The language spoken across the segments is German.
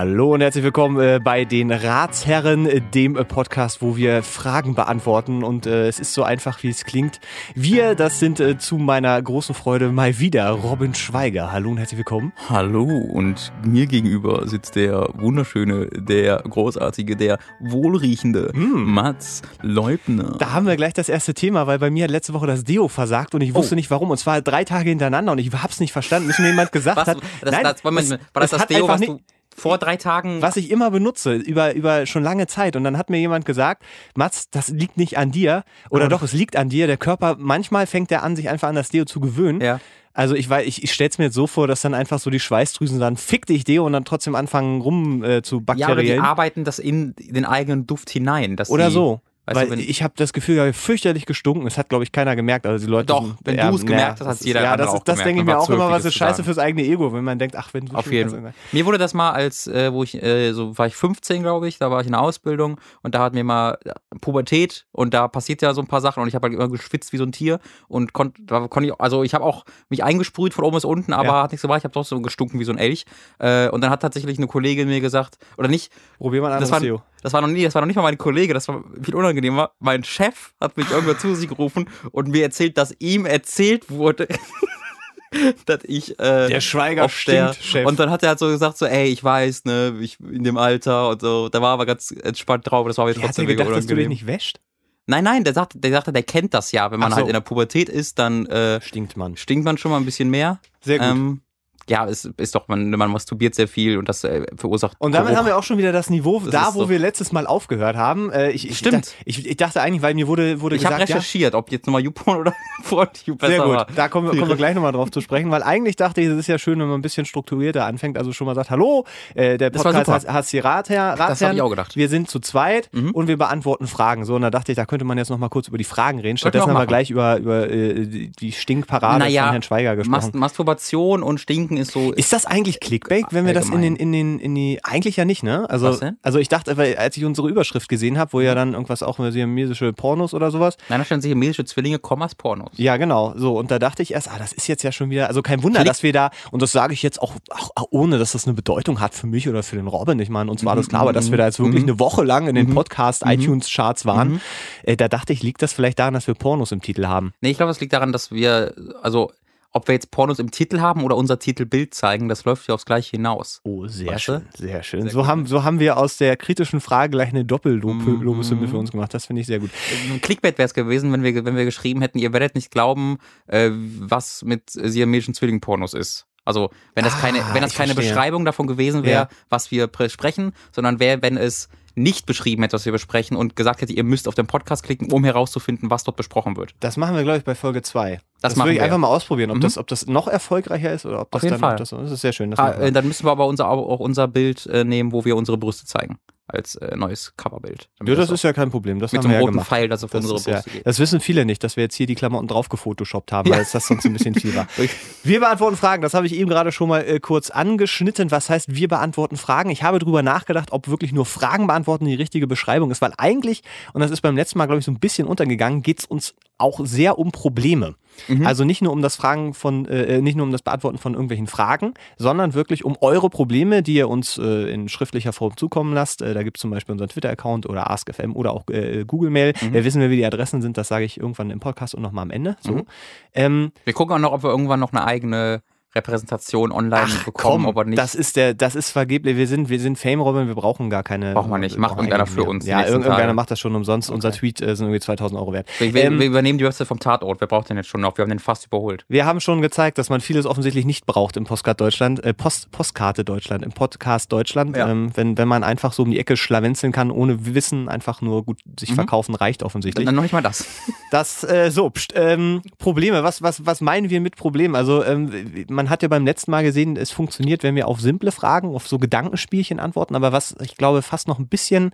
Hallo und herzlich willkommen äh, bei den Ratsherren, äh, dem äh, Podcast, wo wir Fragen beantworten. Und es ist so einfach, wie es klingt. Wir, das sind zu meiner großen Freude mal wieder Robin Schweiger. Hallo und herzlich willkommen. Hallo und mir gegenüber sitzt der wunderschöne, der großartige, der wohlriechende Mats Leubner. Da haben wir gleich das erste Thema, weil bei mir hat letzte Woche das Deo versagt und ich wusste Oh. nicht warum. Und zwar drei Tage hintereinander und ich hab's nicht verstanden, bis mir jemand gesagt Was, hat. das, nein, das, war, es- war das das hat Deo, was nicht- du vor drei Tagen... was ich immer benutze, über, über schon lange Zeit. Und dann hat mir jemand gesagt, Mats, das liegt nicht an dir. Oder Aber- doch, es liegt an dir. Der Körper, manchmal fängt er an, sich einfach an das Deo zu gewöhnen. Ja. Also ich weiß, ich, ich stell's mir jetzt so vor, dass dann einfach so die Schweißdrüsen sagen, fick dich Deo und dann trotzdem anfangen rum äh, zu Ja, oder die arbeiten das in den eigenen Duft hinein. Oder so. Weißt Weil du, ich habe das Gefühl, ich habe fürchterlich gestunken. Es hat, glaube ich, keiner gemerkt. Also die Leute Doch, sind- wenn ja, du es gemerkt hast, hat das ist- jeder Ja, das, ist, das denke ich mir war auch immer, was ist das scheiße fürs eigene Ego, wenn man denkt, ach, wenn du Auf jeden Fall. Mir wurde das mal als, äh, wo ich, äh, so war ich 15, glaube ich, da war ich in der Ausbildung und da hat mir mal ja, Pubertät und da passiert ja so ein paar Sachen und ich habe halt immer geschwitzt wie so ein Tier und konnte, da konnte ich, also ich habe auch mich eingesprüht von oben bis unten, aber Ja. hat nicht so war, ich habe doch so gestunken wie so ein Elch. Äh, und dann hat tatsächlich eine Kollegin mir gesagt, oder nicht, Probier mal ein das anderes war, Deo. Das war noch nie, das war noch nicht mal mein Kollege, das war viel unangenehmer. Mein Chef hat mich irgendwann zu sich gerufen und mir erzählt, dass ihm erzählt wurde, dass ich äh, Der Schweiger stinkt, Chef. Und dann hat er halt so gesagt, so, ey, ich weiß, ne, ich in dem Alter und so. Da war aber ganz entspannt drauf, das war mir er trotzdem mega gedacht, dass du dich unangenehm. nicht wäscht? Nein, nein, der sagt, der sagte, der kennt das ja. Wenn man Ach so. halt in der Pubertät ist, dann äh, Stinkt man. stinkt man schon mal ein bisschen mehr. Sehr gut. Ähm, ja, es ist doch, man, man masturbiert sehr viel und das äh, verursacht. Und damit Geruch. haben wir auch schon wieder das Niveau, Das da ist wo doch- wir letztes Mal aufgehört haben. Äh, ich, ich, Stimmt. Ich, ich dachte eigentlich, weil mir wurde, wurde ich habe gesagt, ja, recherchiert, ob jetzt nochmal YouPorn oder ForTube besser Sehr gut, war. da kommen wir, kommen wir gleich nochmal drauf zu sprechen, weil eigentlich dachte ich, es ist ja schön, wenn man ein bisschen strukturierter anfängt, also schon mal sagt, hallo, äh, der Podcast heißt, die Ratherr, Das habe ich auch gedacht. Wir sind zu zweit Mhm. und wir beantworten Fragen. So, und da dachte ich, da könnte man jetzt nochmal kurz über die Fragen reden. Stattdessen haben wir gleich über, über äh, die Stinkparade Naja, von Herrn Schweiger Mas gesprochen. Masturbation und Stinken ist so. Ist das eigentlich Clickbait, wenn wir das in den, in den, in die, eigentlich ja nicht, ne? Also, Was denn? also ich dachte, als ich unsere Überschrift gesehen habe, wo ja dann irgendwas auch siamesische Pornos oder sowas, Nein, da stehen siamesische Zwillinge, Kommas, Pornos. Ja, genau. So, und da dachte ich erst, ah, das ist jetzt ja schon wieder, also kein Wunder, Klick. dass wir da, und das sage ich jetzt auch, auch, ohne, dass das eine Bedeutung hat für mich oder für den Robin. Ich meine, uns war das klar, aber dass wir da jetzt wirklich eine Woche lang in den Podcast, iTunes-Charts waren, äh, da dachte ich, liegt das vielleicht daran, dass wir Pornos im Titel haben. Nee, ich glaube, das liegt daran, dass wir, also, ob wir jetzt Pornos im Titel haben oder unser Titelbild zeigen, das läuft ja aufs Gleiche hinaus. Oh, sehr Weißt du? schön, sehr schön. Sehr so, gut. haben, so haben wir aus der kritischen Frage gleich eine Doppel-Lobeshymne Mhm. für uns gemacht. Das finde ich sehr gut. Ein Clickbait wäre es gewesen, wenn wir, wenn wir geschrieben hätten, ihr werdet nicht glauben, äh, was mit siamesischen Zwillingen-Pornos ist. Also, wenn das Ah, keine, wenn das keine verstehe. Beschreibung davon gewesen wäre, Ja. was wir besprechen, sondern wäre, wenn es nicht beschrieben hätte, was wir besprechen und gesagt hätte, ihr müsst auf den Podcast klicken, um herauszufinden, was dort besprochen wird. Das machen wir, glaube ich, bei Folge 2. Das, machen würde ich wir. einfach mal ausprobieren, ob, Mhm. das, ob das noch erfolgreicher ist oder ob das Auf jeden dann. Fall. Das, das ist sehr schön. Das Ah, äh, dann müssen wir aber unser, auch unser Bild äh, nehmen, wo wir unsere Brüste zeigen. Als äh, neues Coverbild. Ja, das ist ja kein Problem. Das mit haben so wir einem ja roten gemacht. Pfeil, das auf Das, unsere ist ja, Brüste geht. das wissen viele nicht, dass wir jetzt hier die Klamotten drauf gefotoshoppt haben, weil es das sonst ein bisschen viel war. Wir beantworten Fragen, das habe ich eben gerade schon mal äh, kurz angeschnitten. Was heißt, wir beantworten Fragen? Ich habe drüber nachgedacht, ob wirklich nur Fragen beantworten die richtige Beschreibung ist, weil eigentlich, und das ist beim letzten Mal, glaube ich, so ein bisschen untergegangen, geht es uns auch sehr um Probleme. Mhm. Also nicht nur um das Fragen von, äh, nicht nur um das Beantworten von irgendwelchen Fragen, sondern wirklich um eure Probleme, die ihr uns äh, in schriftlicher Form zukommen lasst. Äh, da gibt es zum Beispiel unseren Twitter-Account oder AskFM oder auch äh, Google Mail. Mhm. Äh, wissen wir, wie die Adressen sind, das sage ich irgendwann im Podcast und nochmal am Ende. So. Mhm. Ähm, Wir gucken auch noch, ob wir irgendwann noch eine eigene Repräsentation online bekommen, komm, wir nicht. das ist der, das ist vergeblich. Wir sind, wir sind Fame Robin, wir brauchen gar keine. Brauchen wir nicht. Macht irgendeiner für uns Ja, irgendeiner Tage. macht das schon umsonst. Unser Okay. Tweet äh, sind irgendwie 2000 Euro wert. wir, wir, Ähm, wir übernehmen die Website vom Tatort. Wer braucht den jetzt schon noch? Wir haben den fast überholt. Wir haben schon gezeigt, dass man vieles offensichtlich nicht braucht im Postcard Deutschland, äh, Post, Postkarte Deutschland, im Podcast Deutschland. Ja. Ähm, wenn, wenn man einfach so um die Ecke schlawenzeln kann, ohne Wissen, einfach nur gut sich Mhm. verkaufen, reicht offensichtlich. Dann noch nicht mal das. Das, äh, so, pst, ähm, Probleme, was, was, was meinen wir mit Problemen? Also, ähm, man hat ja beim letzten Mal gesehen, es funktioniert, wenn wir auf simple Fragen, auf so Gedankenspielchen antworten, aber was ich glaube fast noch ein bisschen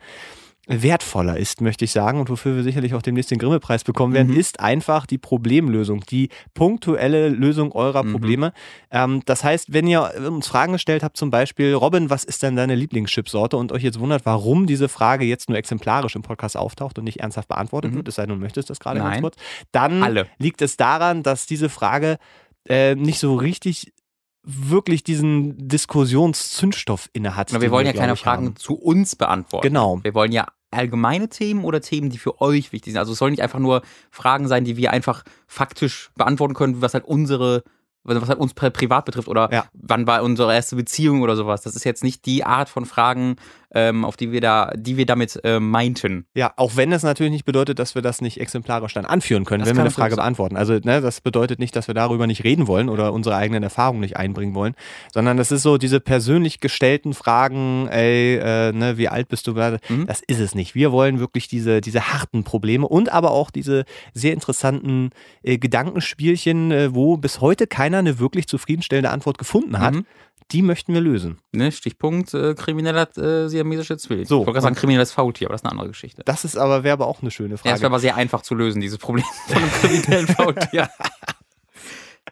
wertvoller ist, möchte ich sagen, und wofür wir sicherlich auch demnächst den Grimme-Preis bekommen werden, Mhm. ist einfach die Problemlösung, die punktuelle Lösung eurer Mhm. Probleme. Ähm, das heißt, wenn ihr uns Fragen gestellt habt, zum Beispiel, Robin, was ist denn deine Lieblingschipsorte und euch jetzt wundert, warum diese Frage jetzt nur exemplarisch im Podcast auftaucht und nicht ernsthaft beantwortet Mhm. wird, es sei denn, du möchtest das gerade ganz kurz, dann Alle. liegt es daran, dass diese Frage äh, nicht so richtig wirklich diesen Diskussionszündstoff innehat. Wir wollen ja keine ich, Fragen haben. zu uns beantworten. Genau. Wir wollen ja allgemeine Themen oder Themen, die für euch wichtig sind. Also es sollen nicht einfach nur Fragen sein, die wir einfach faktisch beantworten können, was halt unsere was halt uns pri- privat betrifft oder Ja. wann war unsere erste Beziehung oder sowas. Das ist jetzt nicht die Art von Fragen, ähm, auf die wir da, die wir damit äh, meinten. Ja, auch wenn es natürlich nicht bedeutet, dass wir das nicht exemplarisch dann anführen können, Das wenn wir eine Frage sein. beantworten. Also ne, das bedeutet nicht, dass wir darüber nicht reden wollen oder unsere eigenen Erfahrungen nicht einbringen wollen, sondern das ist so diese persönlich gestellten Fragen, ey, äh, ne, wie alt bist du gerade? Mhm. Das ist es nicht. Wir wollen wirklich diese, diese harten Probleme und aber auch diese sehr interessanten äh, Gedankenspielchen, äh, wo bis heute keiner eine wirklich zufriedenstellende Antwort gefunden hat. Mhm. Die möchten wir lösen. Ne? Stichpunkt äh, krimineller äh, siamesische Zwilling. So, ich wollte gerade sagen kriminelles Faultier, aber das ist eine andere Geschichte. Das ist aber, wäre aber auch eine schöne Ja, Frage. es wäre aber sehr einfach zu lösen, dieses Problem von einem kriminellen Faultier.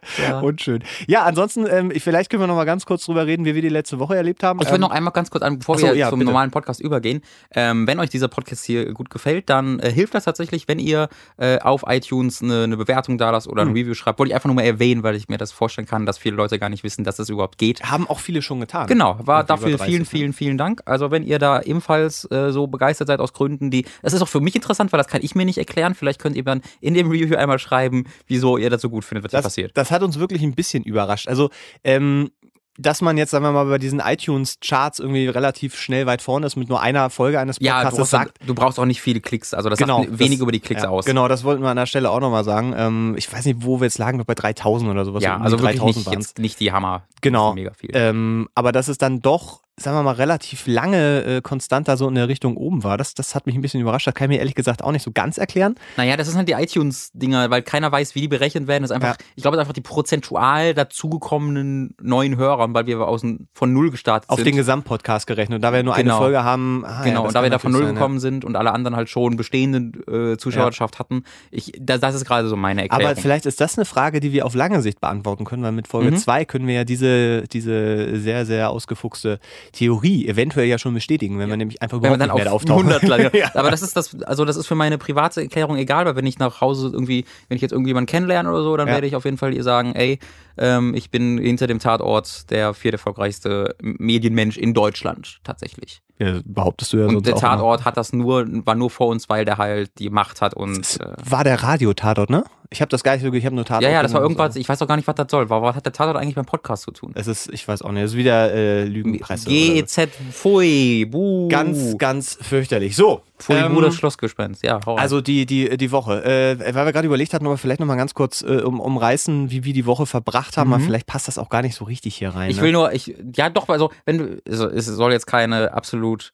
ja. Unschön. Ja, ansonsten, ähm, vielleicht können wir noch mal ganz kurz drüber reden, wie wir die letzte Woche erlebt haben. Ich will Ähm, noch einmal ganz kurz an, bevor so, wir ja, zum bitte. normalen Podcast übergehen. Ähm, wenn euch dieser Podcast hier gut gefällt, dann äh, hilft das tatsächlich, wenn ihr äh, auf iTunes eine, eine Bewertung da lasst oder ein Hm. Review schreibt. Wollte ich einfach nur mal erwähnen, weil ich mir das vorstellen kann, dass viele Leute gar nicht wissen, dass das überhaupt geht. haben auch viele schon getan. Genau, war dafür über 30, vielen, ne? vielen, vielen Dank. Also wenn ihr da ebenfalls äh, so begeistert seid aus Gründen, die, das ist auch für mich interessant, weil das kann ich mir nicht erklären. Vielleicht könnt ihr dann in dem Review einmal schreiben, wieso ihr das so gut findet, was hier Das, passiert. das hat uns wirklich ein bisschen überrascht. Also, ähm, dass man jetzt, sagen wir mal, bei diesen iTunes-Charts irgendwie relativ schnell weit vorne ist mit nur einer Folge eines Ja, Podcasts, du das brauchst, sagt. du brauchst auch nicht viele Klicks. Also das Genau, sagt wenig das- über die Klicks ja, aus. Genau, das wollten wir an der Stelle auch nochmal sagen. Ähm, ich weiß nicht, wo wir jetzt lagen, noch bei 3000 oder sowas. Ja, also wirklich 3000 nicht, jetzt nicht die Hammer. Genau. Mega viel. Ähm, aber dass es dann doch, sagen wir mal, relativ lange äh, konstant da so in der Richtung oben war, das, das hat mich ein bisschen überrascht. Das kann ich mir ehrlich gesagt auch nicht so ganz erklären. Naja, das sind halt die iTunes-Dinger, weil keiner weiß, wie die berechnet werden. Das ist einfach, Ja. ich glaube, das ist einfach die prozentual dazugekommenen neuen Hörern, weil wir aus, von null gestartet Auf sind. den Gesamtpodcast gerechnet. Und da wir nur Genau. eine Folge haben. Ah, ja, Genau, das und da wir da von null sein, ja. gekommen sind und alle anderen halt schon bestehende äh, Zuschauerschaft hatten, ich, das, das ist gerade so meine Erklärung. Aber vielleicht ist das eine Frage, die wir auf lange Sicht beantworten können, weil mit Folge Mhm. 2 können wir ja diese, diese sehr, sehr ausgefuchste Theorie eventuell ja schon bestätigen, wenn wir nämlich einfach wenn überhaupt man dann nicht auf da auftauchen. 100 landet. ja. Aber das ist das, also das ist für meine private Erklärung egal, weil wenn ich nach Hause irgendwie, wenn ich jetzt irgendjemanden kennenlerne oder so, dann Ja. werde ich auf jeden Fall ihr sagen, ey, ähm, ich bin hinter dem Tatort der vierterfolgreichste Medienmensch in Deutschland, tatsächlich. ja, behauptest du ja Und sonst der immer. Tatort hat das nur, war nur vor uns, weil der halt die Macht hat und äh, War der Radio-Tatort, ne? Ich habe das gar nicht so, ich habe nur Tatort. ja, ja, das war irgendwas, so. ich weiß auch gar nicht, was das soll. Was hat der Tatort eigentlich beim Podcast zu tun? Es ist, ich weiß auch nicht, es ist wieder äh, Lügenpresse. GEZ, Pfui, Buh. Ganz, ganz fürchterlich. So. Pfui, ähm, Buh, das Schlossgespenst. Ja, hau. Also die, die, die Woche. Äh, weil wir gerade überlegt hatten, aber vielleicht nochmal ganz kurz äh, um, umreißen, wie wir die Woche verbracht haben, Mhm. aber vielleicht passt das auch gar nicht so richtig hier rein. Ich ne? will nur, ich, ja doch, also wenn du, also, es soll jetzt keine absolut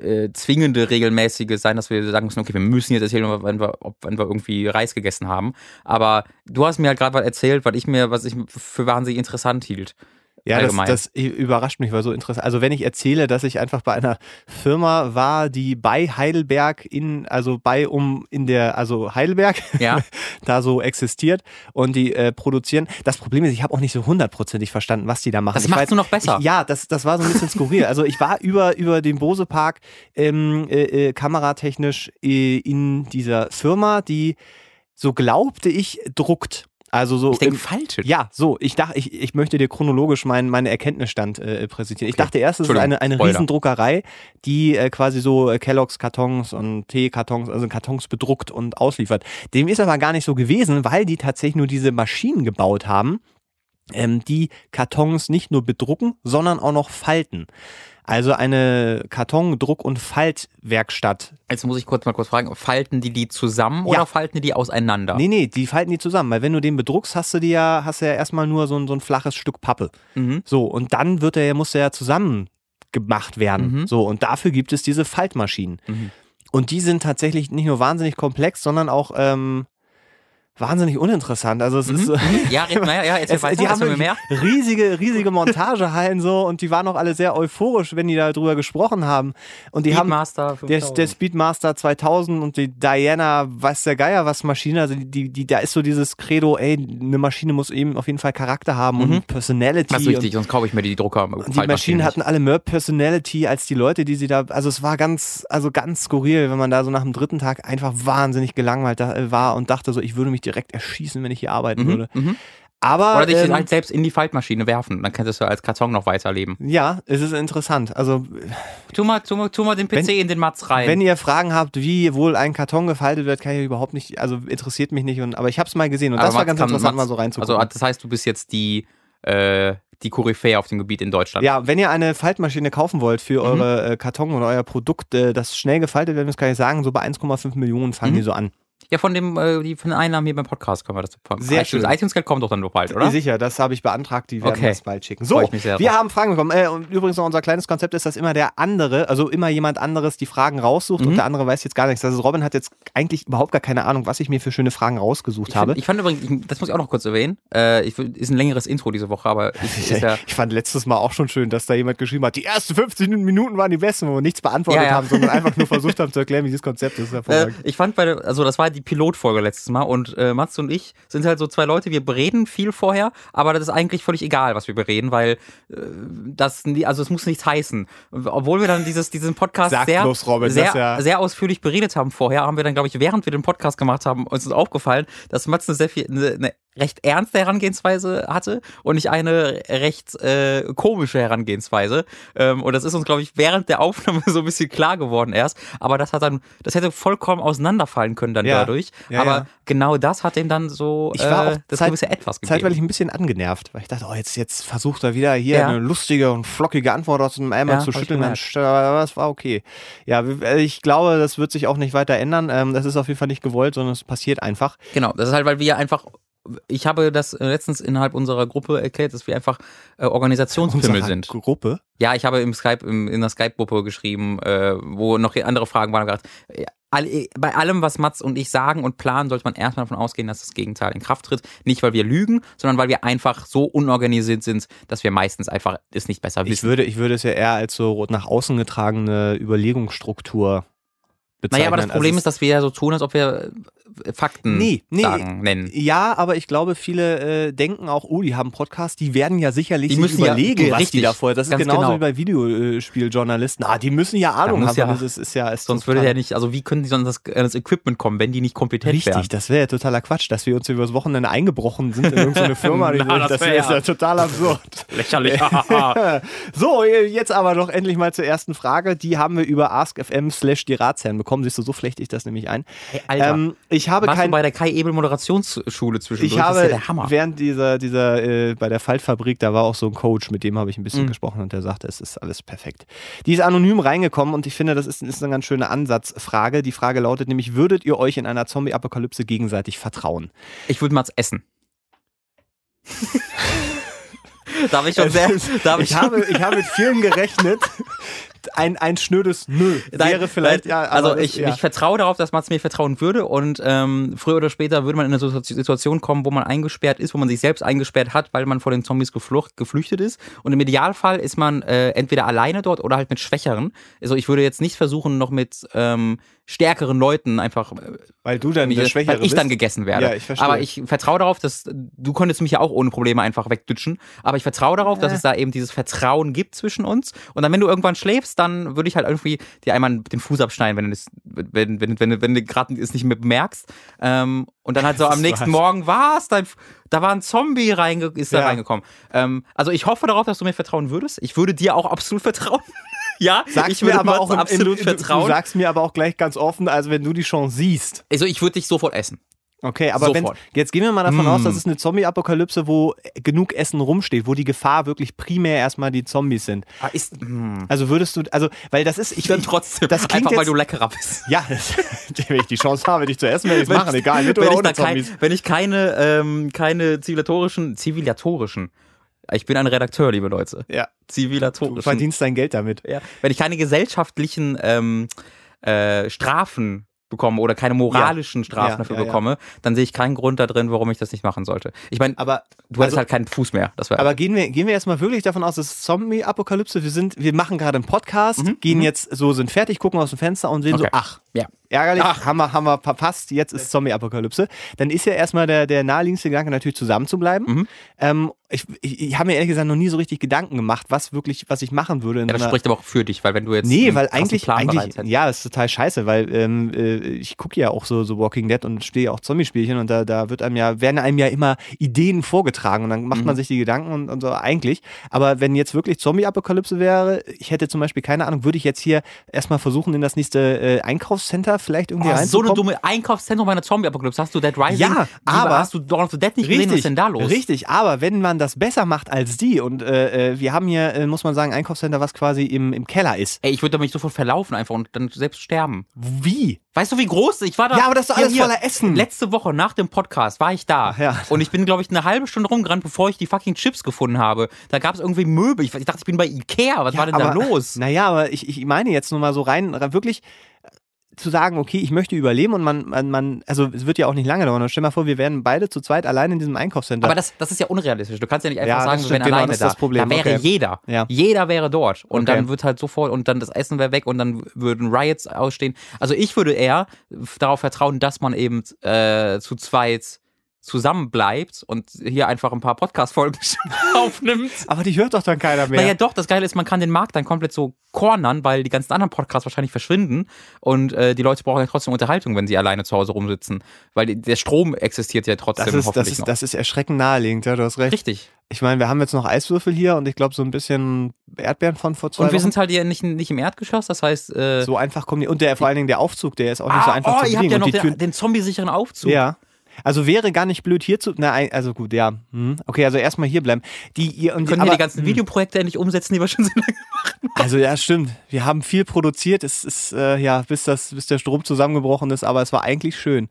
äh, zwingende regelmäßige sein, dass wir sagen müssen, okay, wir müssen jetzt erzählen, wenn wir, ob, wenn wir irgendwie Reis gegessen haben. Aber du hast mir halt gerade was erzählt, was ich mir, was ich für wahnsinnig interessant hielt. Ja, das, das überrascht mich, weil so interessant. Also wenn ich erzähle, dass ich einfach bei einer Firma war, die bei Heidelberg in, also bei um in der, also Heidelberg Ja. da so existiert und die äh, produzieren. Das Problem ist, ich habe auch nicht so hundertprozentig verstanden, was die da machen. Das ich machst weiß- du noch besser. Ich, ja, das, das war so ein bisschen skurril. Also ich war über, über den Bose Park ähm, äh, äh, kameratechnisch äh, in dieser Firma, die, so glaubte ich, druckt. Also so Ich denke falsch. ja, so, ich dachte, ich, ich möchte dir chronologisch meinen meinen Erkenntnisstand äh, präsentieren. Ich Okay. dachte erst, es ist eine, eine. Riesendruckerei, die äh, quasi so äh, Kelloggs Kartons und Teekartons, also Kartons bedruckt und ausliefert. Dem ist aber gar nicht so gewesen, weil die tatsächlich nur diese Maschinen gebaut haben, ähm, die Kartons nicht nur bedrucken, sondern auch noch falten. Also eine Karton-, Druck- und Faltwerkstatt Jetzt muss ich kurz mal kurz fragen, falten die die zusammen Ja. oder falten die die auseinander? Nee, nee, die falten die zusammen, weil wenn du den bedruckst, hast du die ja, hast du ja erstmal nur so ein, so ein flaches Stück Pappe. Mhm. So, und dann wird er, muss er ja zusammen gemacht werden. Mhm. So, und dafür gibt es diese Faltmaschinen. Mhm. Und die sind tatsächlich nicht nur wahnsinnig komplex, sondern auch ähm, wahnsinnig uninteressant. Also es ist so, Ja, red, naja, ja, erzähl es, weiter, die haben mehr. riesige, riesige Montagehallen so und die waren auch alle sehr euphorisch, wenn die darüber gesprochen haben. Und die haben Speedmaster der, 5000. der Speedmaster 2000 und die Diana, weiß der Geier was Maschine, also die, die, da ist so dieses Credo, ey, eine Maschine muss eben auf jeden Fall Charakter haben Mhm. und Personality. das ist und, wichtig, sonst kaufe ich mir die Drucker. die Maschinen hatten alle mehr Personality als die Leute, die sie da, also es war ganz, also ganz skurril, wenn man da so nach dem dritten Tag einfach wahnsinnig gelangweilt äh, war und dachte so, ich würde mich direkt erschießen, wenn ich hier arbeiten würde. Mhm. Mhm. Aber Oder dich ähm, halt selbst in die Faltmaschine werfen. Dann könntest du als Karton noch weiterleben. ja, es ist interessant. Also Tu mal, tu mal, tu mal den PC Wenn- in den Matz rein. Wenn ihr Fragen habt, wie wohl ein Karton gefaltet wird, kann ich überhaupt nicht, also interessiert mich nicht. Und, aber ich habe es mal gesehen und das Aber war Mats ganz kann- interessant, Mats- mal so reinzugucken. Also, das heißt, du bist jetzt die, äh, die Koryphäe auf dem Gebiet in Deutschland. ja, wenn ihr eine Faltmaschine kaufen wollt für Mhm. eure äh, Karton oder euer Produkt, äh, das schnell gefaltet werden muss, kann ich sagen, so bei 1,5 Millionen fangen Mhm. die so an. Ja, von dem, äh, die, von den Einnahmen hier beim Podcast können wir das bekommen. Sehr iTunes, schön. iTunes-Geld kommt doch dann noch bald, oder? Sicher, das habe ich beantragt, die werden Okay. das bald schicken. So, wir drauf. haben Fragen bekommen. Äh, und übrigens noch unser kleines Konzept ist, dass immer der andere, also immer jemand anderes die Fragen raussucht Mhm. und der andere weiß jetzt gar nichts. Also Robin hat jetzt eigentlich überhaupt gar keine Ahnung, was ich mir für schöne Fragen rausgesucht Ich, habe. find, ich fand übrigens, ich, das muss ich auch noch kurz erwähnen, äh, ich, ist ein längeres Intro diese Woche, aber ich, ja, Ich fand letztes Mal auch schon schön, dass da jemand geschrieben hat, die ersten 15 Minuten waren die besten, wo wir nichts beantwortet Ja, ja. haben, sondern einfach nur versucht haben zu erklären, wie dieses Konzept ist. Äh, ich fand bei also das war die Pilotfolge letztes Mal und äh, Mats und ich sind halt so zwei Leute, wir bereden viel vorher, aber das ist eigentlich völlig egal, was wir bereden, weil äh, das, also es muss nichts heißen. Obwohl wir dann dieses, diesen Podcast Sag sehr, bloß, Robin, sehr, ja- sehr ausführlich beredet haben vorher, haben wir dann, glaube ich, während wir den Podcast gemacht haben, uns ist aufgefallen, dass Mats eine sehr viel, eine, eine recht ernste Herangehensweise hatte und nicht eine recht äh, komische Herangehensweise. Ähm, und das ist uns, glaube ich, während der Aufnahme so ein bisschen klar geworden erst. Aber das hat dann, das hätte vollkommen auseinanderfallen können dann Ja. dadurch. Ja, Aber ja. genau das hat ihm dann so Ich war äh, auch das Zeit- gewisse Etwas gegeben. Zeitweilig ein bisschen angenervt, weil ich dachte, oh, jetzt, jetzt versucht er wieder hier eine lustige und flockige Antwort aus dem Eimer zu ich schütteln. aber das war okay. Ja, wir- ich glaube, das wird sich auch nicht weiter ändern. Ähm, Das ist auf jeden Fall nicht gewollt, sondern es passiert einfach. Genau, das ist halt, weil wir einfach ich habe das äh, letztens innerhalb unserer Gruppe erklärt, dass wir einfach äh, Organisationspimmel sind. Gruppe. Ja, ich habe im Skype, im, in der Skype-Gruppe geschrieben, äh, wo noch andere Fragen waren. Gesagt, ja, all, bei allem, was Mats und ich sagen und planen, sollte man erstmal davon ausgehen, dass das Gegenteil in Kraft tritt. Nicht, weil wir lügen, sondern weil wir einfach so unorganisiert sind, dass wir meistens einfach es nicht besser Ich wissen. würde, ich würde es ja eher als so nach außen getragene Überlegungsstruktur bezeichnen. naja, aber das Problem also ist, dass wir ja so tun, als ob wir äh, Fakten Nee, nee. sagen, nennen. Ja, aber ich glaube, viele äh, denken auch, oh, die haben einen Podcast, die werden ja sicherlich Die müssen ja- überlegen, was die richtig, da vorher. Das ist genauso genau. wie bei Videospieljournalisten. Ah, die müssen ja Ahnung haben. ja- das ist, ist ja ist Sonst würde ja nicht, also wie können die sonst das, an das Equipment kommen, wenn die nicht kompetent Richtig, wären? das wäre ja totaler Quatsch, dass wir uns übers Wochenende eingebrochen sind in irgendeine Firma. Na, das das wär wäre ja ja- total absurd. Lächerlich. So, jetzt aber doch endlich mal zur ersten Frage. Die haben wir über AskFM slash die Ratsherren bekommen. Siehst du, so flechte ich das nämlich ein. Hey, Alter, Ähm, ich habe kein, bei der Kai Ebel Moderationsschule zwischendurch? ich das ist habe ja der Hammer. während dieser, dieser äh, bei der Faltfabrik, da war auch so ein Coach, mit dem habe ich ein bisschen Mhm. gesprochen und der sagte, es ist alles perfekt. Die ist anonym reingekommen und ich finde, das ist, ist eine ganz schöne Ansatzfrage. Die Frage lautet nämlich, würdet ihr euch in einer Zombie-Apokalypse gegenseitig vertrauen? Ich würde Mats essen. da habe ich schon sehr. Ich ich, habe, ich habe mit vielen gerechnet. Ein, ein schnödes Nö Nein, wäre vielleicht, nein, ja. also das- ich, ja. ich vertraue darauf, dass Mats mir vertrauen würde und ähm, früher oder später würde man in eine Situ- Situation kommen, wo man eingesperrt ist, wo man sich selbst eingesperrt hat, weil man vor den Zombies geflucht, geflüchtet ist und im Idealfall ist man äh, entweder alleine dort oder halt mit Schwächeren. Also ich würde jetzt nicht versuchen, noch mit ähm, stärkeren Leuten einfach äh, Weil du dann mich, der Schwächere weil ich dann gegessen werde. Ja, ich verstehe. aber ich vertraue darauf, dass du könntest mich ja auch ohne Probleme einfach wegdutschen. Aber ich vertraue darauf, dass Äh. es da eben dieses Vertrauen gibt zwischen uns. Und dann, wenn du irgendwann schläfst, dann würde ich halt irgendwie dir einmal den Fuß abschneiden, wenn du das, wenn, wenn, wenn, wenn du gerade es nicht mehr bemerkst. Ähm, und dann halt so am nächsten was. Morgen war's, dein, da war ein Zombie reinge ist da Ja. reingekommen. Ähm, also ich hoffe darauf, dass du mir vertrauen würdest. Ich würde dir auch absolut vertrauen. ja, Sagst ich mir würde aber Mats auch absolut im, vertrauen. Du sagst mir aber auch gleich ganz offen, also wenn du die Chance siehst. also ich würde dich sofort essen. Okay, aber wenn jetzt gehen wir mal davon Mm. aus, dass es eine Zombie-Apokalypse, wo genug Essen rumsteht, wo die Gefahr wirklich primär erstmal die Zombies sind. Ah, ist, hm. Also würdest du, also weil das ist, ich dann trotzdem. das klingt einfach weil jetzt- du leckerer bist. ja, wenn ich die Chance habe, dich zu essen, werde ich es machen, egal, mit wenn oder ich, ohne da kein, Zombies. wenn ich keine, ähm, keine zivilatorischen, zivilatorischen, ich bin ein Redakteur, liebe Leute. Ja, du Zivilatorischen. verdienst dein Geld damit. ja. Wenn ich keine gesellschaftlichen ähm, äh, Strafen bekomme oder keine moralischen Strafen Ja, dafür ja, ja. bekomme, dann sehe ich keinen Grund da drin, warum ich das nicht machen sollte. Ich meine, Aber du also- halt keinen Fuß mehr. Das Aber gehen wir, gehen wir erstmal wirklich davon aus, dass Zombie-Apokalypse, wir sind, wir machen gerade einen Podcast, gehen jetzt so, sind fertig, gucken aus dem Fenster und sehen so, Mhm, Okay. ach, ja. Ärgerlich, Ach. haben wir, haben wir verpasst, jetzt ist Zombie-Apokalypse. Dann ist ja erstmal der, der naheliegendste Gedanke natürlich zusammen zu bleiben. Mhm. Ähm, ich ich, ich habe mir ehrlich gesagt noch nie so richtig Gedanken gemacht, was wirklich, was ich machen würde. In Ja, das so spricht aber auch für dich, weil wenn du jetzt. Nee, weil eigentlich, Plan eigentlich ja, das ist total scheiße, weil ähm, äh, ich gucke ja auch so, so Walking Dead und spiele ja auch Zombie-Spielchen und da, da wird einem ja, werden einem ja immer Ideen vorgetragen und dann macht Mhm. man sich die Gedanken und, und so eigentlich. Aber wenn jetzt wirklich Zombie-Apokalypse wäre, ich hätte zum Beispiel keine Ahnung, würde ich jetzt hier erstmal versuchen, in das nächste äh, Einkaufscenter vielleicht irgendwie Oh, so reinzukommen. eine dumme Einkaufszentrum bei einer Zombie-Apokalypse. Hast du Dead Rising? Ja, aber- Hast du Dawn of the Dead nicht gesehen? Was ist denn da los? Richtig, aber wenn man das besser macht als die und äh, äh, wir haben hier, äh, muss man sagen, ein Einkaufscenter, was quasi im, im Keller ist. Ey, ich würde mich sofort verlaufen einfach und dann selbst sterben. Wie? Weißt du, wie groß? Ich war da. Ja, aber das ist alles hier. voller Essen. Letzte Woche nach dem Podcast war ich da. Ach ja. Und ich bin, glaube ich, eine halbe Stunde rumgerannt, bevor ich die fucking Chips gefunden habe. Da gab es irgendwie Möbel. Ich, ich dachte, ich bin bei Ikea. Was war denn da aber- los? Naja, aber ich, ich meine jetzt nur mal so rein, wirklich zu sagen, okay, ich möchte überleben und man, man, man, also es wird ja auch nicht lange dauern. Stell mal vor, wir wären beide zu zweit allein in diesem Einkaufscenter. Aber das, das ist ja unrealistisch. Du kannst ja nicht einfach Ja, sagen, wir wären genau, alleine das ist da. das Problem. Da wäre Okay. jeder. Ja. Jeder wäre dort. Und Okay. dann wird halt sofort, und dann das Essen wäre weg und dann würden Riots ausstehen. Also ich würde eher darauf vertrauen, dass man eben äh, zu zweit zusammen bleibt und hier einfach ein paar Podcast-Folgen aufnimmt. aber die hört doch dann keiner mehr. Naja, doch, das Geile ist, man kann den Markt dann komplett so cornern, weil die ganzen anderen Podcasts wahrscheinlich verschwinden und äh, die Leute brauchen ja trotzdem Unterhaltung, wenn sie alleine zu Hause rumsitzen. Weil die, der Strom existiert ja trotzdem das ist, das hoffentlich ist, noch. das ist erschreckend naheliegend, ja, du hast recht. Richtig. Ich meine, wir haben jetzt noch Eiswürfel hier und ich glaube so ein bisschen Erdbeeren von vor zwei Und wir Wochen. sind halt hier nicht, nicht im Erdgeschoss, das heißt. Äh, so einfach kommen die. Und der, vor allen Dingen der Aufzug, der ist auch nicht so ah, einfach oh, zu ihr habt bedienen. ja noch den, den zombie-sicheren Aufzug. Ja. Also wäre gar nicht blöd hier zu. Na, also gut, ja. Hm. Okay, also erstmal hier bleiben. Die, ihr, und Wir können aber, hier die ganzen Videoprojekte endlich umsetzen, die wir schon so lange Also ja, stimmt. Wir haben viel produziert. Es ist äh, ja, bis das, bis der Strom zusammengebrochen ist, aber es war eigentlich schön.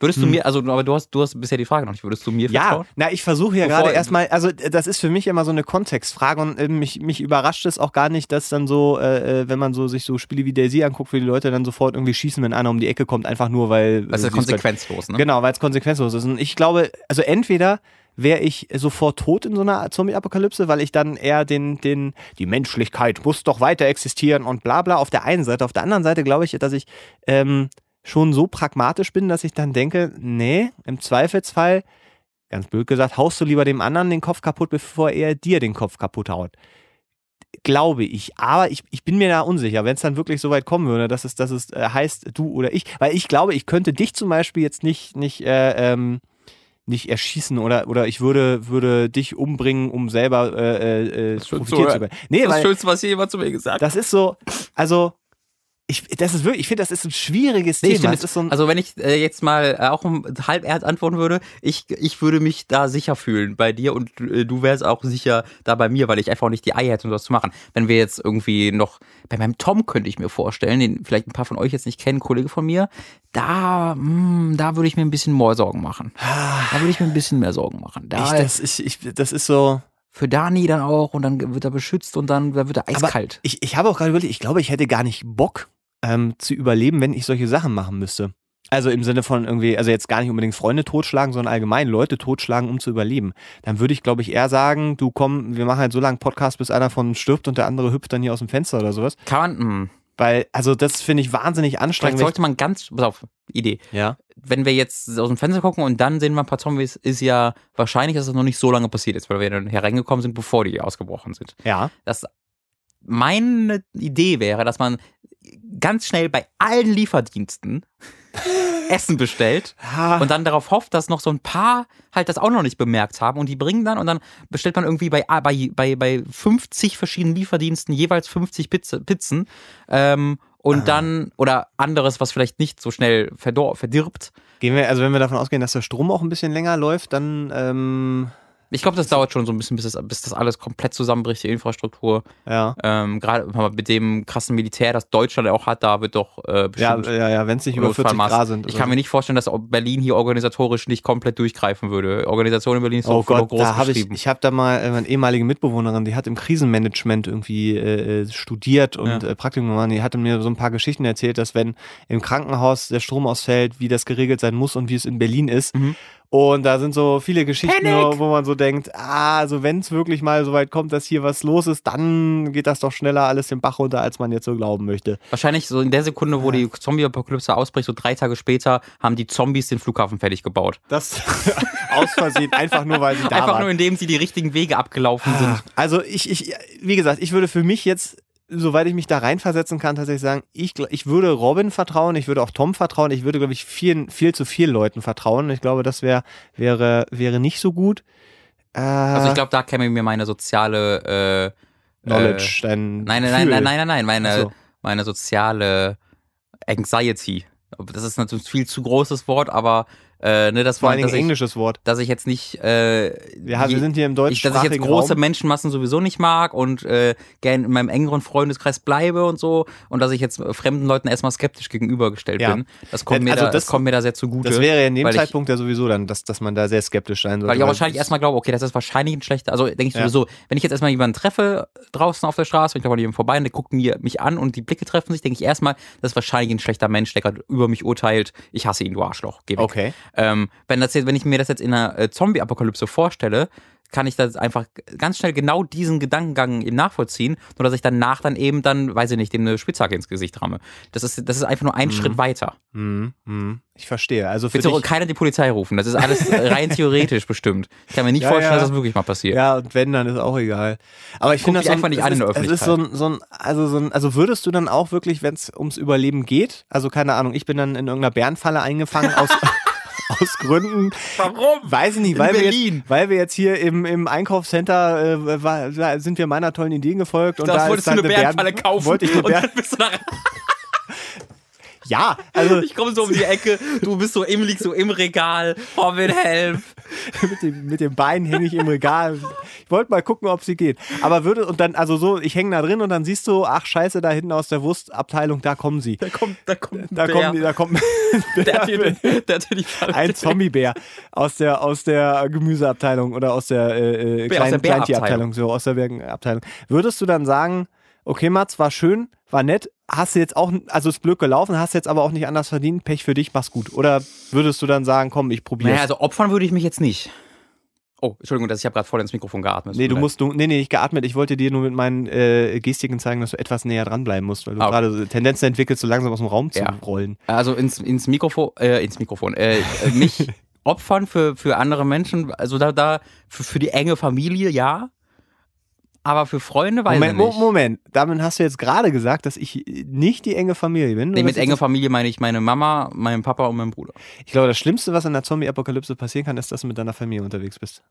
Würdest du mir, also, aber du hast, du hast bisher die Frage noch nicht, würdest du mir Hm. Ja, vertrauen? na, ich versuche ja gerade erstmal, also das ist für mich immer so eine Kontextfrage und äh, mich, mich überrascht es auch gar nicht, dass dann so, äh, äh, wenn man so sich so Spiele wie Daisy anguckt, wie die Leute dann sofort irgendwie schießen, wenn einer um die Ecke kommt, einfach nur, weil. Das ist ja sie es konsequenzlos, ne? Genau, weil es konsequenzlos ist. Und ich glaube, also entweder wäre ich sofort tot in so einer Zombie-Apokalypse, weil ich dann eher den, den, die Menschlichkeit muss doch weiter existieren und bla bla auf der einen Seite. Auf der anderen Seite glaube ich, dass ich ähm, schon so pragmatisch bin, dass ich dann denke, nee, im Zweifelsfall, ganz blöd gesagt, haust du lieber dem anderen den Kopf kaputt, bevor er dir den Kopf kaputt haut. Glaube ich. Aber ich, ich bin mir da unsicher, wenn es dann wirklich so weit kommen würde, dass es, dass es äh, heißt, du oder ich. Weil ich glaube, ich könnte dich zum Beispiel jetzt nicht, nicht, äh, ähm, nicht erschießen oder, oder ich würde, würde dich umbringen, um selber äh, äh, schön profitieren zu können. Nee, das ist weil das Schönste, was jemand zu mir gesagt hat. das ist so, also ich, das ist wirklich, ich finde, das ist ein schwieriges Nee, Thema. stimmt. So ein, also wenn ich äh, jetzt mal äh, auch halb ernst antworten würde, ich, ich würde mich da sicher fühlen bei dir und äh, du wärst auch sicher da bei mir, weil ich einfach nicht die Eier hätte, um das zu machen. Wenn wir jetzt irgendwie noch, bei meinem Tom könnte ich mir vorstellen, den vielleicht ein paar von euch jetzt nicht kennen, Kollege von mir, da, mh, da würde ich mir ein bisschen mehr Sorgen machen. Da würde ich mir ein bisschen mehr Sorgen machen. Da, ich, das, ich, ich, das ist so. für Dani dann auch und dann wird er beschützt und dann wird er eiskalt. Ich, ich habe auch gerade überlegt, ich glaube, ich hätte gar nicht Bock ähm, zu überleben, wenn ich solche Sachen machen müsste. Also im Sinne von irgendwie, also jetzt gar nicht unbedingt Freunde totschlagen, sondern allgemein Leute totschlagen, um zu überleben. Dann würde ich, glaube ich, eher sagen, du komm, wir machen halt so lange Podcast, bis einer von uns stirbt und der andere hüpft dann hier aus dem Fenster oder sowas. Kann man, mh. Weil, also das finde ich wahnsinnig vielleicht anstrengend. wenn sollte man ganz, pass auf, Idee. ja. wenn wir jetzt aus dem Fenster gucken und dann sehen wir ein paar Zombies, ist ja wahrscheinlich, dass es noch nicht so lange passiert ist, weil wir dann hereingekommen sind, bevor die ausgebrochen sind. Ja. Das meine Idee wäre, dass man ganz schnell bei allen Lieferdiensten Essen bestellt und dann darauf hofft, dass noch so ein paar halt das auch noch nicht bemerkt haben und die bringen dann und dann bestellt man irgendwie bei, bei, bei, bei 50 verschiedenen Lieferdiensten jeweils 50 Pizza, Pizzen ähm, und Ah. dann oder anderes, was vielleicht nicht so schnell verdor verdirbt. Gehen wir, also wenn wir davon ausgehen, dass der Strom auch ein bisschen länger läuft, dann ähm, Ich glaube, das dauert schon so ein bisschen, bis das, bis das alles komplett zusammenbricht, die Infrastruktur. ja. Ähm, Gerade mit dem krassen Militär, das Deutschland auch hat, da wird doch äh, Ja, bestimmt ja, ja, wenn es nicht über 40 Notfallmaß- Grad sind. Ich kann mir nicht vorstellen, dass Berlin hier organisatorisch nicht komplett durchgreifen würde. Organisation in Berlin ist Oh so Gott, groß da habe ich, ich habe da mal äh, meine ehemalige Mitbewohnerin, die hat im Krisenmanagement irgendwie äh, äh, studiert und Ja. äh, Praktikum gemacht. Die hatte mir so ein paar Geschichten erzählt, dass wenn im Krankenhaus der Strom ausfällt, wie das geregelt sein muss und wie es in Berlin ist. Mhm. Und da sind so viele Geschichten, nur, wo man so denkt, ah, also wenn es wirklich mal so weit kommt, dass hier was los ist, dann geht das doch schneller alles den Bach runter, als man jetzt so glauben möchte. Wahrscheinlich so in der Sekunde, wo die Zombie-Apokalypse ausbricht, so drei Tage später, haben die Zombies den Flughafen fertig gebaut. Das aus Versehen, einfach nur, weil sie da Einfach waren. nur, indem sie die richtigen Wege abgelaufen sind. Also ich, ich, wie gesagt, ich würde für mich jetzt, soweit ich mich da reinversetzen kann, tatsächlich sagen, ich, ich würde Robin vertrauen, ich würde auch Tom vertrauen, ich würde, glaube ich, vielen, viel zu vielen Leuten vertrauen. Ich glaube, das wär, wäre, wäre nicht so gut. Äh, Also ich glaube, da käme mir meine soziale äh, Knowledge, dein Nein, nein, nein, nein, nein, nein, nein, meine, so. meine soziale Anxiety. Das ist natürlich ein viel zu großes Wort, aber äh, ne, das Vor dass ich, englisches Wort. dass ich jetzt nicht, äh, Ja, wir sind hier im ich, dass ich jetzt große Raum. Menschenmassen sowieso nicht mag und äh, gern in meinem engeren Freundeskreis bleibe und so und dass ich jetzt äh, fremden Leuten erstmal skeptisch gegenübergestellt Ja. bin. Das kommt, Ja, mir also da, das, das- kommt mir da sehr zugute. Das wäre ja in dem weil ich- Zeitpunkt ja sowieso dann, dass, dass man da sehr skeptisch sein sollte. Weil ich auch wahrscheinlich erstmal glaube, okay, das ist wahrscheinlich ein schlechter, also denke ich Ja. sowieso, wenn ich jetzt erstmal jemanden treffe draußen auf der Straße, ich glaube, jemand vorbei und der guckt mir, mich an und die Blicke treffen sich, denke ich erstmal, das ist wahrscheinlich ein schlechter Mensch, der gerade über mich urteilt, ich hasse ihn, du Arschloch, geh weg. Okay. Ähm, wenn, das jetzt, wenn ich mir das jetzt in einer äh, Zombie-Apokalypse vorstelle, kann ich das einfach ganz schnell genau diesen Gedankengang eben nachvollziehen, nur dass ich danach dann eben dann, weiß ich nicht, dem eine Spitzhacke ins Gesicht ramme. Das ist, das ist einfach nur ein Schritt weiter. Mhm, mhm. Ich verstehe. Also für Bitte dich, keiner die Polizei rufen. Das ist alles rein theoretisch bestimmt. Ich kann mir nicht Ja, vorstellen, ja. dass das wirklich mal passiert. Ja, und wenn, dann ist auch egal. Aber ich finde das so einfach nicht an in der ist so Öffentlichkeit. ein, so ein, also so ein, also würdest du dann auch wirklich, wenn es ums Überleben geht, also keine Ahnung, ich bin dann in irgendeiner Bärenfalle eingefangen aus, aus Gründen, Warum? weiß ich nicht, In weil wir, Berlin. jetzt, weil wir jetzt hier im, im Einkaufscenter, äh, war, sind wir meiner tollen Idee gefolgt und Das da wolltest ist du eine Bärenfalle Bären- kaufen Wollte ich eine und Bären, dann bist du da ja, also Ich komme so um die Ecke, du bist so im, liegst so im Regal, Robin, help. mit dem, mit dem Bein hänge ich im Regal. Ich wollte mal gucken, ob sie geht. Aber würde, und dann, also so, ich hänge da drin und dann siehst du, ach scheiße, da hinten aus der Wurstabteilung, da kommen sie. Da kommt, da kommt Da die, da kommt der hat dir, der hat dir die Falle ein Zombiebär aus der, aus der Gemüseabteilung oder aus der, äh, äh, Bär, aus kleinen der Kleintierabteilung, so aus der Bärenabteilung. Würdest du dann sagen, okay, Mats, war schön, war nett, hast du jetzt auch, also ist blöd gelaufen, hast jetzt aber auch nicht anders verdient, Pech für dich, mach's gut. Oder würdest du dann sagen, komm, ich probier's? Naja, also opfern würde ich mich jetzt nicht. Oh, Entschuldigung, dass ich habe gerade voll ins Mikrofon geatmet. Nee, du musst, du, nee, nee, nicht geatmet. Ich wollte dir nur mit meinen äh, Gestiken zeigen, dass du etwas näher dranbleiben musst, weil du Ah, okay. gerade Tendenzen entwickelst, so langsam aus dem Raum zu Ja. rollen. Also ins, ins Mikrofon, äh, ins Mikrofon, äh, äh, mich opfern für, für andere Menschen, also da, da, für, für die enge Familie, ja. Aber für Freunde weiß Moment, ich nicht. Moment, damit hast du jetzt gerade gesagt, dass ich nicht die enge Familie bin. Nee, mit enge Familie meine ich meine Mama, meinen Papa und meinen Bruder. Ich glaube, das Schlimmste, was in der Zombie-Apokalypse passieren kann, ist, dass du mit deiner Familie unterwegs bist.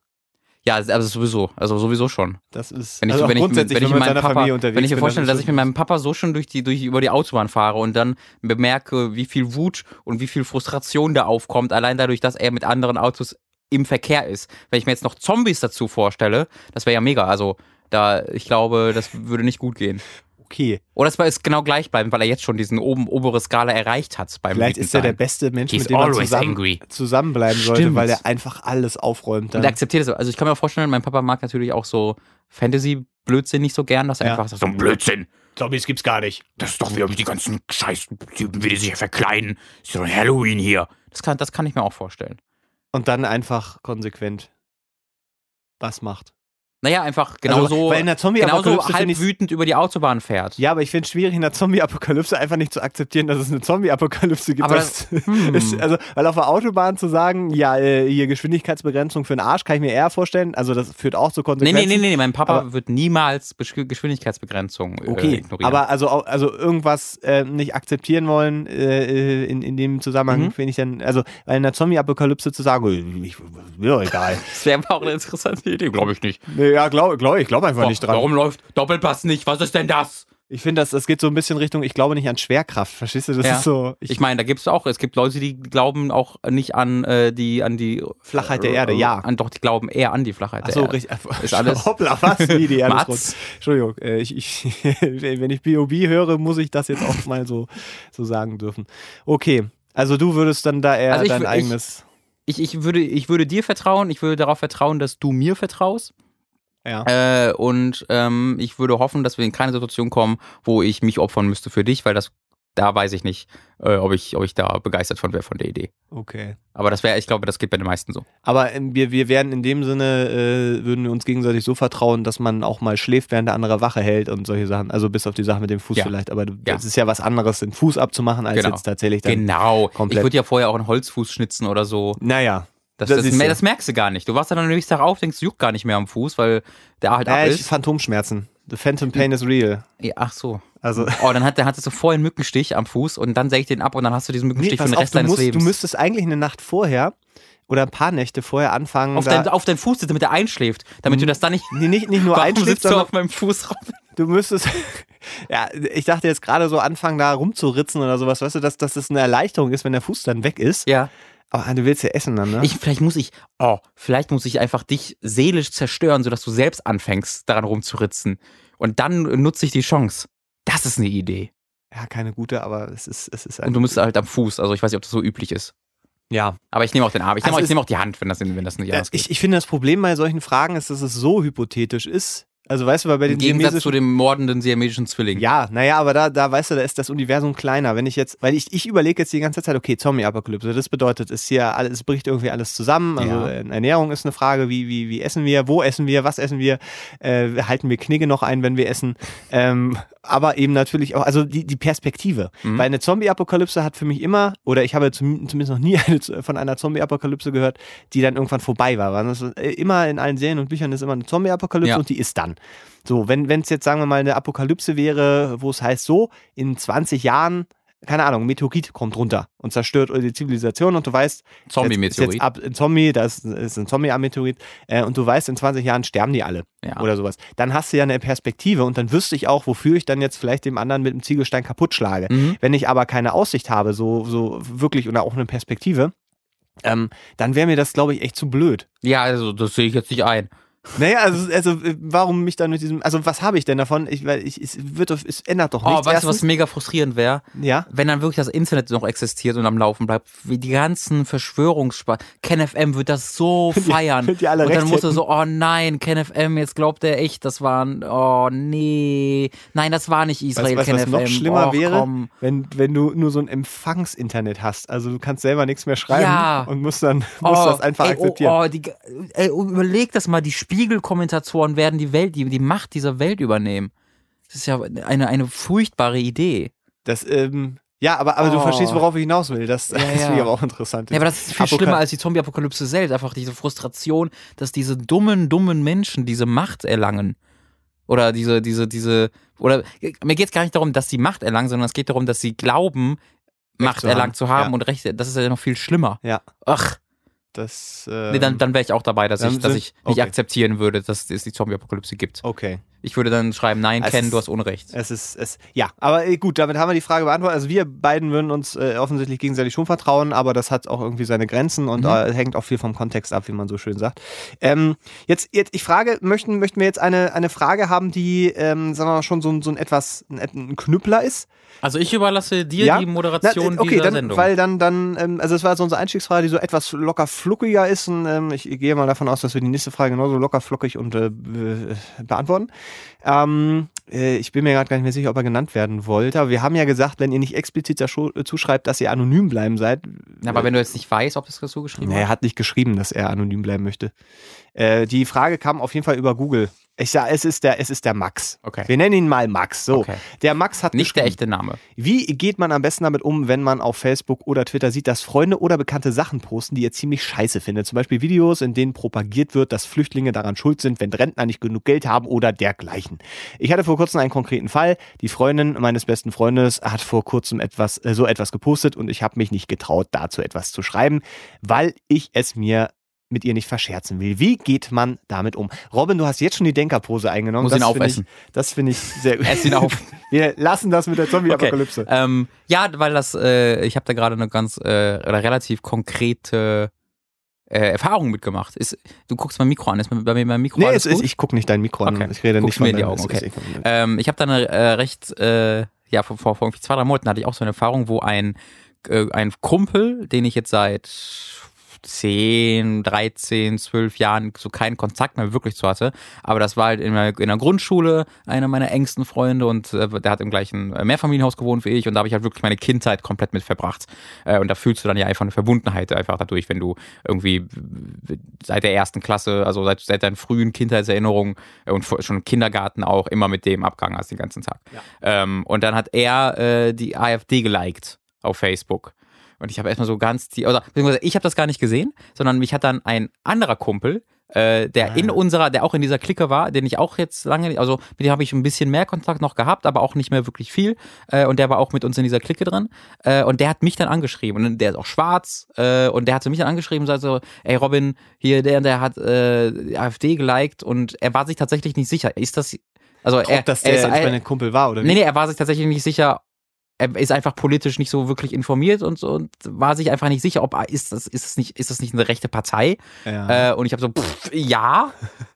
Ja, also sowieso, also sowieso schon. Das ist Wenn ich, also wenn ich, grundsätzlich, wenn ich wenn meinem mit seiner Papa, Familie unterwegs wenn ich mir vorstelle, dass ich mit meinem Papa so schon durch die, durch, über die Autobahn fahre und dann bemerke, wie viel Wut und wie viel Frustration da aufkommt, allein dadurch, dass er mit anderen Autos im Verkehr ist. Wenn ich mir jetzt noch Zombies dazu vorstelle, das wäre ja mega. Also, da, ich glaube, das würde nicht gut gehen. okay. Oder es ist genau gleich bleiben, weil er jetzt schon diesen oben, obere Skala erreicht hat beim Vielleicht ist er der beste Mensch, He's mit dem man always zusammen, angry. zusammenbleiben sollte, Stimmt. weil er einfach alles aufräumt. Dann. Und er akzeptiert es. Also ich kann mir auch vorstellen, mein Papa mag natürlich auch so Fantasy-Blödsinn nicht so gern, dass er Ja. einfach sagt, so ein Blödsinn. Zombies gibt's gar nicht. Das ist doch wieder die ganzen Scheißtypen, wie die sich verkleiden. Ist doch ein Halloween hier. Das kann, das kann ich mir auch vorstellen. Und dann einfach konsequent was macht. Naja, einfach genau Also, so, weil in der genauso halb ich wütend über die Autobahn fährt. Ja, aber ich finde es schwierig in der Zombie-Apokalypse einfach nicht zu akzeptieren, dass es eine Zombie-Apokalypse gibt. Aber Das- hm. ist, also, weil auf der Autobahn zu sagen, ja, äh, hier Geschwindigkeitsbegrenzung für den Arsch, kann ich mir eher vorstellen. Also das führt auch zu Nee, Konsequenzen. nee, nee, nee, mein Papa Aber- wird niemals Geschwindigkeitsbegrenzung äh, Okay, ignorieren. aber also, also irgendwas äh, nicht akzeptieren wollen äh, in, in dem Zusammenhang Mhm. finde ich dann, also weil in der Zombie-Apokalypse zu sagen, äh, ich, mir doch egal. das wäre auch eine interessante Idee, glaube ich nicht. nee, ja, glaube glaub, ich glaube einfach nicht dran. Warum läuft Doppelpass nicht? Was ist denn das? Ich finde, das, das geht so ein bisschen Richtung, ich glaube nicht an Schwerkraft, verstehst du? Das Ja. ist so, Ich meine, da gibt es auch, es gibt Leute, die glauben auch nicht an äh, die, an die Flachheit der Erde, ja. An, doch, die glauben eher an die Flachheit Ach der so, Erde. richtig. Ist alles- Hoppla, was? Wie die Erde ist? Entschuldigung, äh, ich, ich, wenn ich B.O.B. höre, muss ich das jetzt auch mal so, so sagen dürfen. Okay, also du würdest dann da eher Also ich dein ich- eigenes. Ich, ich, würde, ich würde dir vertrauen, ich würde darauf vertrauen, dass du mir vertraust. Ja. Äh, und ähm, ich würde hoffen, dass wir in keine Situation kommen, wo ich mich opfern müsste für dich, weil das da weiß ich nicht, äh, ob, ich, ob ich da begeistert von wäre von der Idee. Okay. Aber das wäre, ich glaube, das geht bei den meisten so. Aber ähm, wir, wir werden in dem Sinne, äh, würden wir uns gegenseitig so vertrauen, dass man auch mal schläft, während der andere Wache hält und solche Sachen. Also bis auf die Sache mit dem Fuß Ja. vielleicht. Aber Ja. das ist ja was anderes, den Fuß abzumachen, als Genau. jetzt tatsächlich dann. Genau. komplett- Ich würde ja vorher auch einen Holzfuß schnitzen oder so. Naja. Das, Das das, das, merkst du gar nicht. Du wachst dann am nächsten Tag auf, denkst, juckt gar nicht mehr am Fuß, weil der halt ab Äh, ist. Phantomschmerzen. The Phantom Pain is real. Ja, ach so. Also. Oh, dann hat, dann hattest du vorher einen Mückenstich am Fuß und dann säge ich den ab und dann hast du diesen Mückenstich Nee, für den auf, Rest du, deines musst, Lebens. du müsstest eigentlich eine Nacht vorher oder ein paar Nächte vorher anfangen. auf, dein, auf deinen Fuß sitzen, damit er einschläft, damit du das dann nicht. nee, nicht, nicht nur Warum einschläfst, sitzt du auf meinem Fuß rum? du müsstest. ja, ich dachte jetzt gerade so anfangen, da rumzuritzen oder sowas, weißt du, dass, dass das eine Erleichterung ist, wenn der Fuß dann weg ist. Ja. Aber du willst ja essen dann, ne? Ich, vielleicht muss ich, oh, vielleicht muss ich einfach dich seelisch zerstören, sodass du selbst anfängst, daran rumzuritzen. Und dann nutze ich die Chance. Das ist eine Idee. ja, keine gute, aber es ist, es ist Und du musst halt am Fuß. Also ich weiß nicht, ob das so üblich ist. ja. Aber ich nehme auch den Arm. Ich nehme Also auch, ich nehme auch die Hand, wenn das, wenn das nicht Ja, anders geht. ich, ich finde, das Problem bei solchen Fragen ist, dass es so hypothetisch ist. Also weißt du, weil bei den Im Gegensatz zu dem mordenden siamesischen Zwilling. Ja, naja, aber da, da weißt du, da ist das Universum kleiner. Wenn ich jetzt, weil ich, ich überlege jetzt die ganze Zeit, okay, Zombie-Apokalypse, das bedeutet, es hier alles, es bricht irgendwie alles zusammen. Also Ja. äh, Ernährung ist eine Frage, wie, wie, wie essen wir, wo essen wir, was essen wir, äh, halten wir Knigge noch ein, wenn wir essen. Ähm, aber eben natürlich auch, also die, die Perspektive. Mhm. Weil eine Zombie-Apokalypse hat für mich immer, oder ich habe zum, zumindest noch nie eine, von einer Zombie-Apokalypse gehört, die dann irgendwann vorbei war. Weil das ist, äh, immer in allen Serien und Büchern ist immer eine Zombie-Apokalypse Ja. und die ist dann. So, wenn es jetzt, sagen wir mal, eine Apokalypse wäre, wo es heißt so, in 20 Jahren, keine Ahnung, ein Meteorit kommt runter und zerstört die Zivilisation und du weißt, Zombie-Meteorit. Ein Zombie, das ist, ein Zombie-Meteorit äh, und du weißt, in 20 Jahren sterben die alle Ja. oder sowas. Dann hast du ja eine Perspektive und dann wüsste ich auch, wofür ich dann jetzt vielleicht dem anderen mit einem Ziegelstein kaputt schlage. Mhm. Wenn ich aber keine Aussicht habe, so, so wirklich oder auch eine Perspektive, ähm, dann wäre mir das, glaube ich, echt zu blöd. Ja, also das sehe ich jetzt nicht ein. Naja, also, also äh, warum mich dann mit diesem, also was habe ich denn davon? Ich, weil ich, es wird doch, es ändert doch Oh, nichts. weißt du, was mega frustrierend wäre? Ja. Wenn dann wirklich das Internet noch existiert und am Laufen bleibt, wie die ganzen Verschwörungsspa KenFM wird das so die- feiern. wenn die alle und dann musst du so, oh nein, KenFM, jetzt glaubt er echt, das waren, oh nee, nein, das war nicht Israel, Weißt du, was noch schlimmer oh, wäre? Komm. Wenn, wenn du nur so ein Empfangsinternet hast. Also du kannst selber nichts mehr schreiben Ja. und musst dann musst das einfach ey, akzeptieren. Oh, oh, die, ey, überleg das mal, die Spiegelkommentatoren werden die Welt, die, die Macht dieser Welt übernehmen. Das ist ja eine, eine furchtbare Idee. Das, ähm, ja, aber, aber du Oh. verstehst, worauf ich hinaus will. Das, das Ja, finde ja. ich aber auch interessant. Ja, aber das ist viel Apoka- schlimmer als die Zombie-Apokalypse selbst. Einfach diese Frustration, dass diese dummen, dummen Menschen diese Macht erlangen. Oder diese, diese, diese, oder mir geht es gar nicht darum, dass sie Macht erlangen, sondern es geht darum, dass sie glauben, Macht zu haben. erlangt zu haben Ja. und Recht. Das ist ja noch viel schlimmer. Ja. Ach, Das, ähm, nee, dann, dann wäre ich auch dabei, dass ich, dass sind- ich nicht okay. akzeptieren würde, dass es die Zombie-Apokalypse gibt. Okay. Ich würde dann schreiben, nein, Es Ken, ist- du hast Unrecht. Es ist, es, ja, aber äh, gut, damit haben wir die Frage beantwortet. Also wir beiden würden uns äh, offensichtlich gegenseitig schon vertrauen, aber das hat auch irgendwie seine Grenzen und Mhm. äh, hängt auch viel vom Kontext ab, wie man so schön sagt. Ähm, jetzt, jetzt, ich frage, möchten, möchten wir jetzt eine, eine Frage haben, die, ähm, sagen wir mal, schon so, ein- so ein etwas, ein, ein Knüppler ist? Also ich überlasse dir Ja? die Moderation Na, äh, okay, dieser dann, Sendung. weil dann, dann, ähm, also es war so unsere Einstiegsfrage, die so etwas locker flockiger ist und ähm, ich gehe mal davon aus, dass wir die nächste Frage genauso locker flockig und äh, be- beantworten. Ähm, äh, ich bin mir gerade gar nicht mehr sicher, ob er genannt werden wollte, aber wir haben ja gesagt, wenn ihr nicht explizit dazu zuschreibt, dass ihr anonym bleiben seid. Ja, aber wenn du jetzt nicht weißt, ob das so geschrieben Nee, er hat nicht geschrieben, dass er anonym bleiben möchte. Äh, die Frage kam auf jeden Fall über Google. Ich sag, es ist der, es ist der Max. Okay. Wir nennen ihn mal Max. So. Okay. Der Max hat Nicht der echte Name. wie geht man am besten damit um, wenn man auf Facebook oder Twitter sieht, dass Freunde oder Bekannte Sachen posten, die ihr ziemlich scheiße findet? Zum Beispiel Videos, in denen propagiert wird, dass Flüchtlinge daran schuld sind, wenn Rentner nicht genug Geld haben oder dergleichen. Ich hatte vor kurzem einen konkreten Fall. Die Freundin meines besten Freundes hat vor kurzem etwas, äh, so etwas gepostet und ich habe mich nicht getraut, dazu etwas zu schreiben, weil ich es mir mit ihr nicht verscherzen will. Wie geht man damit um? Robin, du hast jetzt schon die Denkerpose eingenommen. Muss das ihn aufessen. Ich, das finde ich sehr gut. Ess ihn auf. Wir lassen das mit der Zombie-Apokalypse. Ähm, ja, weil das, äh, ich habe da gerade eine ganz äh, oder relativ konkrete äh, Erfahrung mitgemacht. Ist, du guckst mein Mikro an, ist bei mir mein Mikro Nee, alles es ist, ich gucke nicht dein Mikro an. Okay. Ich rede Guckst nicht mir von in die Augen, okay. Ähm, ich habe da eine äh, recht, äh, ja, vor, vor, vor irgendwie zwei, drei Monaten hatte ich auch so eine Erfahrung, wo ein, äh, ein Kumpel, den ich jetzt seit 10, 13, 12 Jahren so keinen Kontakt mehr wirklich zu hatte. Aber das war halt in der, in der Grundschule einer meiner engsten Freunde und äh, der hat im gleichen äh, Mehrfamilienhaus gewohnt wie ich und da habe ich halt wirklich meine Kindheit komplett mit verbracht. Äh, und da fühlst du dann ja einfach eine Verbundenheit einfach dadurch, wenn du irgendwie seit der ersten Klasse, also seit, seit deinen frühen Kindheitserinnerungen äh, und schon im Kindergarten auch immer mit dem abgegangen hast den ganzen Tag. Ja. Ähm, und dann hat er äh, die AfD geliked auf Facebook. Und ich habe erstmal so ganz, die, oder beziehungsweise ich habe das gar nicht gesehen, sondern mich hat dann ein anderer Kumpel, äh, der ah. in unserer, der auch in dieser Clique war, den ich auch jetzt lange, also mit dem habe ich ein bisschen mehr Kontakt noch gehabt, aber auch nicht mehr wirklich viel. Äh, und der war auch mit uns in dieser Clique drin. Äh, und der hat mich dann angeschrieben. Und der ist auch schwarz. Äh, und der hat mich dann angeschrieben und sagt so, ey Robin, hier, der, der hat äh, die AfD geliked und er war sich tatsächlich nicht sicher. Ist das also Ob er, das der er ist, Kumpel war, oder wie? Nee, nee, er war sich tatsächlich nicht sicher, er ist einfach politisch nicht so wirklich informiert und und war sich einfach nicht sicher, ob ist das ist das nicht ist das nicht eine rechte Partei? Ja. Äh, und ich habe so pff, ja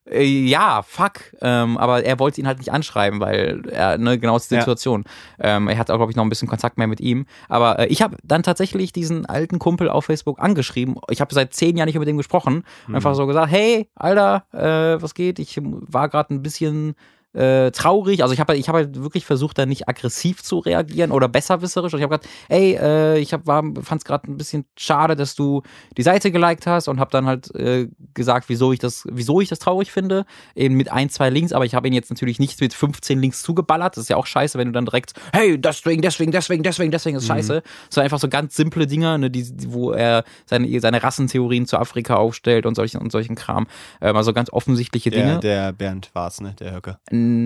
äh, ja fuck, ähm, aber er wollte ihn halt nicht anschreiben, weil er ne genau die Situation. Ja. Ähm, er hat auch glaube ich noch ein bisschen Kontakt mehr mit ihm. Aber äh, ich habe dann tatsächlich diesen alten Kumpel auf Facebook angeschrieben. Ich habe seit zehn Jahren nicht über den gesprochen. Mhm. Einfach so gesagt, hey Alter, äh, was geht? Ich war gerade ein bisschen äh, traurig. Also ich habe ich hab halt wirklich versucht, da nicht aggressiv zu reagieren oder besserwisserisch. Und ich habe gesagt, ey, äh, ich fand es gerade ein bisschen schade, dass du die Seite geliked hast und habe dann halt äh, gesagt, wieso ich das, wieso ich das traurig finde. Eben mit ein, zwei Links, aber ich habe ihn jetzt natürlich nicht mit 15 Links zugeballert. Das ist ja auch scheiße, wenn du dann direkt, hey, deswegen, deswegen, deswegen, deswegen, deswegen ist mhm. scheiße. So einfach so ganz simple Dinger, ne, die, wo er seine, seine Rassentheorien zu Afrika aufstellt und solchen und solchen Kram. Ähm, also ganz offensichtliche Dinge. Der, der Bernd war's, ne, der Höcke.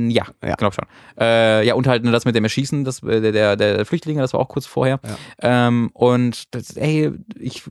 Ja, ja. glaube schon. Äh, ja, und halt ne, das mit dem Erschießen das, äh, der, der Flüchtlinge, das war auch kurz vorher. Ja. Ähm, und das, ey, ich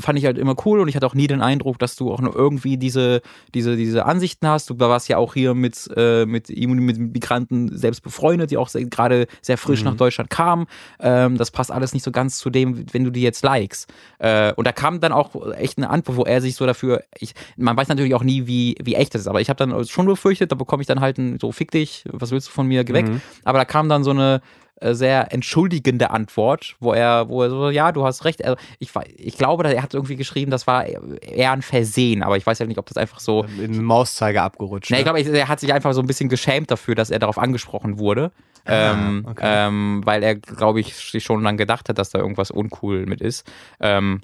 fand ich halt immer cool und ich hatte auch nie den Eindruck, dass du auch nur irgendwie diese, diese, diese Ansichten hast. Du warst ja auch hier mit, äh, mit, mit Migranten selbst befreundet, die auch gerade sehr frisch mhm. nach Deutschland kamen. Ähm, das passt alles nicht so ganz zu dem, wenn du die jetzt likest. Äh, und da kam dann auch echt eine Antwort, wo er sich so dafür, ich, man weiß natürlich auch nie, wie, wie echt das ist, aber ich habe dann schon befürchtet, da bekomme ich dann halt ein, so fick dich, was willst du von mir, geh weg. Mhm. Aber da kam dann so eine äh, sehr entschuldigende Antwort, wo er, wo er so, ja, du hast recht. Also ich, ich glaube, er hat irgendwie geschrieben, das war eher ein Versehen, aber ich weiß ja nicht, ob das einfach so. In den Mauszeiger abgerutscht. Nee, ich glaube, er hat sich einfach so ein bisschen geschämt dafür, dass er darauf angesprochen wurde. Ah, ähm, okay. ähm, weil er, glaube ich, sich schon dann gedacht hat, dass da irgendwas uncool mit ist. Ähm,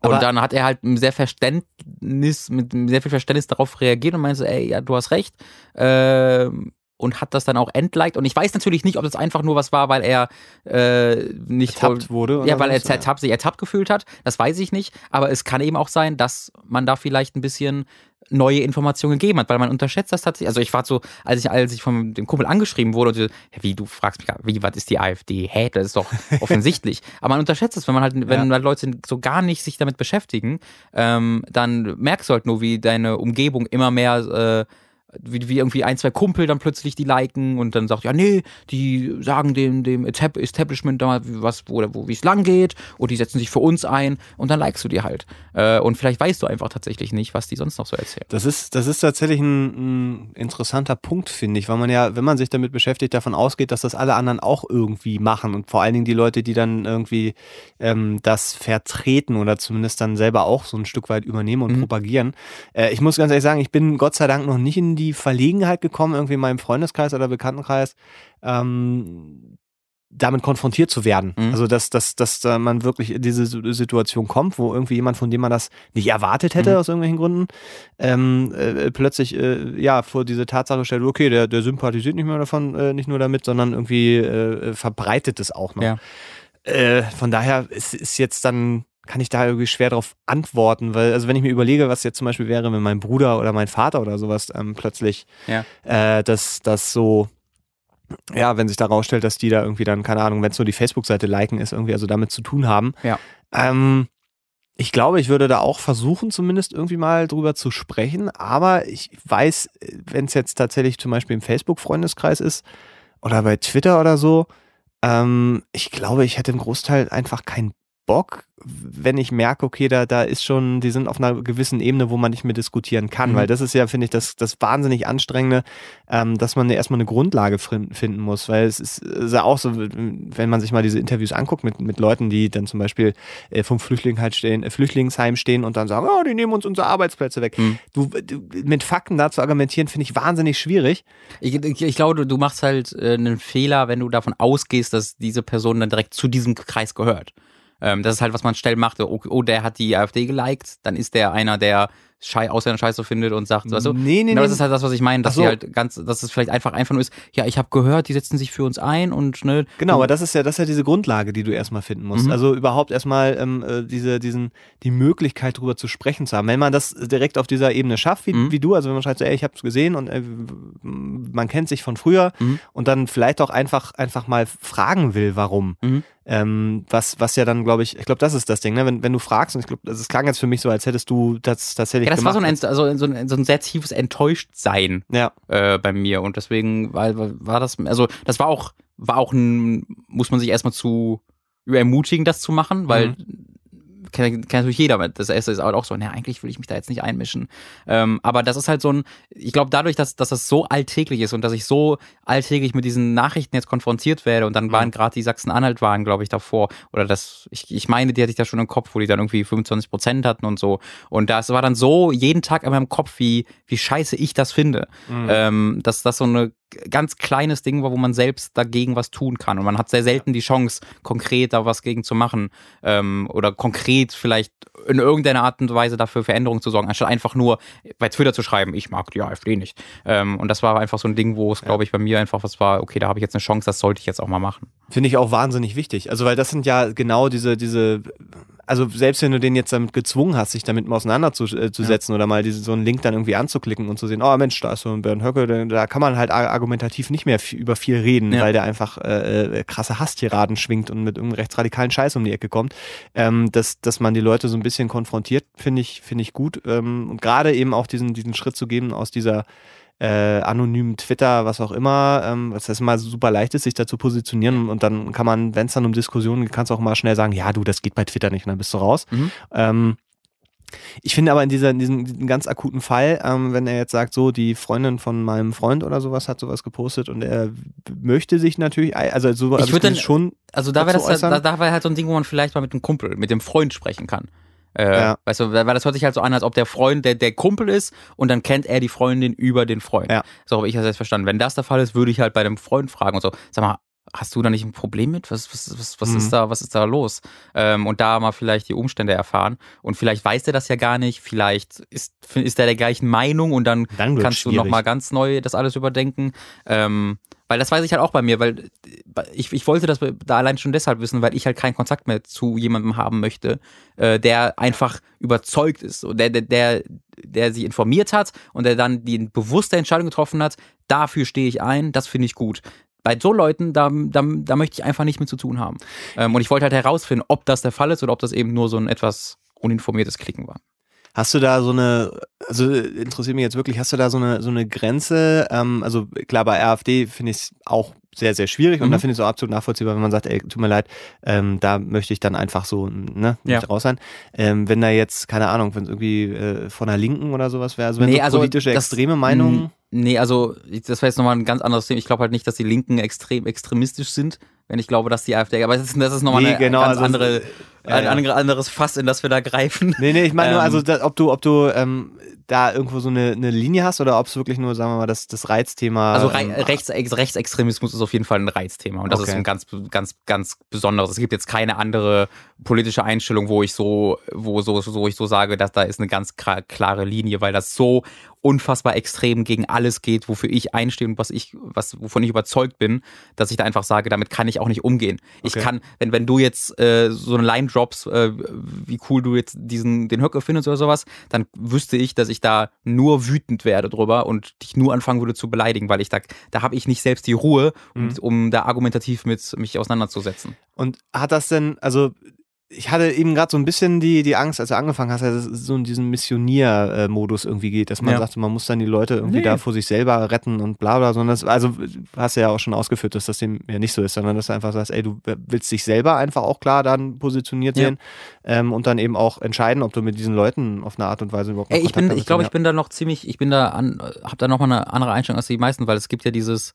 und Aber dann hat er halt sehr Verständnis, mit sehr viel Verständnis darauf reagiert und meinte, ey, ja, du hast recht. Äh, und hat das dann auch entliked. Und ich weiß natürlich nicht, ob das einfach nur was war, weil er äh, nicht ertappt wurde. Ja, weil er ertappt, sich ertappt gefühlt hat. Das weiß ich nicht. Aber es kann eben auch sein, dass man da vielleicht ein bisschen neue Informationen gegeben hat, weil man unterschätzt das tatsächlich. Also ich war so, als ich, als ich von dem Kumpel angeschrieben wurde, und so, wie du fragst mich, wie was ist die AfD? Hä, das ist doch offensichtlich. Aber man unterschätzt es, wenn man halt, wenn ja. Leute so gar nicht sich damit beschäftigen, ähm, dann merkst du halt nur, wie deine Umgebung immer mehr äh, wie, wie irgendwie ein, zwei Kumpel dann plötzlich die liken und dann sagt, ja, nee, die sagen dem, dem Establishment da, was, wo, wo wie es lang geht und die setzen sich für uns ein und dann likest du die halt. Äh, und vielleicht weißt du einfach tatsächlich nicht, was die sonst noch so erzählen. Das ist, das ist tatsächlich ein, ein interessanter Punkt, finde ich, weil man ja, wenn man sich damit beschäftigt, davon ausgeht, dass das alle anderen auch irgendwie machen und vor allen Dingen die Leute, die dann irgendwie ähm, das vertreten oder zumindest dann selber auch so ein Stück weit übernehmen und mhm. propagieren. Äh, ich muss ganz ehrlich sagen, ich bin Gott sei Dank noch nicht in die Verlegenheit gekommen, irgendwie in meinem Freundeskreis oder Bekanntenkreis, ähm, damit konfrontiert zu werden. Mhm. Also dass, dass, dass da man wirklich in diese Situation kommt, wo irgendwie jemand, von dem man das nicht erwartet hätte, mhm. aus irgendwelchen Gründen, ähm, äh, plötzlich äh, ja vor diese Tatsache stellt, okay, der, der sympathisiert nicht mehr davon, äh, nicht nur damit, sondern irgendwie äh, verbreitet es auch noch. Ja. Äh, von daher ist, ist jetzt dann kann ich da irgendwie schwer darauf antworten, weil, also wenn ich mir überlege, was jetzt zum Beispiel wäre, wenn mein Bruder oder mein Vater oder sowas ähm, plötzlich ja. äh, das, das so, ja, wenn sich da rausstellt, dass die da irgendwie dann, keine Ahnung, wenn es nur die Facebook-Seite liken ist, irgendwie also damit zu tun haben. Ja. Ähm, ich glaube, ich würde da auch versuchen, zumindest irgendwie mal drüber zu sprechen, aber ich weiß, wenn es jetzt tatsächlich zum Beispiel im Facebook-Freundeskreis ist oder bei Twitter oder so, ähm, ich glaube, ich hätte im Großteil einfach keinen Bock, wenn ich merke, okay, da, da ist schon, die sind auf einer gewissen Ebene, wo man nicht mehr diskutieren kann. Mhm. Weil das ist ja, finde ich, das, das wahnsinnig Anstrengende, ähm, dass man ja erstmal eine Grundlage finden muss. Weil es ist, ist ja auch so, wenn man sich mal diese Interviews anguckt mit, mit Leuten, die dann zum Beispiel äh, vom Flüchtling halt stehen, äh, Flüchtlingsheim stehen und dann sagen, oh, die nehmen uns unsere Arbeitsplätze weg. Mhm. Du, du, mit Fakten da zu argumentieren, finde ich wahnsinnig schwierig. Ich, ich, ich glaube, du machst halt äh, einen Fehler, wenn du davon ausgehst, dass diese Person dann direkt zu diesem Kreis gehört. Ähm, das ist halt, was man schnell macht. Oh, oh, der hat die AfD geliked, dann ist der einer, der Schei Ausländer scheiße findet und sagt, weißt du? Nee, nee, genau, das ist halt das, was ich meine, dass so. sie halt ganz, dass es vielleicht einfach einfach nur ist, ja, ich habe gehört, die setzen sich für uns ein und ne. Genau, aber das ist ja, das ist ja diese Grundlage, die du erstmal finden musst. Mhm. Also überhaupt erstmal ähm, äh, diese, diesen, die Möglichkeit darüber zu sprechen zu haben. Wenn man das direkt auf dieser Ebene schafft, wie, mhm. wie du, also wenn man schreibt so, ey, ich habe es gesehen und äh, man kennt sich von früher mhm. und dann vielleicht auch einfach, einfach mal fragen will, warum. Ähm, was, was ja dann, glaube ich, ich glaube, das ist das Ding, ne? wenn, wenn du fragst, und ich glaube, das klang jetzt für mich so, als hättest du das tatsächlich ja, das gemacht. war so ein, also so ein, so ein sehr tiefes Enttäuschtsein ja. äh, bei mir und deswegen war, war das, also das war auch, war auch ein, muss man sich erstmal zu ermutigen, das zu machen, weil mhm kennt, kennt natürlich jeder. Das erste ist auch so, naja, eigentlich will ich mich da jetzt nicht einmischen. Ähm, aber das ist halt so ein, ich glaube, dadurch, dass, dass das so alltäglich ist und dass ich so alltäglich mit diesen Nachrichten jetzt konfrontiert werde und dann mhm. waren gerade die Sachsen-Anhalt waren, glaube ich, davor, oder das, ich, ich meine, die hatte ich da schon im Kopf, wo die dann irgendwie 25 Prozent hatten und so. Und das war dann so jeden Tag in meinem Kopf, wie, wie scheiße ich das finde. Mhm. Ähm, dass das so eine ganz kleines Ding war, wo man selbst dagegen was tun kann. Und man hat sehr selten die Chance, konkret da was gegen zu machen ähm, oder konkret vielleicht in irgendeiner Art und Weise dafür Veränderungen zu sorgen, anstatt einfach nur bei Twitter zu schreiben, ich mag die AfD nicht. Ähm, und das war einfach so ein Ding, wo es, glaube ich, bei mir einfach was war, okay, da habe ich jetzt eine Chance, das sollte ich jetzt auch mal machen. Finde ich auch wahnsinnig wichtig. Also, weil das sind ja genau diese, diese also selbst wenn du den jetzt damit gezwungen hast, sich damit mal auseinanderzusetzen äh, ja. oder mal diese, so einen Link dann irgendwie anzuklicken und zu sehen, oh Mensch, da ist so ein Bernd Höcke, da kann man halt argumentativ nicht mehr über viel reden, ja. weil der einfach äh, äh, krasse Hasstiraden schwingt und mit irgendeinem rechtsradikalen Scheiß um die Ecke kommt. Ähm, dass, dass man die Leute so ein bisschen konfrontiert, finde ich, finde ich gut. Ähm, und gerade eben auch diesen, diesen Schritt zu geben aus dieser äh, anonymen Twitter, was auch immer, ähm, was das immer super leicht ist, sich da zu positionieren und dann kann man, wenn es dann um Diskussionen geht, kannst du auch mal schnell sagen, ja du, das geht bei Twitter nicht und dann bist du raus. Mhm. Ähm, ich finde aber in, dieser, in diesem, ganz akuten Fall, ähm, wenn er jetzt sagt, so die Freundin von meinem Freund oder sowas hat sowas gepostet und er möchte sich natürlich, also so also ich würde dann schon. Also da wäre das, da, da wäre halt so ein Ding, wo man vielleicht mal mit einem Kumpel, mit dem Freund sprechen kann. Äh, ja. Weißt du, weil das hört sich halt so an, als ob der Freund der, der Kumpel ist und dann kennt er die Freundin über den Freund. Ja. So habe ich das jetzt verstanden. Wenn das der Fall ist, würde ich halt bei dem Freund fragen und so, sag mal, hast du da nicht ein Problem mit? Was, was, was, was mhm. ist da, was ist da los? Ähm, und da mal vielleicht die Umstände erfahren. Und vielleicht weiß der das ja gar nicht, vielleicht ist, ist der der gleichen Meinung und dann, dann kannst schwierig. du nochmal ganz neu das alles überdenken. Ähm, weil das weiß ich halt auch bei mir, weil ich, ich wollte das da allein schon deshalb wissen, weil ich halt keinen Kontakt mehr zu jemandem haben möchte, äh, der einfach überzeugt ist der, der, der, der sich informiert hat und der dann die bewusste Entscheidung getroffen hat, dafür stehe ich ein, das finde ich gut bei so Leuten, da, da, da möchte ich einfach nicht mit zu tun haben. Ähm, und ich wollte halt herausfinden, ob das der Fall ist oder ob das eben nur so ein etwas uninformiertes Klicken war. Hast du da so eine, also interessiert mich jetzt wirklich, hast du da so eine, so eine Grenze? Ähm, also klar, bei AfD finde ich es auch sehr, sehr schwierig und da mhm. finde ich es auch absolut nachvollziehbar, wenn man sagt, ey, tut mir leid, ähm, da möchte ich dann einfach so, ne, nicht ja. raus sein. Ähm, wenn da jetzt, keine Ahnung, wenn es irgendwie äh, von der Linken oder sowas wäre, also wenn nee, so also politische das, extreme Meinungen. Nee, also das wäre jetzt nochmal ein ganz anderes Thema. Ich glaube halt nicht, dass die Linken extrem extremistisch sind, wenn ich glaube, dass die AfD, aber das ist, das ist nochmal nee, eine genau, ganz also andere, ja, ein ja. anderes Fass, in das wir da greifen. Nee, nee, ich meine nur, also da, ob du, ob du ähm, da irgendwo so eine, eine Linie hast oder ob es wirklich nur, sagen wir mal, das, das Reizthema. Also Re ähm, Rechts, Rechtsextremismus ist auf jeden Fall ein Reizthema und das okay. ist ein ganz, ganz, ganz besonderes. Es gibt jetzt keine andere politische Einstellung, wo ich so, wo so, so ich so sage, dass da ist eine ganz klare Linie, weil das so unfassbar extrem gegen alles geht, wofür ich einstehe und was ich, was, wovon ich überzeugt bin, dass ich da einfach sage, damit kann ich auch nicht umgehen. Ich okay. kann, wenn, wenn du jetzt äh, so eine Line drops, äh, wie cool du jetzt diesen, den Höcke findest oder sowas, dann wüsste ich, dass ich da nur wütend werde drüber und dich nur anfangen würde zu beleidigen, weil ich da, da habe ich nicht selbst die Ruhe, mhm. um, um da argumentativ mit mich auseinanderzusetzen. Und hat das denn, also ich hatte eben gerade so ein bisschen die, die Angst, als du angefangen hast, dass es so in diesen Missioniermodus irgendwie geht, dass man Ja. sagt, man muss dann die Leute irgendwie Nee. da vor sich selber retten und bla bla, sondern das, also hast du ja auch schon ausgeführt, dass das dem ja nicht so ist, sondern dass du einfach sagst, ey, du willst dich selber einfach auch klar dann positioniert Ja. sehen ähm, und dann eben auch entscheiden, ob du mit diesen Leuten auf eine Art und Weise überhaupt Ey, ich Kontakt bin, haben ich glaube, ich willst. bin da noch ziemlich, ich bin da an, habe da noch mal eine andere Einstellung als die meisten, weil es gibt ja dieses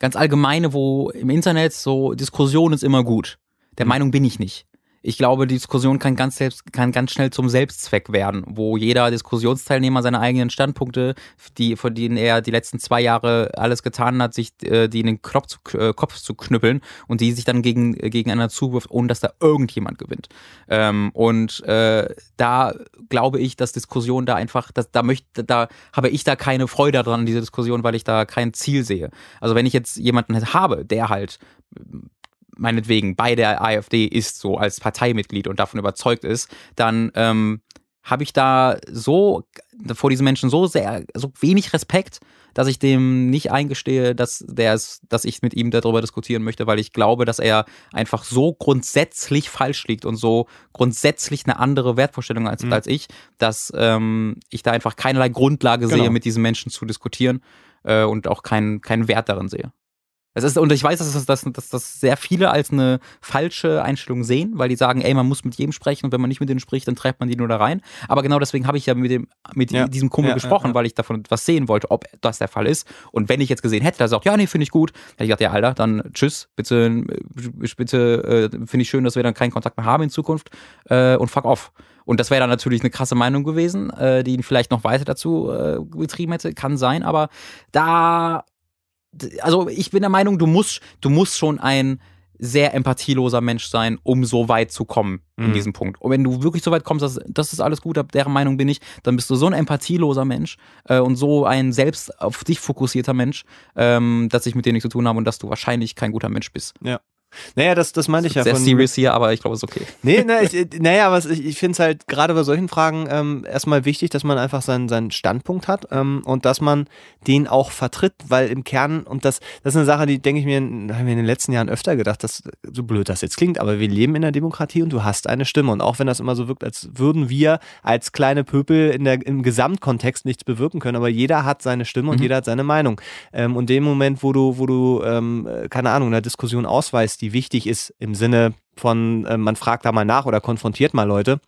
ganz allgemeine, wo im Internet so Diskussion ist immer gut. Der Mhm. Meinung bin ich nicht. Ich glaube, die Diskussion kann ganz selbst, kann ganz schnell zum Selbstzweck werden, wo jeder Diskussionsteilnehmer seine eigenen Standpunkte, die, von denen er die letzten zwei Jahre alles getan hat, sich äh, die in den Kopf zu, äh, Kopf zu knüppeln und die sich dann gegen, äh, gegeneinander zuwirft, ohne dass da irgendjemand gewinnt. Ähm, und äh, da glaube ich, dass Diskussion da einfach, dass, da möchte, da habe ich da keine Freude dran, diese Diskussion, weil ich da kein Ziel sehe. Also wenn ich jetzt jemanden habe, der halt meinetwegen bei der AfD ist, so als Parteimitglied und davon überzeugt ist, dann ähm, habe ich da so vor diesen Menschen so sehr, so wenig Respekt, dass ich dem nicht eingestehe, dass der ist, dass ich mit ihm darüber diskutieren möchte, weil ich glaube, dass er einfach so grundsätzlich falsch liegt und so grundsätzlich eine andere Wertvorstellung als, Mhm. als ich, dass ähm, ich da einfach keinerlei Grundlage sehe, Genau. mit diesen Menschen zu diskutieren äh, und auch keinen keinen Wert darin sehe. Es ist, und ich weiß, dass das, dass, dass das sehr viele als eine falsche Einstellung sehen, weil die sagen, ey, man muss mit jedem sprechen und wenn man nicht mit denen spricht, dann treibt man die nur da rein. Aber genau deswegen habe ich ja mit dem mit Ja. diesem Kumpel Ja, gesprochen, ja, weil ich davon was sehen wollte, ob das der Fall ist. Und wenn ich jetzt gesehen hätte, dass er sagt, ja, nee, finde ich gut, dann hätte ich gesagt, ja, Alter, dann tschüss, bitte, äh, bitte, äh, finde ich schön, dass wir dann keinen Kontakt mehr haben in Zukunft äh, und fuck off. Und das wäre dann natürlich eine krasse Meinung gewesen, äh, die ihn vielleicht noch weiter dazu äh, getrieben hätte, kann sein, aber da also ich bin der Meinung, du musst, du musst schon ein sehr empathieloser Mensch sein, um so weit zu kommen in Mhm. diesem Punkt. Und wenn du wirklich so weit kommst, dass das ist alles gut, ab deren Meinung bin ich, dann bist du so ein empathieloser Mensch äh, und so ein selbst auf dich fokussierter Mensch, ähm, dass ich mit dir nichts zu tun habe und dass du wahrscheinlich kein guter Mensch bist. Naja, das, das meinte ich ja Sehr von. serious hier, aber ich glaube, es ist okay. Nee, na, ich, äh, naja, aber ich, ich finde es halt gerade bei solchen Fragen ähm, erstmal wichtig, dass man einfach seinen, seinen Standpunkt hat ähm, und dass man den auch vertritt, weil im Kern, und das, das ist eine Sache, die denke ich mir, in- haben wir in den letzten Jahren öfter gedacht, dass so blöd das jetzt klingt, aber wir leben in der Demokratie und du hast eine Stimme. Und auch wenn das immer so wirkt, als würden wir als kleine Pöpel in der, im Gesamtkontext nichts bewirken können, aber jeder hat seine Stimme und Mhm. jeder hat seine Meinung. Ähm, und dem Moment, wo du, wo du, ähm, äh, keine Ahnung, eine Diskussion ausweist, die wichtig ist im Sinne von, äh, man fragt da mal nach oder konfrontiert mal Leute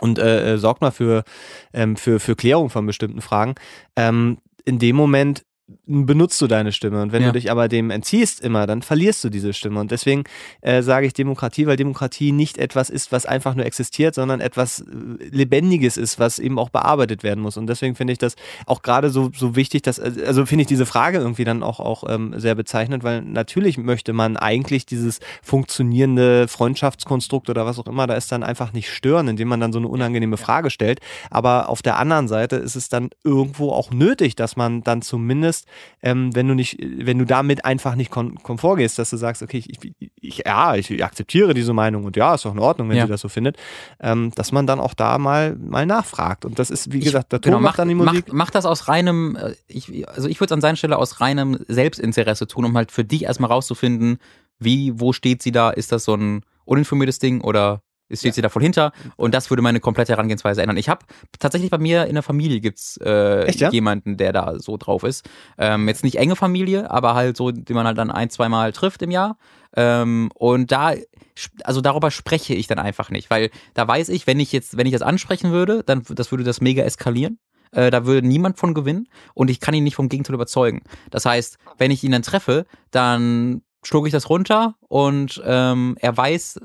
und äh, äh, sorgt mal für, ähm, für, für Klärung von bestimmten Fragen, ähm, in dem Moment benutzt du deine Stimme. Und wenn Ja. du dich aber dem entziehst immer, dann verlierst du diese Stimme. Und deswegen äh, sage ich Demokratie, weil Demokratie nicht etwas ist, was einfach nur existiert, sondern etwas äh, Lebendiges ist, was eben auch bearbeitet werden muss. Und deswegen finde ich das auch gerade so, so wichtig, dass, also finde ich diese Frage irgendwie dann auch, auch ähm, sehr bezeichnend, weil natürlich möchte man eigentlich dieses funktionierende Freundschaftskonstrukt oder was auch immer, da ist dann einfach nicht stören, indem man dann so eine unangenehme Frage stellt. Aber auf der anderen Seite ist es dann irgendwo auch nötig, dass man dann zumindest, ähm, wenn du nicht, wenn du damit einfach nicht kon konform gehst, dass du sagst, okay, ich, ich, ja, ich akzeptiere diese Meinung und ja, ist doch in Ordnung, wenn Ja. sie das so findet, ähm, dass man dann auch da mal, mal nachfragt. Und das ist, wie gesagt, der Ton Genau, macht mach, dann die Musik. Mach, mach das aus reinem, äh, ich, also ich würde es an seiner Stelle aus reinem Selbstinteresse tun, um halt für dich erstmal rauszufinden, wie, wo steht sie da? Ist das so ein uninformiertes Ding oder steht sie da voll hinter? Und das würde meine komplette Herangehensweise ändern. Ich habe tatsächlich bei mir in der Familie gibt's äh, Echt, ja? jemanden, der da so drauf ist. Ähm, jetzt nicht enge Familie, aber halt so, den man halt dann ein, zwei Mal trifft im Jahr. Ähm, und da, also darüber spreche ich dann einfach nicht, weil da weiß ich, wenn ich jetzt, wenn ich das ansprechen würde, dann das würde das mega eskalieren. Äh, da würde niemand von gewinnen und ich kann ihn nicht vom Gegenteil überzeugen. Das heißt, wenn ich ihn dann treffe, dann schlucke ich das runter und ähm, er weiß,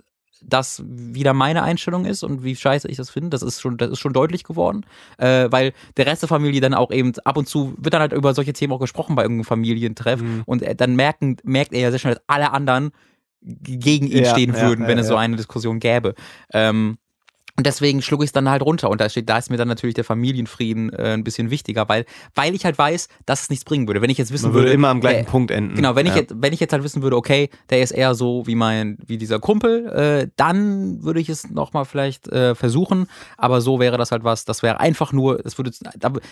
dass wieder meine Einstellung ist und wie scheiße ich das finde. Das ist schon, das ist schon deutlich geworden, äh, weil der Rest der Familie dann auch eben ab und zu wird dann halt über solche Themen auch gesprochen bei irgendeinem Familientreff Mhm. und er, dann merken, merkt er ja sehr schnell, dass alle anderen gegen ihn Ja, stehen ja, würden, ja, wenn es so eine Diskussion gäbe. Ähm, und deswegen schlug ich es dann halt runter. Und da steht, da ist mir dann natürlich der Familienfrieden äh, ein bisschen wichtiger, weil, weil ich halt weiß, dass es nichts bringen würde. Wenn ich jetzt wissen Man würde würde, immer am gleichen äh, Punkt enden. Genau, wenn ich ja. jetzt, wenn ich jetzt halt wissen würde, okay, der ist eher so wie mein, wie dieser Kumpel, äh, dann würde ich es nochmal vielleicht äh, versuchen. Aber so wäre das halt was, das wäre einfach nur, das würde,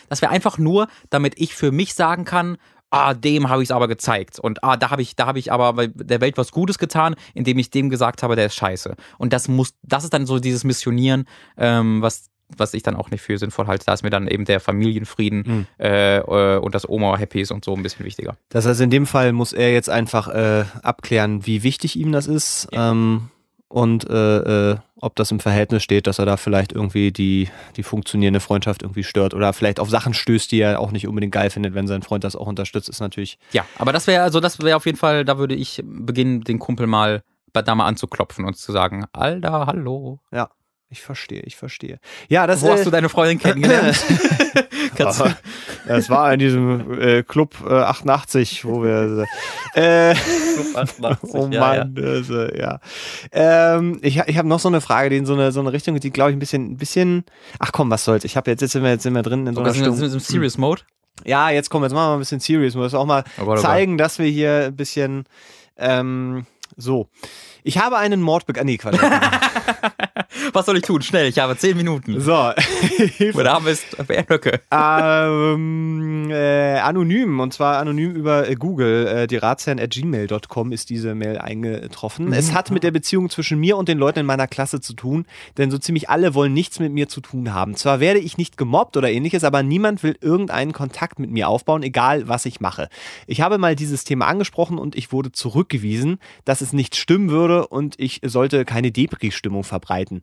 das wäre einfach nur, damit ich für mich sagen kann, ah, dem habe ich es aber gezeigt. Und ah, da habe ich, da habe ich aber der Welt was Gutes getan, indem ich dem gesagt habe, der ist scheiße. Und das muss, das ist dann so dieses Missionieren, ähm, was was ich dann auch nicht für sinnvoll halte. Da ist mir dann eben der Familienfrieden mhm. äh, und das Oma happy ist und so ein bisschen wichtiger. Das heißt, in dem Fall muss er jetzt einfach äh, abklären, wie wichtig ihm das ist. Ja. Ähm, und äh, äh, ob das im Verhältnis steht, dass er da vielleicht irgendwie die, die funktionierende Freundschaft irgendwie stört oder vielleicht auf Sachen stößt, die er auch nicht unbedingt geil findet, wenn sein Freund das auch unterstützt, ist natürlich. Ja, aber das wäre, also das wäre auf jeden Fall, da würde ich beginnen, den Kumpel mal da mal anzuklopfen und zu sagen, Alter, hallo. Ja. Ich verstehe, ich verstehe. Ja, das, Wo äh, hast du deine Freundin kennengelernt? das war in diesem äh, Club äh, 88, wo wir. Äh, Club 88, oh Mann, ja. Das, äh, ja. Ähm, ich ich habe noch so eine Frage, die in so eine, so eine Richtung geht, die glaube ich ein bisschen, ein bisschen. Ach komm, was soll's? Ich habe jetzt, jetzt sind wir, jetzt sind wir drin in so einer. Sind wir im Serious Mode? Ja, jetzt kommen, jetzt machen wir mal ein bisschen Serious Mode. Auch mal oh Gott, oh zeigen, dass wir hier ein bisschen. Ähm, so. Ich habe einen Mord begangen. Nee, Quatsch. Was soll ich tun? Schnell, ich habe zehn Minuten. So. mein Name ist Bärnöcke. Ähm, äh, anonym, und zwar anonym über äh, Google. Äh, die gmail.com ist diese Mail eingetroffen. Mhm. Es hat mit der Beziehung zwischen mir und den Leuten in meiner Klasse zu tun, denn so ziemlich alle wollen nichts mit mir zu tun haben. Zwar werde ich nicht gemobbt oder ähnliches, aber niemand will irgendeinen Kontakt mit mir aufbauen, egal was ich mache. Ich habe mal dieses Thema angesprochen und ich wurde zurückgewiesen, dass es nicht stimmen würde und ich sollte keine Depri-Stimmung verbreiten.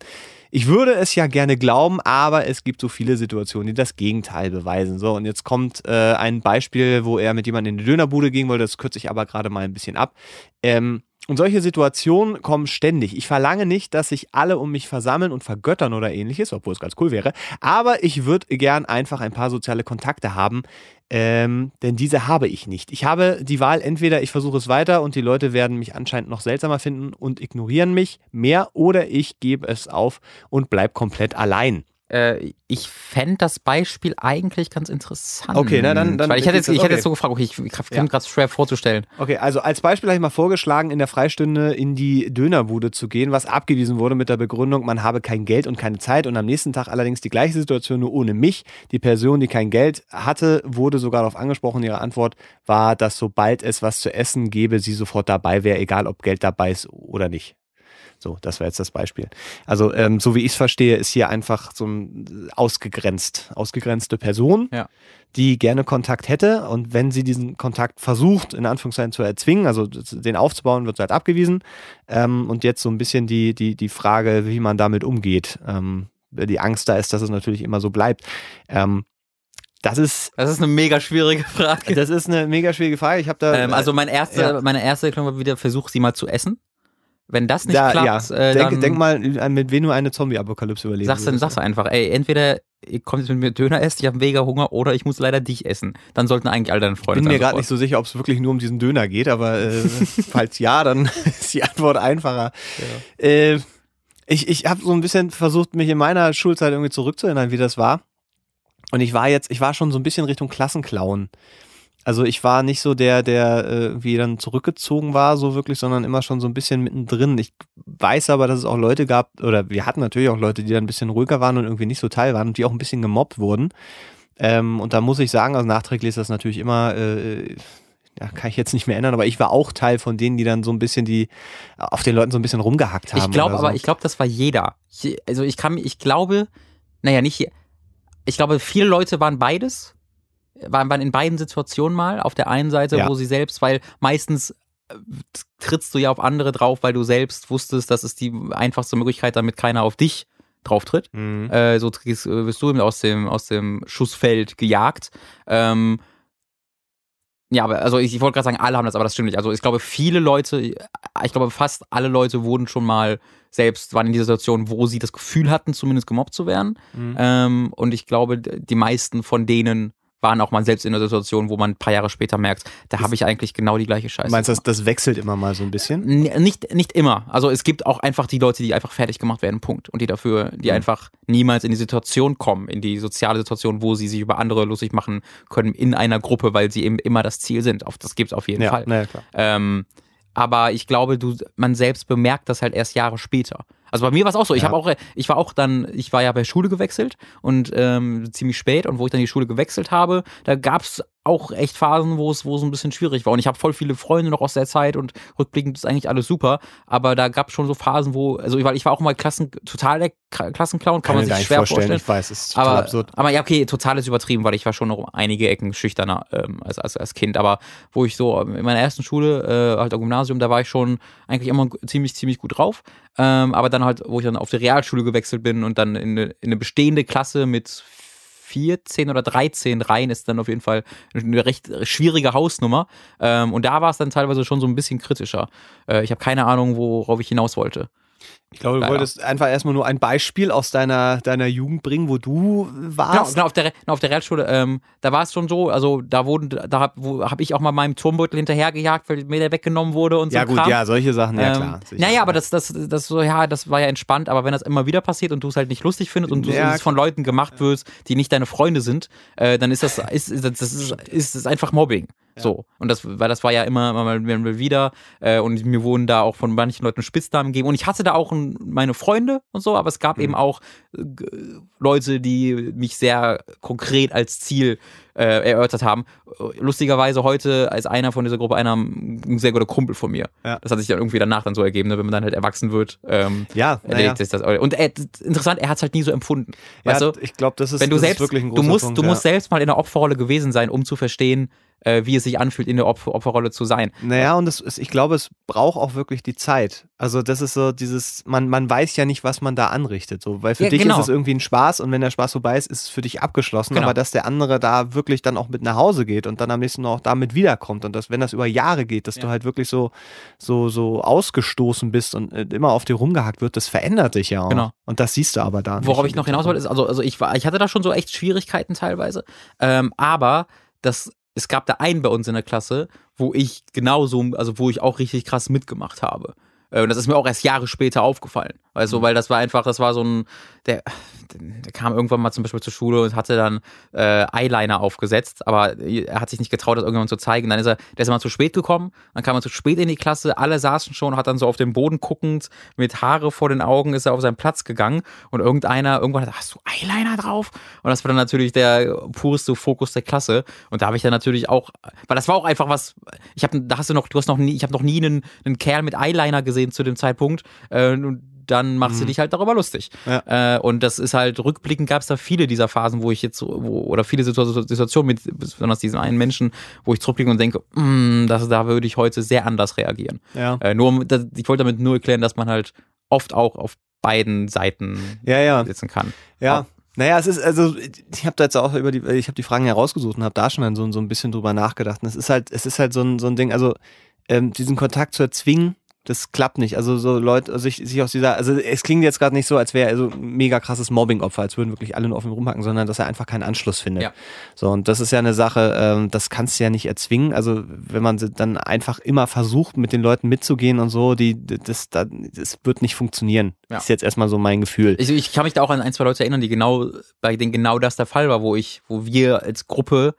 Ich würde es ja gerne glauben, aber es gibt so viele Situationen, die das Gegenteil beweisen. So, und jetzt kommt äh, ein Beispiel, wo er mit jemandem in die Dönerbude gehen wollte, das kürze ich aber gerade mal ein bisschen ab. Ähm, und solche Situationen kommen ständig. Ich verlange nicht, dass sich alle um mich versammeln und vergöttern oder ähnliches, obwohl es ganz cool wäre. Aber ich würde gern einfach ein paar soziale Kontakte haben, ähm, denn diese habe ich nicht. Ich habe die Wahl, entweder ich versuche es weiter und die Leute werden mich anscheinend noch seltsamer finden und ignorieren mich mehr, oder ich gebe es auf und bleibe komplett allein äh, ich fände das Beispiel eigentlich ganz interessant. Okay, na, dann, dann Weil ich hätte jetzt, ich hätte jetzt so gefragt, okay, ich finde ja. gerade schwer vorzustellen. Okay, also als Beispiel habe ich mal vorgeschlagen, in der Freistunde in die Dönerbude zu gehen, was abgewiesen wurde mit der Begründung, man habe kein Geld und keine Zeit und am nächsten Tag allerdings die gleiche Situation, nur ohne mich. Die Person, die kein Geld hatte, wurde sogar darauf angesprochen. Ihre Antwort war, dass sobald es was zu essen gäbe, sie sofort dabei wäre, egal ob Geld dabei ist oder nicht. So, das war jetzt das Beispiel. Also, ähm, so wie ich es verstehe, ist hier einfach so ein ausgegrenzt, ausgegrenzte Person, ja. die gerne Kontakt hätte. Und wenn sie diesen Kontakt versucht, in Anführungszeichen zu erzwingen, also den aufzubauen, wird sie halt abgewiesen. Ähm, und jetzt so ein bisschen die, die, die Frage, wie man damit umgeht. Ähm, die Angst da ist, dass es natürlich immer so bleibt. Ähm, das ist. Das ist eine mega schwierige Frage. Das ist eine mega schwierige Frage. Ich habe da. Ähm, also mein erste, ja. meine erste Erklärung war wieder Versuch, sie mal zu essen. Wenn das nicht da, klappt, ja. äh, denk, dann, denk mal, mit wem du eine Zombie-Apokalypse überleben sagst, dann sagst einfach, ey, entweder ihr kommt jetzt mit mir Döner essen, ich habe mega Hunger, oder ich muss leider dich essen. Dann sollten eigentlich all deine Freunde Ich bin mir gerade nicht so sicher, ob es wirklich nur um diesen Döner geht, aber äh, falls ja, dann ist die Antwort einfacher. Ja. Äh, ich ich habe so ein bisschen versucht, mich in meiner Schulzeit irgendwie zurückzuerinnern, wie das war. Und ich war jetzt, ich war schon so ein bisschen Richtung Klassenclown. Also ich war nicht so der, der äh, irgendwie dann zurückgezogen war, so wirklich, sondern immer schon so ein bisschen mittendrin. Ich weiß aber, dass es auch Leute gab, oder wir hatten natürlich auch Leute, die dann ein bisschen ruhiger waren und irgendwie nicht so teil waren und die auch ein bisschen gemobbt wurden. Ähm, und da muss ich sagen, also nachträglich ist das natürlich immer, äh, ja, kann ich jetzt nicht mehr ändern, aber ich war auch Teil von denen, die dann so ein bisschen die auf den Leuten so ein bisschen rumgehackt haben. Ich glaube, so. aber ich glaube, das war jeder. Also ich kann, ich glaube, naja, nicht, ich glaube, viele Leute waren beides waren, waren in beiden Situationen mal. Auf der einen Seite, ja. wo sie selbst, weil meistens äh, trittst du ja auf andere drauf, weil du selbst wusstest, das ist die einfachste Möglichkeit, damit keiner auf dich drauf tritt. Mhm. Äh, so wirst du aus dem, aus dem Schussfeld gejagt. Ähm, ja, aber also ich, ich wollte gerade sagen, alle haben das, aber das stimmt nicht. Also ich glaube, viele Leute, ich glaube fast alle Leute wurden schon mal selbst, waren in dieser Situation, wo sie das Gefühl hatten, zumindest gemobbt zu werden. Mhm. Ähm, und ich glaube, die meisten von denen waren auch mal selbst in der Situation, wo man ein paar Jahre später merkt, da habe ich eigentlich genau die gleiche Scheiße. Meinst du, das, das wechselt immer mal so ein bisschen? N nicht, nicht immer. Also es gibt auch einfach die Leute, die einfach fertig gemacht werden, Punkt. Und die dafür, die mhm. einfach niemals in die Situation kommen, in die soziale Situation, wo sie sich über andere lustig machen können in einer Gruppe, weil sie eben immer das Ziel sind. Das gibt es auf jeden ja, Fall. Ja, klar. Ähm, aber ich glaube, du, man selbst bemerkt das halt erst Jahre später. Also bei mir war es auch so. Ich Ja. habe auch, ich war auch dann, ich war ja bei Schule gewechselt und ähm, ziemlich spät und wo ich dann die Schule gewechselt habe, da gab es auch echt Phasen, wo es, wo es ein bisschen schwierig war. Und ich habe voll viele Freunde noch aus der Zeit und rückblickend ist eigentlich alles super. Aber da gab es schon so Phasen, wo, also weil ich war auch mal Klassen, total der Klassenclown, kann Kann man sich schwer vorstellen. vorstellen. Ich weiß, es ist total Aber, absurd. aber ja, okay, total ist übertrieben, weil ich war schon noch um einige Ecken schüchterner ähm, als, als, als Kind. Aber wo ich so in meiner ersten Schule, äh, halt am Gymnasium, da war ich schon eigentlich immer ziemlich, ziemlich gut drauf. Ähm, aber dann halt, wo ich dann auf die Realschule gewechselt bin und dann in eine, in eine bestehende Klasse mit 14 oder 13 rein ist dann auf jeden Fall eine recht schwierige Hausnummer. Ähm, und da war es dann teilweise schon so ein bisschen kritischer. Äh, ich habe keine Ahnung, worauf ich hinaus wollte. Ich glaube, du Leider. wolltest einfach erstmal nur ein Beispiel aus deiner, deiner Jugend bringen, wo du warst. genau auf, der, auf der Realschule, ähm, da war es schon so, also da wurden, da habe hab ich auch mal meinem Turmbeutel hinterhergejagt, weil mir der weggenommen wurde und so Ja, gut, Kram. ja, solche Sachen, ja Ähm, klar. sicher. naja, aber das, das, das so, ja, das war ja entspannt, aber wenn das immer wieder passiert und du es halt nicht lustig findest und du Ja, es von Leuten gemacht wirst, die nicht deine Freunde sind, äh, dann ist das, ist, ist, das ist, ist, ist einfach Mobbing. So. Und das, weil das war ja immer, immer wieder, äh, und mir wurden da auch von manchen Leuten Spitznamen gegeben. Und ich hatte da auch ein, meine Freunde und so, aber es gab Mhm. eben auch äh, Leute, die mich sehr konkret als Ziel äh, erörtert haben. Lustigerweise heute als einer von dieser Gruppe einer ein sehr guter Kumpel von mir. Ja. Das hat sich dann irgendwie danach dann so ergeben, ne, wenn man dann halt erwachsen wird. Ähm, ja, das. Und er, interessant, er hat es halt nie so empfunden. Weißt ja, du, ich glaube, das ist, wenn du selbst, wirklich ein du großer musst, Punkt, du ja. musst selbst mal in der Opferrolle gewesen sein, um zu verstehen, äh, wie es sich anfühlt, in der Opfer Opferrolle zu sein. Naja, und es ist, ich glaube, es braucht auch wirklich die Zeit. Also das ist so dieses, man, man weiß ja nicht, was man da anrichtet. So, weil für Ja, dich genau. ist es irgendwie ein Spaß und wenn der Spaß vorbei ist, ist es für dich abgeschlossen. Genau. Aber dass der andere da wirklich dann auch mit nach Hause geht und dann am nächsten auch damit wiederkommt und dass, wenn das über Jahre geht, dass Ja. du halt wirklich so, so, so ausgestoßen bist und äh, immer auf dir rumgehackt wird, das verändert dich ja auch. Genau. Und das siehst du aber da. Worauf ich noch hinaus wollte, ist, also, also ich war, ich hatte da schon so echt Schwierigkeiten teilweise. Ähm, aber das, es gab da einen bei uns in der Klasse, wo ich genauso, also wo ich auch richtig krass mitgemacht habe. Äh, Und das ist mir auch erst Jahre später aufgefallen. Du, weil das war einfach, das war so ein, der, der kam irgendwann mal zum Beispiel zur Schule und hatte dann äh, Eyeliner aufgesetzt, aber er hat sich nicht getraut, das irgendjemand zu zeigen. Dann ist er, der ist immer zu spät gekommen, dann kam er zu spät in die Klasse, alle saßen schon, hat dann so auf den Boden guckend, mit Haare vor den Augen, ist er auf seinen Platz gegangen und irgendeiner, irgendwann hat, hast du Eyeliner drauf? Und das war dann natürlich der purste Fokus der Klasse. Und da habe ich dann natürlich auch, weil das war auch einfach was, ich habe, da hast du noch, du hast noch nie, ich habe noch nie einen, einen Kerl mit Eyeliner gesehen zu dem Zeitpunkt. Äh, und dann machst du dich halt darüber lustig. Ja. Äh, und das ist halt, rückblickend gab es da viele dieser Phasen, wo ich jetzt, wo, oder viele Situ- Situationen mit besonders diesem einen Menschen, wo ich zurückblicke und denke, mm, das, da würde ich heute sehr anders reagieren. Ja. Äh, nur, das, ich wollte damit nur erklären, dass man halt oft auch auf beiden Seiten Ja, ja. sitzen kann. Ja. Auch- Naja, es ist, also ich habe da jetzt auch über die, ich habe die Fragen herausgesucht und habe da schon dann so, so ein bisschen drüber nachgedacht. Und es ist halt, es ist halt so ein, so ein Ding, also ähm, diesen Kontakt zu erzwingen, das klappt nicht. Also so Leute, sich, sich aus dieser, also es klingt jetzt gerade nicht so, als wäre er so ein mega krasses Mobbing-Opfer, als würden wirklich alle nur auf ihm rumhacken, sondern dass er einfach keinen Anschluss findet. Ja. So, und das ist ja eine Sache, ähm, das kannst du ja nicht erzwingen. Also wenn man dann einfach immer versucht, mit den Leuten mitzugehen und so, die, das, das, das wird nicht funktionieren. Ja. Ist jetzt erstmal so mein Gefühl. Ich, ich kann mich da auch an ein, zwei Leute erinnern, die genau, bei denen genau das der Fall war, wo ich, wo wir als Gruppe,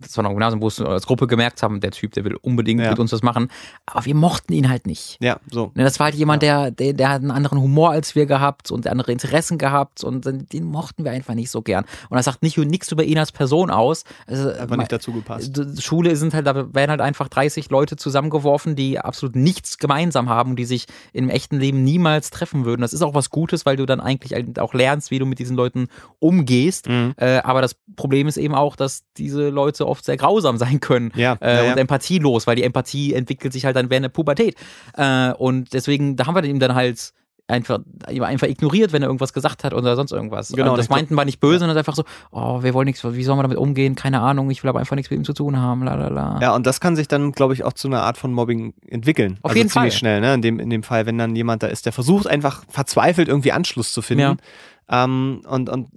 das war noch ein Gymnasium, wo wir als Gruppe gemerkt haben, der Typ, der will unbedingt Ja. mit uns was machen, aber wir mochten ihn halt nicht. ja, so. Ne, Das war halt jemand, der, der, der hat einen anderen Humor als wir gehabt und andere Interessen gehabt und den mochten wir einfach nicht so gern. Und das sagt nicht nichts über ihn als Person aus. Also, Einfach nicht dazu gepasst. Schule sind halt, da werden halt einfach 30 Leute zusammengeworfen, die absolut nichts gemeinsam haben und die sich im echten Leben niemals treffen würden. Das ist auch was Gutes, weil du dann eigentlich halt auch lernst, wie du mit diesen Leuten umgehst. Mhm. Äh, aber das Problem ist eben auch, dass diese Leute oft sehr grausam sein können Ja, äh, ja, und empathielos, weil die Empathie entwickelt sich halt dann während der Pubertät. Äh, und deswegen, da haben wir ihm dann halt einfach, einfach ignoriert, wenn er irgendwas gesagt hat oder sonst irgendwas. Genau, Und das meinten wir nicht böse, sondern einfach so, oh, wir wollen nichts, wie sollen wir damit umgehen? Keine Ahnung, ich will aber einfach nichts mit ihm zu tun haben, la la la. Ja, und das kann sich dann, glaube ich, auch zu einer Art von Mobbing entwickeln. Auf also jeden ziemlich Fall. schnell, ne? In dem, in dem Fall, wenn dann jemand da ist, der versucht einfach verzweifelt irgendwie Anschluss zu finden. Ja. Ähm, und, und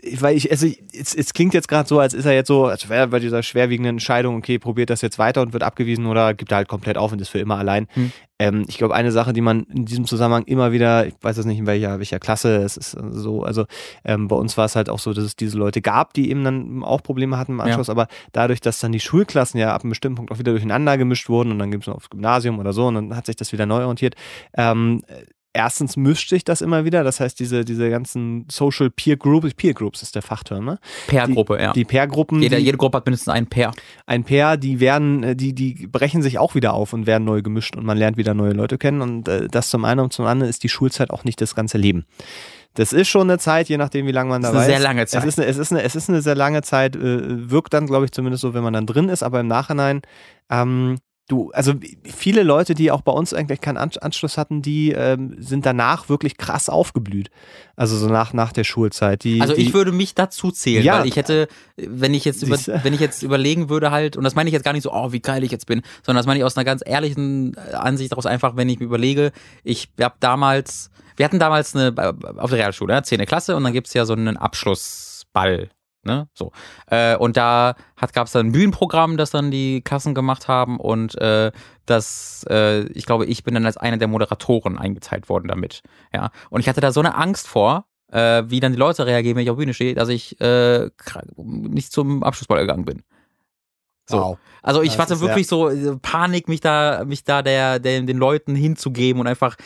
ich, weil ich, also es, es klingt jetzt gerade so, als ist er jetzt so, als wäre bei dieser schwerwiegenden Entscheidung, okay, probiert das jetzt weiter und wird abgewiesen oder gibt er halt komplett auf und ist für immer allein. Hm. Ähm, ich glaube, eine Sache, die man in diesem Zusammenhang immer wieder, ich weiß jetzt nicht in welcher, welcher Klasse es ist so, also ähm, bei uns war es halt auch so, dass es diese Leute gab, die eben dann auch Probleme hatten im Anschluss, aber dadurch, dass dann die Schulklassen ja ab einem bestimmten Punkt auch wieder durcheinander gemischt wurden und dann gibt es noch aufs Gymnasium oder so und dann hat sich das wieder neu orientiert, ähm, erstens mischt sich das immer wieder. Das heißt, diese, diese ganzen Social Peer Groups, Peer Groups ist der Fachterm, ne? Pair-Gruppe, ja. Die Pair-Gruppen. Jede, jede Gruppe hat mindestens einen Pair. ein Pair, die werden, äh, die, die brechen sich auch wieder auf und werden neu gemischt und man lernt wieder neue Leute kennen. Und äh, das zum einen und zum anderen ist die Schulzeit auch nicht das ganze Leben. Das ist schon eine Zeit, je nachdem, wie lange man dabei ist ist. eine sehr lange Zeit. Es ist eine, es ist eine, es ist eine sehr lange Zeit, äh, wirkt dann, glaube ich, zumindest so, wenn man dann drin ist, aber im Nachhinein, ähm, du, also viele Leute, die auch bei uns eigentlich keinen An Anschluss hatten, die ähm, sind danach wirklich krass aufgeblüht. Also so nach, nach der Schulzeit. Die, Also die, ich würde mich dazu zählen, Ja. weil ich hätte, wenn ich jetzt über, wenn ich jetzt überlegen würde halt, und das meine ich jetzt gar nicht so, oh, wie geil ich jetzt bin, sondern das meine ich aus einer ganz ehrlichen äh, Ansicht daraus einfach, wenn ich mir überlege, ich habe damals, wir hatten damals eine, auf der Realschule, ne, 10. Klasse und dann gibt's ja so einen Abschlussball. Ne, so. Äh, und da gab es dann ein Bühnenprogramm, das dann die Klassen gemacht haben und äh, das, äh, ich glaube, ich bin dann als einer der Moderatoren eingeteilt worden damit. Ja. Und ich hatte da so eine Angst vor, äh, wie dann die Leute reagieren, wenn ich auf Bühne stehe, dass ich äh, nicht zum Abschlussball gegangen bin. So. Wow. Also ich Das hatte wirklich so äh, Panik, mich da, mich da der, der, den Leuten hinzugeben und einfach,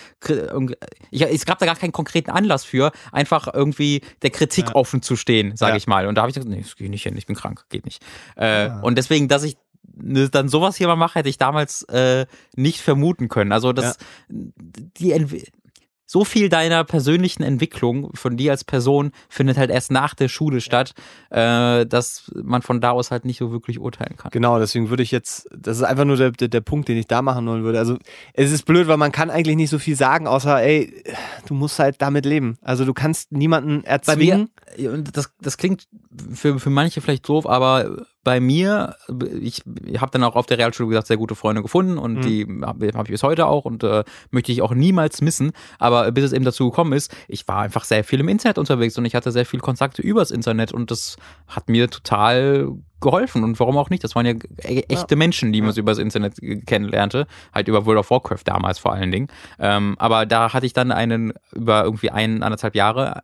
ich, es gab da gar keinen konkreten Anlass für, einfach irgendwie der Kritik Ja. offen zu stehen, sage Ja. ich mal. Und da habe ich gesagt, nee, das geht nicht hin, ich bin krank, geht nicht. Äh, Ja. Und deswegen, dass ich ne, dann sowas hier mal mache, hätte ich damals äh, nicht vermuten können. Also das, die so viel deiner persönlichen Entwicklung von dir als Person findet halt erst nach der Schule statt, äh, dass man von da aus halt nicht so wirklich urteilen kann. Genau, deswegen würde ich jetzt, das ist einfach nur der, der, der Punkt, den ich da machen wollen würde. Also es ist blöd, weil man kann eigentlich nicht so viel sagen, außer, ey, du musst halt damit leben. Also du kannst niemanden Bei erzwingen. mir, und das, das klingt für, für manche vielleicht doof, aber bei mir, ich, habe dann auch auf der Realschule gesagt, sehr gute Freunde gefunden und Mhm. die habe hab ich bis heute auch und äh, möchte ich auch niemals missen. Aber bis es eben dazu gekommen ist, ich war einfach sehr viel im Internet unterwegs und ich hatte sehr viel Kontakte übers Internet und das hat mir total geholfen und warum auch nicht? Das waren ja e- echte Menschen, die man so übers Internet kennenlernte, halt über World of Warcraft damals vor allen Dingen. Ähm, aber da hatte ich dann einen über irgendwie ein, anderthalb Jahre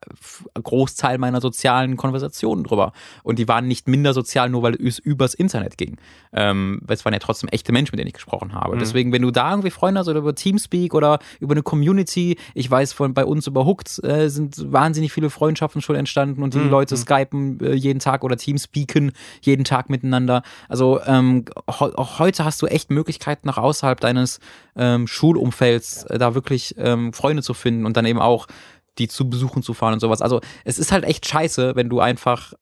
Großteil meiner sozialen Konversationen drüber. Und die waren nicht minder sozial, nur weil es übers Internet ging. Ähm, weil es waren ja trotzdem echte Menschen, mit denen ich gesprochen habe. Mhm. Deswegen, wenn du da irgendwie Freunde hast oder über Teamspeak oder über eine Community, ich weiß von bei uns über Hooked äh, sind wahnsinnig viele Freundschaften schon entstanden und die Mhm. Leute skypen äh, jeden Tag oder Teamspeaken jeden Tag miteinander. Also ähm, auch heute hast du echt Möglichkeiten, nach außerhalb deines ähm, Schulumfelds äh, da wirklich ähm, Freunde zu finden und dann eben auch die zu besuchen zu fahren und sowas. Also es ist halt echt scheiße, wenn du einfach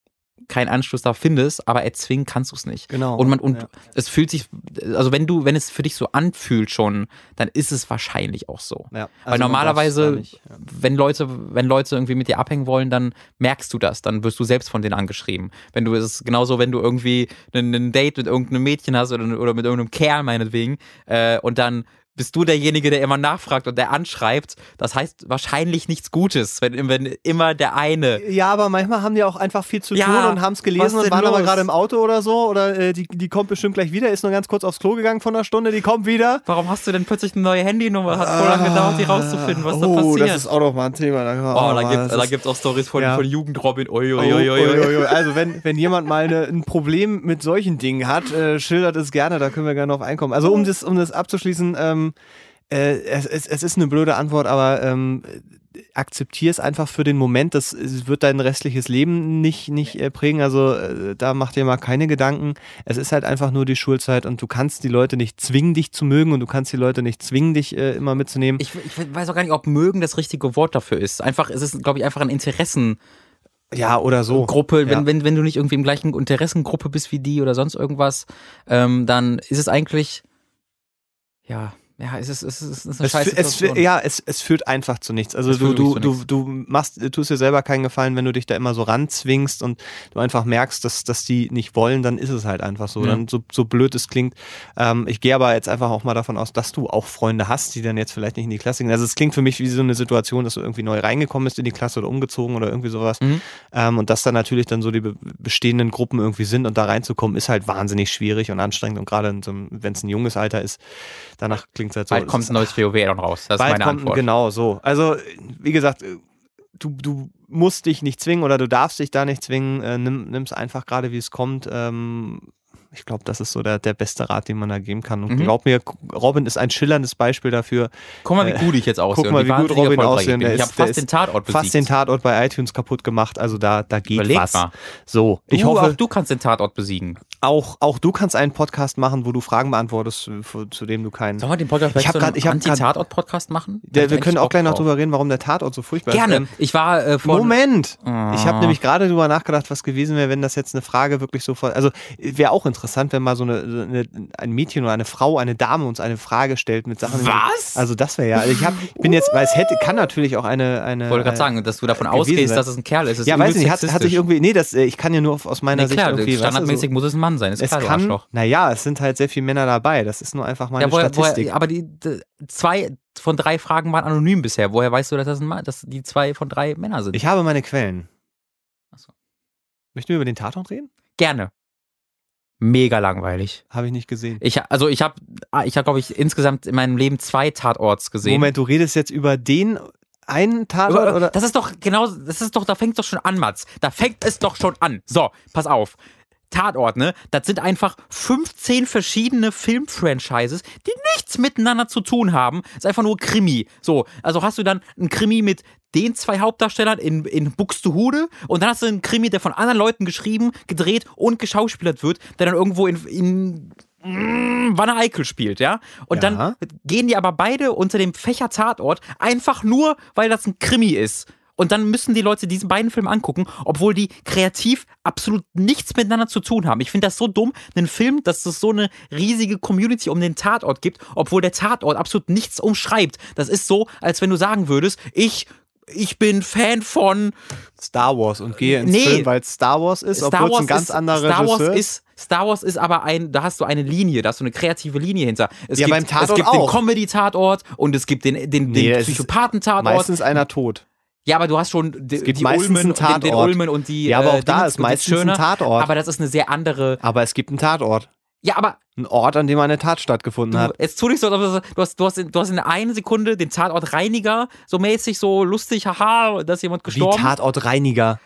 keinen Anschluss da findest, aber erzwingen kannst du es nicht. Genau. Und man und Ja. es fühlt sich, also wenn du, wenn es für dich so anfühlt schon, dann ist es wahrscheinlich auch so. Ja, Weil also man normalerweise, nicht, ja. wenn Leute, wenn Leute irgendwie mit dir abhängen wollen, dann merkst du das, dann wirst du selbst von denen angeschrieben. Wenn du es ist genauso, wenn du irgendwie ein, ein Date mit irgendeinem Mädchen hast oder, oder mit irgendeinem Kerl meinetwegen, äh, und dann bist du derjenige, der immer nachfragt und der anschreibt. Das heißt wahrscheinlich nichts Gutes, wenn, wenn immer der eine. Ja, aber manchmal haben die auch einfach viel zu Ja, tun und haben es gelesen und waren aber los? gerade im Auto oder so. Oder äh, die, die kommt bestimmt gleich wieder, ist nur ganz kurz aufs Klo gegangen von einer Stunde, die kommt wieder. Warum hast du denn plötzlich eine neue Handynummer? Hat voll lange gedauert, die rauszufinden, was da oh, passiert. das ist auch noch mal ein Thema. Da, Oh, noch da gibt da ist- gibt's auch Stories von, Ja. von Jugendrobin. Oh, ui, ui, ui, ui. ui, ui. Also wenn, wenn jemand mal eine, ein Problem mit solchen Dingen hat, äh, schildert es gerne, da können wir gerne auf einkommen. Also um das, um das abzuschließen, ähm, äh, es, es, es ist eine blöde Antwort, aber ähm, akzeptier es einfach für den Moment. Das wird dein restliches Leben nicht, nicht äh, prägen. Also äh, da mach dir mal keine Gedanken. Es ist halt einfach nur die Schulzeit und du kannst die Leute nicht zwingen, dich zu mögen und du kannst die Leute nicht zwingen, dich äh, immer mitzunehmen. Ich, ich weiß auch gar nicht, ob mögen das richtige Wort dafür ist. Einfach, es ist, glaube ich, einfach ein Interessengruppe. ja, oder so. Wenn, Ja. wenn, wenn du nicht irgendwie im gleichen Interessengruppe bist wie die oder sonst irgendwas, ähm, dann ist es eigentlich, ja, ja, es ist, es ist, es ist eine Es, scheiße es, Situation. ja, es, es führt einfach zu nichts. Also du, du, du, du machst, du tust dir selber keinen Gefallen, wenn du dich da immer so ranzwingst und du einfach merkst, dass, dass die nicht wollen, dann ist es halt einfach so. Ja. Dann so, so blöd es klingt. Ähm, ich gehe aber jetzt einfach auch mal davon aus, dass du auch Freunde hast, die dann jetzt vielleicht nicht in die Klasse gehen. Also es klingt für mich wie so eine Situation, dass du irgendwie neu reingekommen bist in die Klasse oder umgezogen oder irgendwie sowas. Mhm. Ähm, und dass dann natürlich dann so die be bestehenden Gruppen irgendwie sind und da reinzukommen, ist halt wahnsinnig schwierig und anstrengend. Und gerade so wenn es ein junges Alter ist, danach klingt es halt so. Bald kommt ist- ein neues WoW dann raus. Das ist Bald meine kommt, Antwort. Genau, so. Also, wie gesagt, du, du musst dich nicht zwingen oder du darfst dich da nicht zwingen. Äh, nimm es einfach gerade, wie es kommt. Ähm, Ich glaube, das ist so der, der beste Rat, den man da geben kann. Und Mhm. glaub mir, Robin ist ein schillerndes Beispiel dafür. Guck mal, wie gut ich jetzt aussehe. guck mal, und wie gut Robin aussehen. Ich, habe fast den Tatort besiegt. Fast den Tatort bei iTunes kaputt gemacht. Also da, da geht Überleg was. mal. So, ich du, hoffe, auch du kannst den Tatort besiegen. auch, auch du kannst einen Podcast machen, wo du Fragen beantwortest, äh, zu dem du keinen. Sollen wir den Podcast Ich hab so grad- ich hab Anti-Tatort-Podcast machen? Der, wir können auch gleich noch drüber reden, warum der Tatort so furchtbar ist. Gerne. Ähm, Ich war äh, vor Moment! Ah. Ich habe nämlich gerade drüber nachgedacht, was gewesen wäre, wenn das jetzt eine Frage wirklich so. Also wäre auch interessant, wenn mal so eine, eine ein Mädchen oder eine Frau, eine Dame uns eine Frage stellt mit Sachen. Was? Also das wäre ja. Also ich hab, bin jetzt, weil es hätte, kann natürlich auch eine eine. Ich wollte gerade äh, sagen, dass du davon ausgehst, sein. dass es ein Kerl ist. ist Ja, weiß ich übelst nicht, hat, hat sich irgendwie. Nee, das, äh, ich kann ja nur aus meiner Nee, klar, Sicht irgendwie. standardmäßig weißt du, muss es ein Mann sein. Ist es klar, kann. Naja, es sind halt sehr viele Männer dabei. Das ist nur einfach mal Ja, eine woher, Statistik. woher, aber die, die zwei von drei Fragen waren anonym bisher. Woher weißt du, dass das ein Mann, dass die zwei von drei Männer sind? ich habe meine Quellen. Ach so. Möchten wir über den Tatort reden? Gerne. Mega langweilig. Habe ich nicht gesehen. Ich, also ich habe, ich habe glaube ich insgesamt in meinem Leben zwei Tatorts gesehen. Moment, du redest jetzt über den einen Tatort oder? Das ist doch genau, das ist doch, da fängt doch schon an, Mats. Da fängt es doch schon an. So, pass auf. Tatort, ne? Das sind einfach 15 verschiedene Filmfranchises, die nichts miteinander zu tun haben. ist einfach nur Krimi. So, also hast du dann einen Krimi mit den zwei Hauptdarstellern in, in Buxtehude und dann hast du einen Krimi, der von anderen Leuten geschrieben, gedreht und geschauspielert wird, der dann irgendwo in, in mm, Wanne Eickel spielt, ja? Und Ja. dann gehen die aber beide unter dem Fächer Tatort, einfach nur, weil das ein Krimi ist. Und dann müssen die Leute diese beiden Filme angucken, obwohl die kreativ absolut nichts miteinander zu tun haben. Ich finde das so dumm, einen Film, dass es so eine riesige Community um den Tatort gibt, obwohl der Tatort absolut nichts umschreibt. Das ist so, als wenn du sagen würdest, ich, ich bin Fan von Star Wars und gehe ins Nee. Film, weil es Star Wars ist, obwohl es ein ganz ist, anderer Star Wars Regisseur ist Star Wars ist aber ein, da hast du eine Linie, da hast du eine kreative Linie hinter. Es Ja, gibt, beim Tatort es gibt den auch. Comedy-Tatort und es gibt den, den, Nee, den ist Psychopathen-Tatort. meistens einer tot. Ja, aber du hast schon die, gibt die meistens Ulmen, einen den, den Tatort. Ulmen und die Ja, aber äh, auch da Dingens ist meistens ein Schöner. Tatort. Aber das ist eine sehr andere. Aber es gibt einen Tatort. Ja, aber Ein Ort, an dem eine Tat stattgefunden du, hat. jetzt tu dich so, als ob du hast, du hast, in- du hast in einer Sekunde den Tatort Reiniger so mäßig so lustig, haha, da ist jemand gestorben. Tatortreiniger.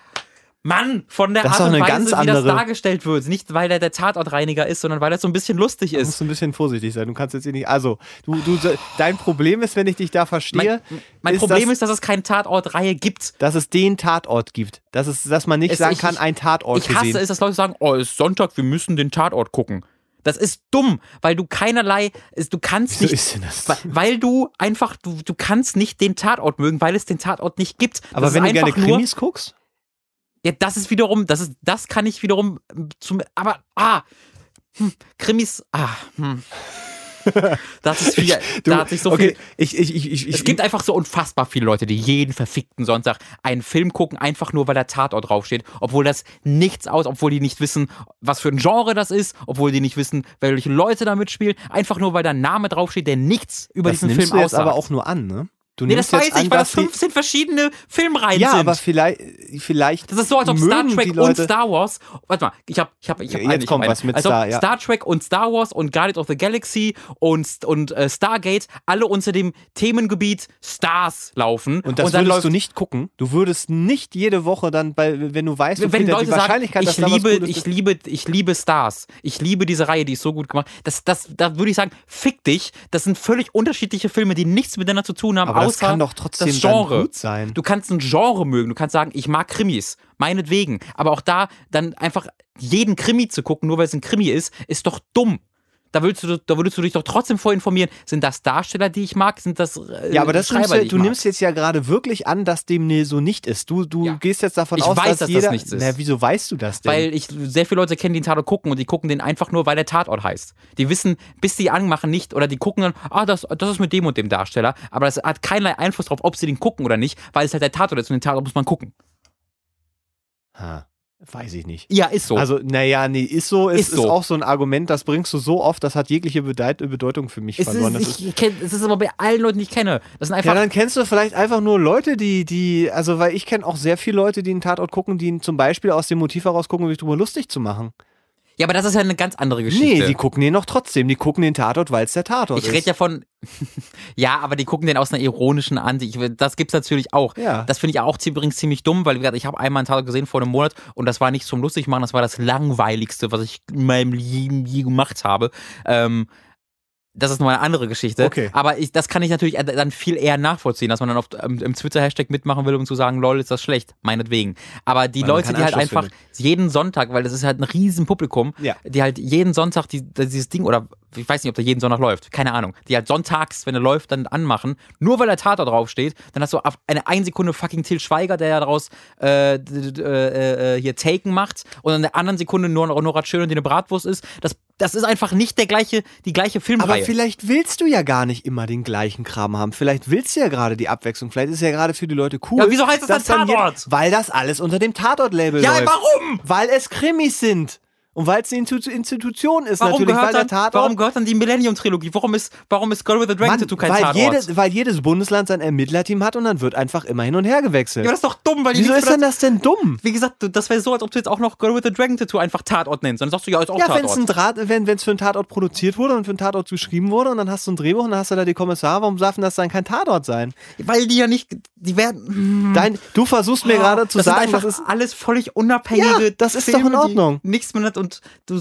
Mann, von der Das Art und Weise, ganz wie das andere- dargestellt wird. Nicht, weil er der Tatortreiniger ist, sondern weil er so ein bisschen lustig Du ist. musst ein bisschen vorsichtig sein. Du kannst jetzt hier nicht. Also, du, du, dein Problem ist, wenn ich dich da verstehe, Mein, mein ist Problem das- ist, dass es keine Tatortreihe gibt. dass es den Tatort gibt. Dass, es, dass man nicht Es- sagen ich- kann, ein Tatort Ich hasse gesehen. es, dass Leute sagen, oh, es ist Sonntag, wir müssen den Tatort gucken. Das ist dumm, weil du keinerlei, du kannst Wieso nicht, ist denn das? weil, weil du einfach, du, du kannst nicht den Tatort mögen, weil es den Tatort nicht gibt. Aber das wenn du gerne nur, Krimis guckst? Ja, das ist wiederum, das ist, das kann ich wiederum zum, aber, ah, hm, Krimis, ah, hm. Das ist viel, Du, da hat sich so okay, viel, ich, ich, ich, ich, es ich, gibt einfach so unfassbar viele Leute, die jeden verfickten Sonntag einen Film gucken, einfach nur weil der Tatort draufsteht, obwohl das nichts aus, obwohl die nicht wissen, was für ein Genre das ist, obwohl die nicht wissen, welche Leute da mitspielen, einfach nur weil da ein Name draufsteht, der nichts über das diesen Film aussagt. aber auch nur an, ne? Du nee, das weiß ich, an, weil das die- 15 verschiedene Filmreihen Ja, sind. aber vielleicht, vielleicht das ist so, als ob Star Trek und Star Wars. Warte mal, ich hab, ich hab, ich hab Ja, eine, jetzt ich kommt was mit Star, ja. Star Trek und Star Wars und Guardians of the Galaxy und, und äh, Stargate alle unter dem Themengebiet Stars laufen. Und das dann würdest läuft, du nicht gucken. Du würdest nicht jede Woche dann, bei, wenn du weißt, okay, wenn der- Leute die sagen, Wahrscheinlichkeit, ich da was liebe, ich liebe, ich liebe Stars, ich liebe diese Reihe, die ist so gut gemacht. Das, das, da würde ich sagen, fick dich. Das sind völlig unterschiedliche Filme, die nichts miteinander zu tun haben, aber das kann doch trotzdem das dann Genre. gut sein. Du kannst ein Genre mögen, du kannst sagen, ich mag Krimis, meinetwegen. Aber auch da dann einfach jeden Krimi zu gucken, nur weil es ein Krimi ist, ist doch dumm. Da würdest, du, da würdest du dich doch trotzdem vorinformieren. Sind das Darsteller, die ich mag? Sind das äh, ja, aber das Schreiber, nimmst du, du nimmst jetzt ja gerade wirklich an, dass dem nee, so nicht ist. Du, du Ja. gehst jetzt davon Ich aus, weiß, dass dass das jeder. nichts ist. Na, wieso weißt du das denn? Weil ich sehr viele Leute kenne, die den Tatort gucken und die gucken den einfach nur, weil der Tatort heißt. Die wissen, bis die anmachen, nicht, oder die gucken dann, ah, das, das ist mit dem und dem Darsteller, aber das hat keinerlei Einfluss darauf, ob sie den gucken oder nicht, weil es halt der Tatort ist und den Tatort muss man gucken. ha, weiß ich nicht. Ja, ist so. Also, naja, nee, ist so, ist, Ist ist, so. auch so ein Argument, das bringst du so oft, das hat jegliche Bedeutung für mich es, verloren. Das ist, ich, kenn, es ist aber bei allen Leuten, die ich kenne. Das sind Ja, einfach. dann kennst du vielleicht einfach nur Leute, die, die, also weil ich kenne auch sehr viele Leute, die einen Tatort gucken, die ihn zum Beispiel aus dem Motiv heraus gucken, um sich drüber lustig zu machen. Ja, aber das ist ja eine ganz andere Geschichte. Nee, die gucken den noch trotzdem. Die gucken den Tatort, weil es der Tatort ich ist. rede ja von, ja, aber die gucken den aus einer ironischen Ansicht. Ich- Das gibt's natürlich auch. Ja. Das finde ich auch übrigens ziemlich dumm, weil wie gesagt, ich habe einmal einen Tatort gesehen vor einem Monat und das war nicht zum lustig machen, das war das langweiligste, was ich in meinem Leben je gemacht habe. Ähm, das ist noch eine andere Geschichte. Okay. Aber ich, das kann ich natürlich dann viel eher nachvollziehen, dass man dann auf, ähm, im Twitter-Hashtag mitmachen will, um zu sagen, lol, ist das schlecht. Meinetwegen. Aber die Leute, die halt Anschluss einfach jeden Sonntag, weil das ist halt ein riesen Publikum, Ja. die halt jeden Sonntag die, dieses Ding, oder ich weiß nicht, ob der jeden Sonntag läuft, keine Ahnung, die halt sonntags, wenn er läuft, dann anmachen, nur weil der Tatort draufsteht, dann hast du auf eine ein Sekunde fucking Till Schweiger, der ja daraus äh, äh, äh, hier Taken macht und in der anderen Sekunde nur Nora Schön die eine Bratwurst ist. Das, das ist einfach nicht der gleiche, die gleiche Aber Filmreihe. vielleicht willst du ja gar nicht immer den gleichen Kram haben. Vielleicht willst du ja gerade die Abwechslung. Vielleicht ist es ja gerade für die Leute cool. Ja, wieso heißt es dass dann Tatort? Weil das alles unter dem Tatort-Label ja, läuft. warum? Weil es Krimis sind. Und weil es eine Institu- Institution ist Warum natürlich. gehört, weil dann, warum gehört dann die Millennium-Trilogie? Warum ist, warum ist Girl with the Dragon Mann, Tattoo kein weil, Tatort? jedes, weil jedes Bundesland sein Ermittlerteam hat und dann wird einfach immer hin und her gewechselt. ja, das ist doch dumm, weil die Wieso ist mit denn das denn dumm? Wie gesagt, das wäre so, als ob du jetzt auch noch Girl with the Dragon Tattoo einfach Tatort nennst. Dann sagst du, ja, ist auch Ja, wenn es Tatort. ein Draht, wenn es für einen Tatort produziert wurde und für einen Tatort geschrieben wurde und dann hast du ein Drehbuch und dann hast du da die Kommissare, warum darf denn das dann kein Tatort sein? Weil die ja nicht, die werden. Dein, du versuchst mir gerade zu das sagen, das ist alles völlig unabhängige Ja, das ist doch in Filme, Ordnung. Nichts mehr hat und du,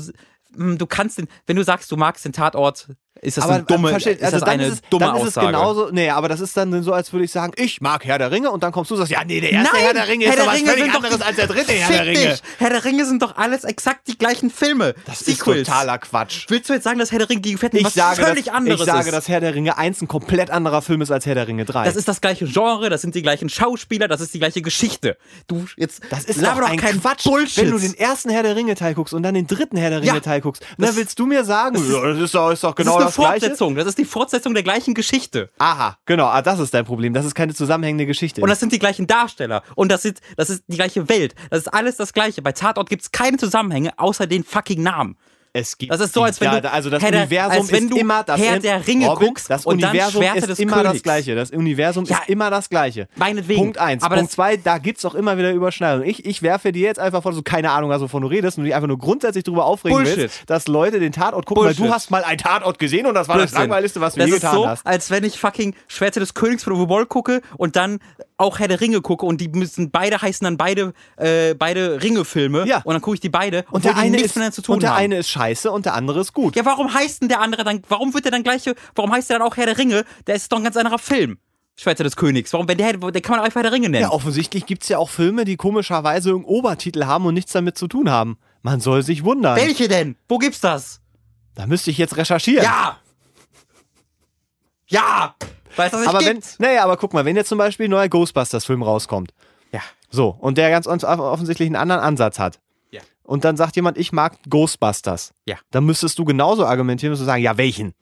mm, du kannst den, wenn du sagst, du magst den Tatort, ist das aber eine dumme, versteht- ist also das eine ist es, dumme ist Aussage. genauso, nee, aber das ist dann so, als würde ich sagen, ich mag Herr der Ringe und dann kommst du und sagst, ja, nee, der erste Nein, Herr der Ringe Herr ist doch Ringe völlig sind doch anderes die- als der dritte Herr der Ringe. Dich. Herr der Ringe sind doch alles exakt die gleichen Filme. Das ist Sequels. totaler Quatsch. Willst du jetzt sagen, dass Herr der Ringe gegen Fetten Ich was sage, völlig dass, anderes ich sage, ist? dass Herr der Ringe 1 ein komplett anderer Film ist als Herr der Ringe 3. Das ist das gleiche Genre, das sind die gleichen Schauspieler, das ist die gleiche Geschichte. Du jetzt Das ist laber doch ein keinen Quatsch, Bullshit. wenn du den ersten Herr der Ringe Teil guckst und dann den dritten Herr der Ringe Teil guckst. Dann willst du mir sagen, das ist, ist, doch, ist doch genau ist das, eine Gleiche. Fortsetzung, das ist die Fortsetzung der gleichen Geschichte. Aha, genau, ah, das ist dein Problem. Das ist keine zusammenhängende Geschichte. Und das sind die gleichen Darsteller. Und das, sind, das ist die gleiche Welt. Das ist alles das Gleiche. Bei Tatort gibt es keine Zusammenhänge, außer den fucking Namen. Es gibt Das ist so, als wenn ja, du also das der- Universum als wenn ist du immer das Herr der Ringe Robin, guckst das Universum ist des immer das Königs. gleiche. Das Universum Ja, ist immer das gleiche. meinetwegen. Punkt eins. Aber Punkt das- zwei, da gibt's auch immer wieder Überschneidungen. Ich, ich werfe dir jetzt einfach vor, so keine Ahnung, was wovon du redest und dich einfach nur grundsätzlich darüber aufregen Bullshit. willst, dass Leute den Tatort gucken, weil Bullshit. du hast mal einen Tatort gesehen und das war das Blödsinn. langweiligste, was du das je ist getan so, hast. als wenn ich fucking Schwerte des Königs von Uwe Boll gucke und dann auch Herr der Ringe gucke und die müssen beide heißen dann beide äh, beide Ringe-Filme Ja. und dann gucke ich die beide Und der eine nichts ist, miteinander zu tun und der haben. eine ist scheiße und der andere ist gut. ja, warum heißt denn der andere dann, warum wird der dann gleiche, warum heißt der dann auch Herr der Ringe? Der ist doch ein ganz anderer Film. Schwerte des Königs. Warum, wenn der, der kann man auch einfach Herr der Ringe nennen. Ja, offensichtlich gibt's ja auch Filme, die komischerweise einen Obertitel haben und nichts damit zu tun haben. Man soll sich wundern. Welche denn? Wo gibt's das? Da müsste ich jetzt recherchieren. Ja! Ja! Weil das nicht aber wenn, gibt. naja, aber guck mal, wenn jetzt zum Beispiel ein neuer Ghostbusters-Film rauskommt, Ja. so, und der ganz offensichtlich einen anderen Ansatz hat, Ja. und dann sagt jemand, ich mag Ghostbusters, Ja. dann müsstest du genauso argumentieren, müsstest du sagen, ja, welchen?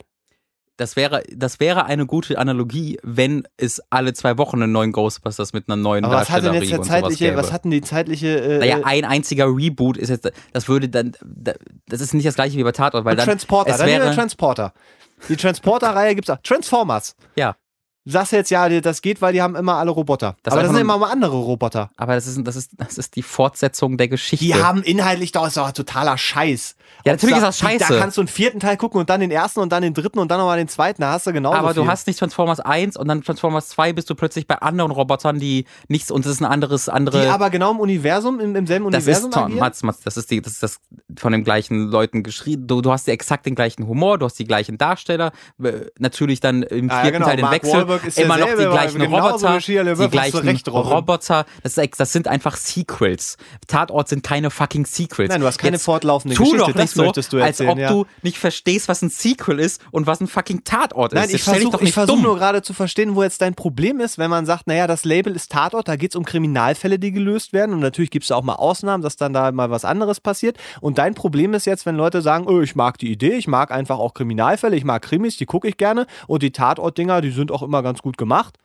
Das wäre, das wäre eine gute Analogie, wenn es alle zwei Wochen einen neuen Ghostbusters mit einer neuen Aber was hat denn jetzt der und zeitliche, was hat denn die zeitliche, äh, Naja, ein einziger Reboot ist jetzt, das würde dann, das ist nicht das gleiche wie bei Tatort, weil und dann Transporter, es dann wäre, Transporter. Die Transporter-Reihe gibt's auch. Transformers. ja, sagst jetzt, ja, das geht, weil die haben immer alle Roboter. Das aber das sind immer mal andere Roboter. aber das ist, das ist, das ist die Fortsetzung der Geschichte. Die haben inhaltlich doch, ist doch totaler Scheiß. Ja, natürlich da- ist das scheiße. Da kannst du einen vierten Teil gucken und dann den ersten und dann den dritten und dann nochmal den zweiten. Da hast du genauso aber viel. du hast nicht Transformers 1 und dann Transformers 2 bist du plötzlich bei anderen Robotern, die nichts, und das ist ein anderes, andere. die aber genau im Universum, im, im selben das Universum ist Tom, agieren? Mats, Mats, das ist die, das ist das von den gleichen Leuten geschrieben. Du, du hast ja exakt den gleichen Humor, du hast die gleichen Darsteller, natürlich dann im Ah, ja, vierten genau. Teil den Mark Wechsel, Wahlberg ist immer noch die gleichen Roboter, die gleichen. Roboter. Das, das sind einfach Sequels. Tatort sind keine fucking Sequels. Nein, du hast keine Jetzt fortlaufende tu Geschichte, Doch nicht das so, möchtest du als erzählen, ob ja. du nicht verstehst, was ein Sequel ist und was ein fucking Tatort ist. Nein, ich Jetzt dich versuche versuch nur gerade zu verstehen, wo jetzt dein Problem ist, wenn man sagt, naja, das Label ist Tatort, da geht es um Kriminalfälle, die gelöst werden. Und natürlich gibt es auch mal Ausnahmen, dass dann da mal was anderes passiert. Und dein Problem ist jetzt, wenn Leute sagen, oh, ich mag die Idee, ich mag einfach auch Kriminalfälle, ich mag Krimis, die gucke ich gerne. Und die Tatort-Dinger, die sind auch immer ganz gut gemacht.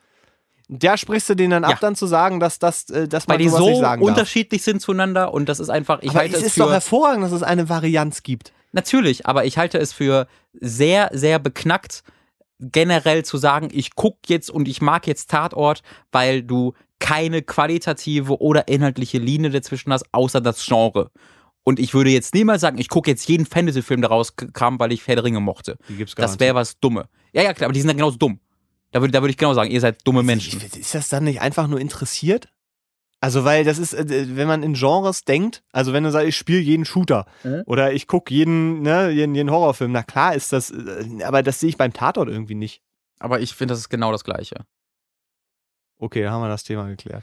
Der sprichst du denen dann Ja. ab, dann zu sagen, dass, das, äh, dass Weil man die sowas nicht so sagen darf. unterschiedlich sind zueinander und das ist einfach, ich Aber halte es es ist doch hervorragend, dass es eine Varianz gibt. natürlich, aber ich halte es für sehr, sehr beknackt, generell zu sagen, ich guck jetzt und ich mag jetzt Tatort, weil du keine qualitative oder inhaltliche Linie dazwischen hast, außer das Genre. Und ich würde jetzt niemals sagen, ich gucke jetzt jeden Fantasy-Film, der rauskam, weil ich Herr der Ringe mochte. Die gibt's gar Das wäre was Dumme. Ja, ja, klar, aber die sind dann genauso dumm. Da würde, da würde ich genau sagen, ihr seid dumme Menschen. Ist das dann nicht einfach nur interessiert? Also, weil das ist, äh, wenn man in Genres denkt, also wenn du sagst, ich spiele jeden Shooter Mhm. oder ich gucke jeden, ne, jeden, jeden Horrorfilm, na klar ist das, äh, aber das sehe ich beim Tatort irgendwie nicht. Aber ich finde, das ist genau das Gleiche. Okay, dann haben wir das Thema geklärt.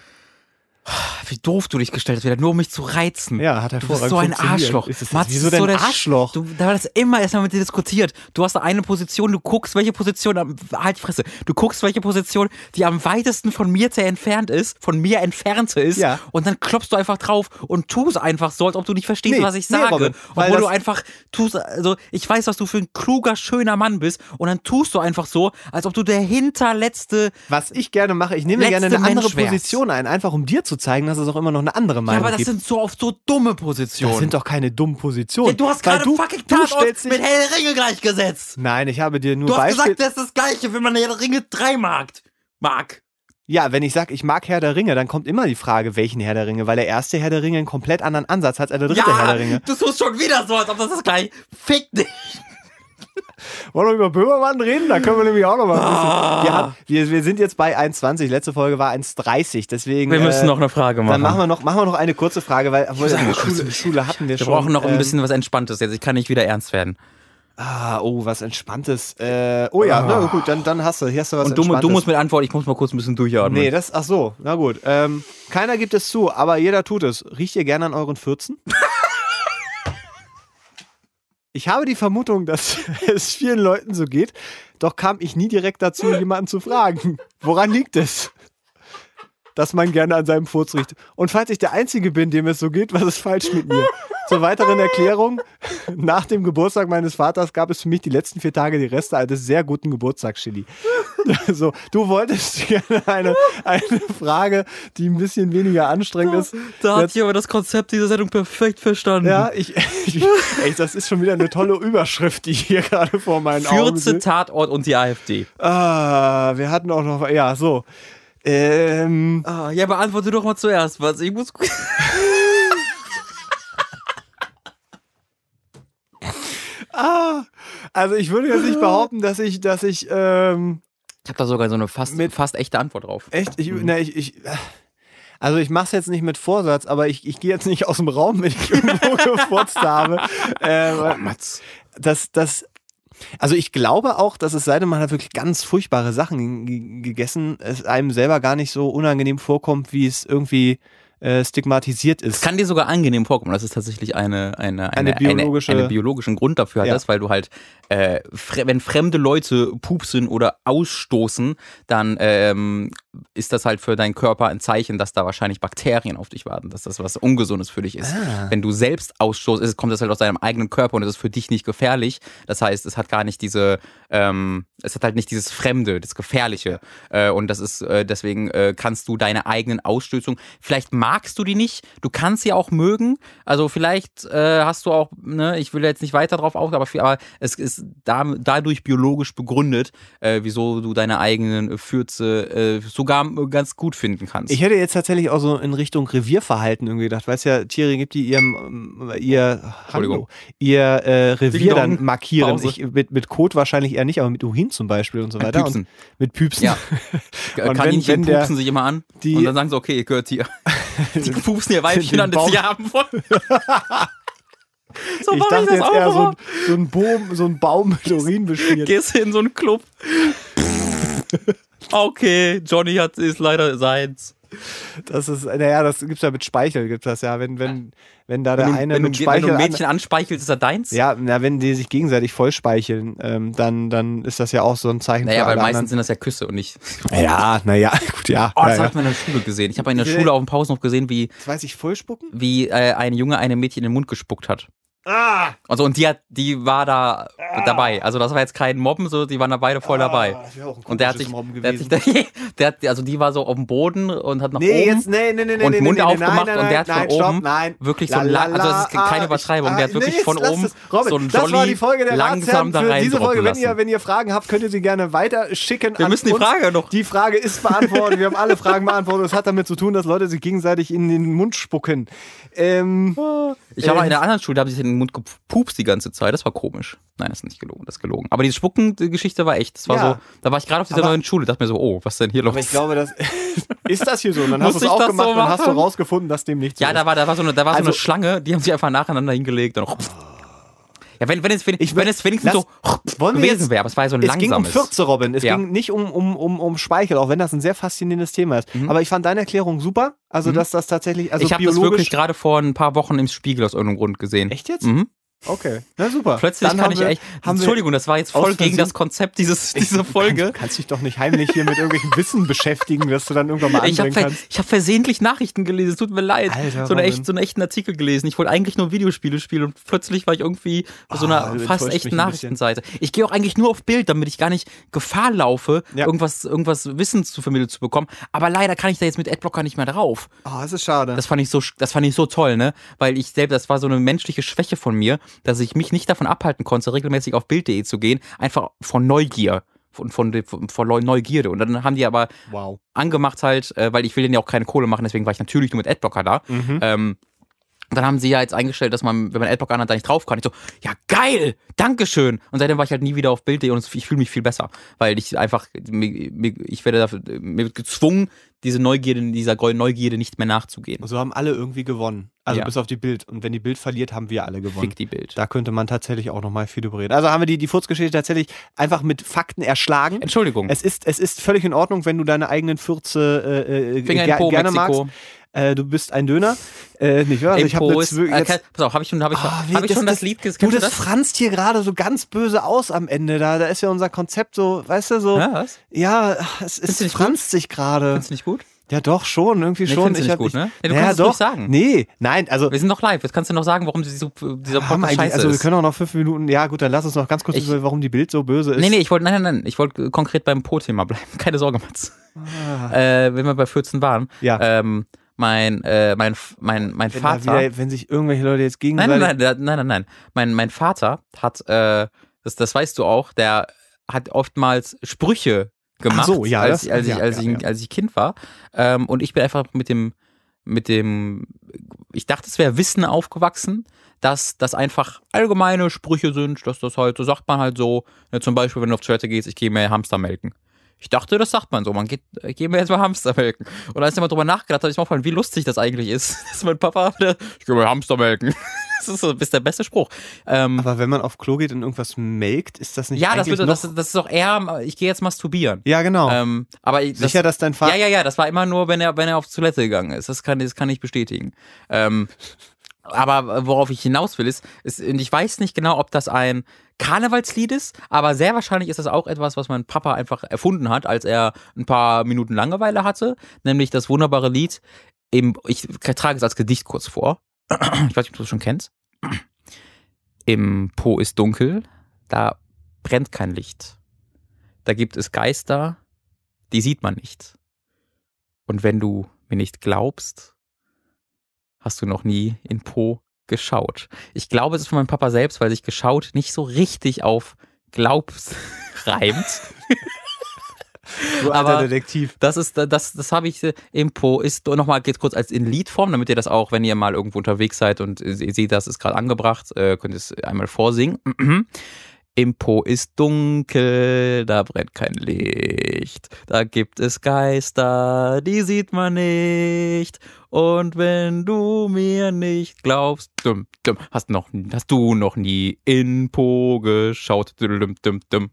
Wie doof du dich gestellt hast, wieder nur um mich zu reizen. Ja, hat Du hervorragend bist so ein. Arschloch. Ist das, Mats wieso denn so der Arschloch? Du, da war das immer erstmal mit dir diskutiert. Du hast da eine Position, du guckst, welche Position am, halt die Fresse. Du guckst, welche Position, die am weitesten von mir entfernt ist, von mir entfernte ist. Ja. Und dann klopfst du einfach drauf und tust einfach so, als ob du nicht verstehst, Nee, was ich nee, sage. Robin, Obwohl du einfach tust, also ich weiß, was du für ein kluger, schöner Mann bist. Und dann tust du einfach so, als ob du der hinterletzte Was ich gerne mache, ich nehme gerne eine andere Mensch wärst. Position ein, einfach um dir zu zeigen, dass es auch immer noch eine andere Ja, Meinung aber das gibt. sind so oft so dumme Positionen. das sind doch keine dummen Positionen. ja, du hast gerade du, fucking Tatort mit Herr der Ringe gleichgesetzt. Nein, ich habe dir nur Du hast Beispiel. gesagt, das ist das Gleiche, wenn man Herr der Ringe 3 mag. Mag. Ja, wenn ich sage, ich mag Herr der Ringe, dann kommt immer die Frage, welchen Herr der Ringe, weil der erste Herr der Ringe einen komplett anderen Ansatz hat als der dritte Herr Ja, der Ringe. du tust schon wieder so, als ob das das gleiche. Fick dich. Wollen wir über Böhmermann reden? Da können wir nämlich auch noch mal ein bisschen. Ah. Wir, haben, wir, wir sind jetzt bei 1,20. Letzte Folge war 1,30. Deswegen. Wir müssen äh, noch eine Frage machen. Dann machen wir noch, machen wir noch eine kurze Frage, weil obwohl, mal Schule, Schule hatten wir, wir schon. brauchen noch ein ähm, bisschen was Entspanntes jetzt. Ich kann nicht wieder ernst werden. Ah, oh, was Entspanntes. Äh, oh ja, na gut, dann, dann hast du, hier hast du was Und du, Entspanntes. du musst mit antworten, ich muss mal kurz ein bisschen durchatmen. Nee, das, ach so, na gut. Ähm, keiner gibt es zu, aber jeder tut es. Riecht ihr gerne an euren Fürzen? Ich habe die Vermutung, dass es vielen Leuten so geht, doch kam ich nie direkt dazu, jemanden zu fragen. Woran liegt es? Dass man gerne an seinem Furz riecht. Und falls ich der Einzige bin, dem es so geht, was ist falsch mit mir? Zur weiteren Erklärung, nach dem Geburtstag meines Vaters gab es für mich die letzten vier Tage die Reste eines sehr guten Geburtstagschili. So, du wolltest gerne eine, eine Frage, die ein bisschen weniger anstrengend ist. Da hat Jetzt- jemand das Konzept dieser Sendung perfekt verstanden. ja, ich, ich, ey, das ist schon wieder eine tolle Überschrift, die hier gerade vor meinen Augen Fürze, sind. Tatort und die AfD. Ah, wir hatten auch noch, ja, so. Ähm, Ah, ja, beantworte doch mal zuerst was. Ich muss. ah, also ich würde jetzt nicht behaupten, dass ich, dass ich, ähm, Ich habe da sogar so eine fast, Mit- fast echte Antwort drauf. echt, ich, na, ich, ich, also ich mache es jetzt nicht mit Vorsatz, aber ich, ich gehe jetzt nicht aus dem Raum, wenn ich irgendwo gefurzt habe. Ähm, Mats. das, das, also ich glaube auch, dass es, seit man hat wirklich ganz furchtbare Sachen ge- gegessen, es einem selber gar nicht so unangenehm vorkommt, wie es irgendwie äh, stigmatisiert ist. Kann dir sogar angenehm vorkommen, dass es tatsächlich eine, eine, Eine biologische- eine, einen biologischen Grund dafür hat, Ja. ist, weil du halt, äh, fre wenn fremde Leute pupsen oder ausstoßen, dann ähm, ist das halt für deinen Körper ein Zeichen, dass da wahrscheinlich Bakterien auf dich warten, dass das was Ungesundes für dich ist. Ah. Wenn du selbst ausstoßt, kommt das halt aus deinem eigenen Körper und es ist für dich nicht gefährlich. Das heißt, es hat gar nicht diese, ähm, es hat halt nicht dieses Fremde, das Gefährliche. Äh, und das ist, äh, deswegen äh, kannst du deine eigenen Ausstößungen, vielleicht magst du die nicht, du kannst sie auch mögen. Also vielleicht äh, hast du auch, ne, ich will jetzt nicht weiter drauf auf, aber, aber es ist da, dadurch biologisch begründet, äh, wieso du deine eigenen Fürze äh, sogar äh, ganz gut finden kannst. Ich hätte jetzt tatsächlich auch so in Richtung Revierverhalten irgendwie gedacht, weil es ja Tiere gibt, die ihrem, ihr, Entschuldigung. Hallo, ihr äh, Revier dann markieren. Pause. Ich, mit, mit Kot wahrscheinlich eher nicht, aber mit Urin zum Beispiel und so Mit weiter. Püpsen. Und mit Püpsen. Ja. Und wenn- Kaninchen wenn der- pupsen sich immer an die- und dann sagen sie, okay, ihr gehört hier. Die pupsen ihr Weibchen an, das sie haben wollen. so ich dachte das jetzt auch eher so ein, so ein Baum, so ein Baum mit Urin beschmiert. Gehst in so einen Club. Okay, Johnny hat ist leider seins. Das ist, naja, das gibt's ja mit Speichel, gibt das ja. Wenn, wenn, wenn da der Wenn eine wenn, mit du, wenn Speichel. du ein an- Mädchen anspeichelst, ist er deins? ja, na, wenn die sich gegenseitig vollspeicheln, ähm, dann, dann ist das ja auch so ein Zeichen Naja, für weil alle meistens anderen. sind das ja Küsse und nicht. Ja, naja, gut, ja. Oh, das ja, habe ich mal in der Schule gesehen. Ich habe in der will- Schule auf dem Pausenhof gesehen, wie, Weiß ich, vollspucken? wie äh, ein Junge einem Mädchen in den Mund gespuckt hat. Ah! Also und die hat, die war da dabei. Also das war jetzt kein Mobben, so die waren da beide voll dabei. Ah, das wäre auch ein Und der hat sich, Mobben der hat sich, gewesen. der hat, also die war so auf dem Boden und hat nach Nee, oben jetzt, nee, nee, nee, und nee, Mund nee, aufgemacht nein, nein, und der hat nein, von stopp, oben nein. wirklich so La, also das ist keine ah, Übertreibung, ich- der hat ah, wirklich nee, von oben. Robin, so ein das war Jolly die Folge der langsam da für diese Folge. Wenn ihr, wenn ihr Fragen habt, könnt ihr sie gerne weiter schicken Wir müssen die. Frage noch- Die Frage ist beantwortet. Wir haben alle Fragen beantwortet. Es hat damit zu tun, dass Leute sich gegenseitig in den Mund spucken. Ähm, Ich mal Äh, in der anderen Schule, da sich in den Mund gepupst die ganze Zeit. Das war komisch. Nein, das ist nicht gelogen, das ist gelogen. Aber die Spucken-Geschichte war echt. Das war Ja. so, da war ich gerade auf dieser Aber- neuen Schule, dachte mir so, oh, was denn hier los? aber ich glaube, das ist das hier so. Und dann hast du es auch gemacht so und hast du rausgefunden, dass dem nicht so ja, ist. da war, da war so eine, da war so Also- eine Schlange, die haben sie einfach nacheinander hingelegt. Und ja, wenn, wenn, es, wenn, Ich wenn es wenigstens lass- so wollen wir gewesen wäre, aber es war ja so ein Es ging um langsames. Fürze, Robin. Es Ja. ging nicht um, um, um, um Speichel, auch wenn das ein sehr faszinierendes Thema ist. Aber ich fand deine Erklärung super. Also, dass das tatsächlich, also Mhm. ich habe das wirklich gerade vor ein paar Wochen im Spiegel aus irgendeinem Grund gesehen. Echt jetzt? Mhm. Okay. Na super. Plötzlich Dann kann ich wir, echt. Entschuldigung, das war jetzt voll gegen das Konzept dieses, dieser Folge. Du kannst dich doch nicht heimlich hier mit irgendwelchen Wissen beschäftigen, dass du dann irgendwann mal Ich habe anbringen ver kannst. ich hab versehentlich Nachrichten gelesen, es tut mir leid. Alter, so, eine Robin. echt, so einen echten Artikel gelesen. Ich wollte eigentlich nur Videospiele spielen und plötzlich war ich irgendwie bei so Ah, einer du fast echten ein. Nachrichtenseite. Ich gehe auch eigentlich nur auf Bild, damit ich gar nicht Gefahr laufe, Ja. irgendwas, irgendwas Wissens zu vermitteln zu bekommen. Aber leider kann ich da jetzt mit Adblocker nicht mehr drauf. Oh, das ist schade. Das fand ich so, das fand ich so toll, ne? Weil ich selbst, das war so eine menschliche Schwäche von mir, dass ich mich nicht davon abhalten konnte, regelmäßig auf Bild.de zu gehen, einfach von Neugier. Von, von, von, Neugierde. Und dann haben die aber wow. angemacht halt, äh, weil ich will denen ja auch keine Kohle machen, deswegen war ich natürlich nur mit Adblocker da. Mhm. Ähm, dann haben sie ja jetzt eingestellt, dass man, wenn man Adblocker anhat, da nicht drauf kann. Ich so, ja geil, Dankeschön. Und seitdem war ich halt nie wieder auf Bild.de und ich fühle mich viel besser, weil ich einfach, ich werde dafür, mir gezwungen, diese Neugierde, dieser Neugierde nicht mehr nachzugehen. So haben alle irgendwie gewonnen. Also Ja. bis auf die Bild. Und wenn die Bild verliert, haben wir alle gewonnen. Fick die Bild. Da könnte man tatsächlich auch nochmal viel drüber reden. Also haben wir die, die Furzgeschichte tatsächlich einfach mit Fakten erschlagen. Entschuldigung. Es ist, es ist völlig in Ordnung, wenn du deine eigenen Fürze äh, äh, in ger Po, gerne Mexiko. magst. Äh, du bist ein Döner. Äh, nicht wahr? Also ich habe ist, Zwö- äh, jetzt, kann- pass auf, habe ich schon, hab ich, Ah, wie- hab ich schon das, Lied ges- Du, kennst das franzt hier gerade so ganz böse aus am Ende. Da, da ist ja unser Konzept so, weißt du, so. Ja, was? Ja, es, es franzt sich gerade. Ja, doch, schon, irgendwie Nee, schon. du nicht hab- gut, ne? Nee, du ja, kannst es doch. sagen. Nee, nein, also. Wir sind noch live. Jetzt kannst du noch sagen, warum dieser, dieser haben Podcast eigentlich, scheiße also wir können auch noch fünf Minuten. Ja, gut, dann lass uns noch ganz kurz Ich- über, warum die Bild so böse ist. Nee, nee, ich wollte, nein, nein, nein, ich wollte konkret beim Po-Thema bleiben. Keine Sorge, Mats. Äh, wenn wir bei 14 waren, Ah. Ja. ähm, mein, äh, mein, mein, mein wenn, Vater. wieder, wenn sich irgendwelche Leute jetzt Nein, gegenseitig. nein, nein, nein, nein, nein. Mein, mein Vater hat, äh, das, das weißt du auch, der hat oftmals Sprüche gemacht, Ach so, ja, als, das- als, ich, ja, als, ja, ich, als ich Kind war. Ähm, und ich bin einfach mit dem, mit dem, ich dachte, es wäre Wissen aufgewachsen, dass das einfach allgemeine Sprüche sind, dass das halt, so sagt man halt so, ne, zum Beispiel, wenn du auf Toilette gehst, ich gehe mir Hamster melken. Ich dachte, das sagt man so. Man geht, äh, geh mir jetzt mal Hamster melken. Und als ich mal drüber nachgedacht habe, ist mir aufgefallen, wie lustig das eigentlich ist. Dass mein Papa, der, ich gehe mal Hamster melken. Das ist, so, das ist der beste Spruch. Ähm, Aber wenn man auf Klo geht und irgendwas melkt, ist das nicht ja, das, wird, das, das ist doch eher, ich gehe jetzt masturbieren. ja, genau. Ähm, aber ich- das, Sicher, dass dein Vater... ja, ja, ja, das war immer nur, wenn er, wenn er auf Toilette gegangen ist. Das kann, das kann ich bestätigen. Ähm, aber worauf ich hinaus will, ist, ist, ich weiß nicht genau, ob das ein Karnevalslied ist, aber sehr wahrscheinlich ist das auch etwas, was mein Papa einfach erfunden hat, als er ein paar Minuten Langeweile hatte, nämlich das wunderbare Lied im, ich trage es als Gedicht kurz vor. Ich weiß nicht, ob du es schon kennst. Im Po ist dunkel, da brennt kein Licht. Da gibt es Geister, die sieht man nicht. Und wenn du mir nicht glaubst, hast du noch nie in Po geschaut. Ich glaube, es ist von meinem Papa selbst, weil sich geschaut nicht so richtig auf glaubst reimt. du alter aber- Detektiv. Das ist, das, das habe ich, äh, im Po ist nochmal geht's kurz als in Liedform, damit ihr das auch, wenn ihr mal irgendwo unterwegs seid und äh, ihr seht, das ist gerade angebracht, äh, könnt ihr es einmal vorsingen. Im Po ist dunkel, da brennt kein Licht. Da gibt es Geister, die sieht man nicht. Und wenn du mir nicht glaubst, dumm, dumm, hast, noch, hast du noch nie in Po geschaut. Dumm, dumm, dumm.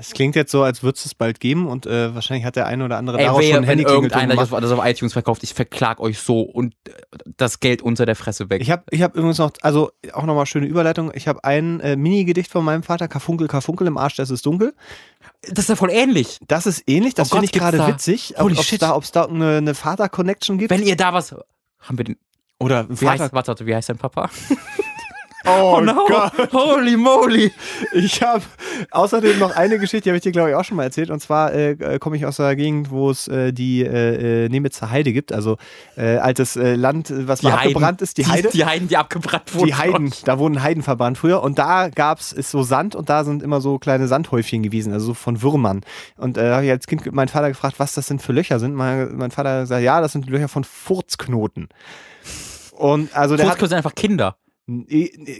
Es klingt jetzt so, als würde es es bald geben und äh, wahrscheinlich hat der eine oder andere Ey, daraus schon ein wenn Handy irgendeiner gemacht. das, das auf iTunes verkauft, ich verklag euch so und äh, das Geld unter der Fresse weg. Ich habe ich hab übrigens noch, also auch nochmal schöne Überleitung. Ich habe ein äh, Mini-Gedicht von meinem Vater, Karfunkel, Karfunkel, im Arsch, das ist dunkel. Das ist ja voll ähnlich. Das ist ähnlich, das Oh finde ich gerade witzig, ob Holy es shit. da, ob's da eine, eine Vater-Connection gibt. Wenn ihr da was. Haben wir den. oder ein Wie heißt, Vater. warte, warte, wie heißt dein Papa? Oh, no. Gott. Holy moly. Ich habe außerdem noch eine Geschichte, die habe ich dir, glaube ich, auch schon mal erzählt. Und zwar äh, komme ich aus der Gegend, wo es äh, die äh, äh, Nemitzer Heide gibt. Also äh, altes äh, Land, was mal abgebrannt ist. Die, Heide. Die Heiden, die abgebrannt wurden. Die Heiden, da wurden Heiden verbrannt früher. Und da gab's ist so Sand und da sind immer so kleine Sandhäufchen gewesen, also so von Würmern. Und da äh, habe ich als Kind meinen Vater gefragt, was das denn für Löcher sind. Mein, mein Vater sagt, ja, das sind Löcher von Furzknoten. Und also der Furzknoten sind einfach Kinder.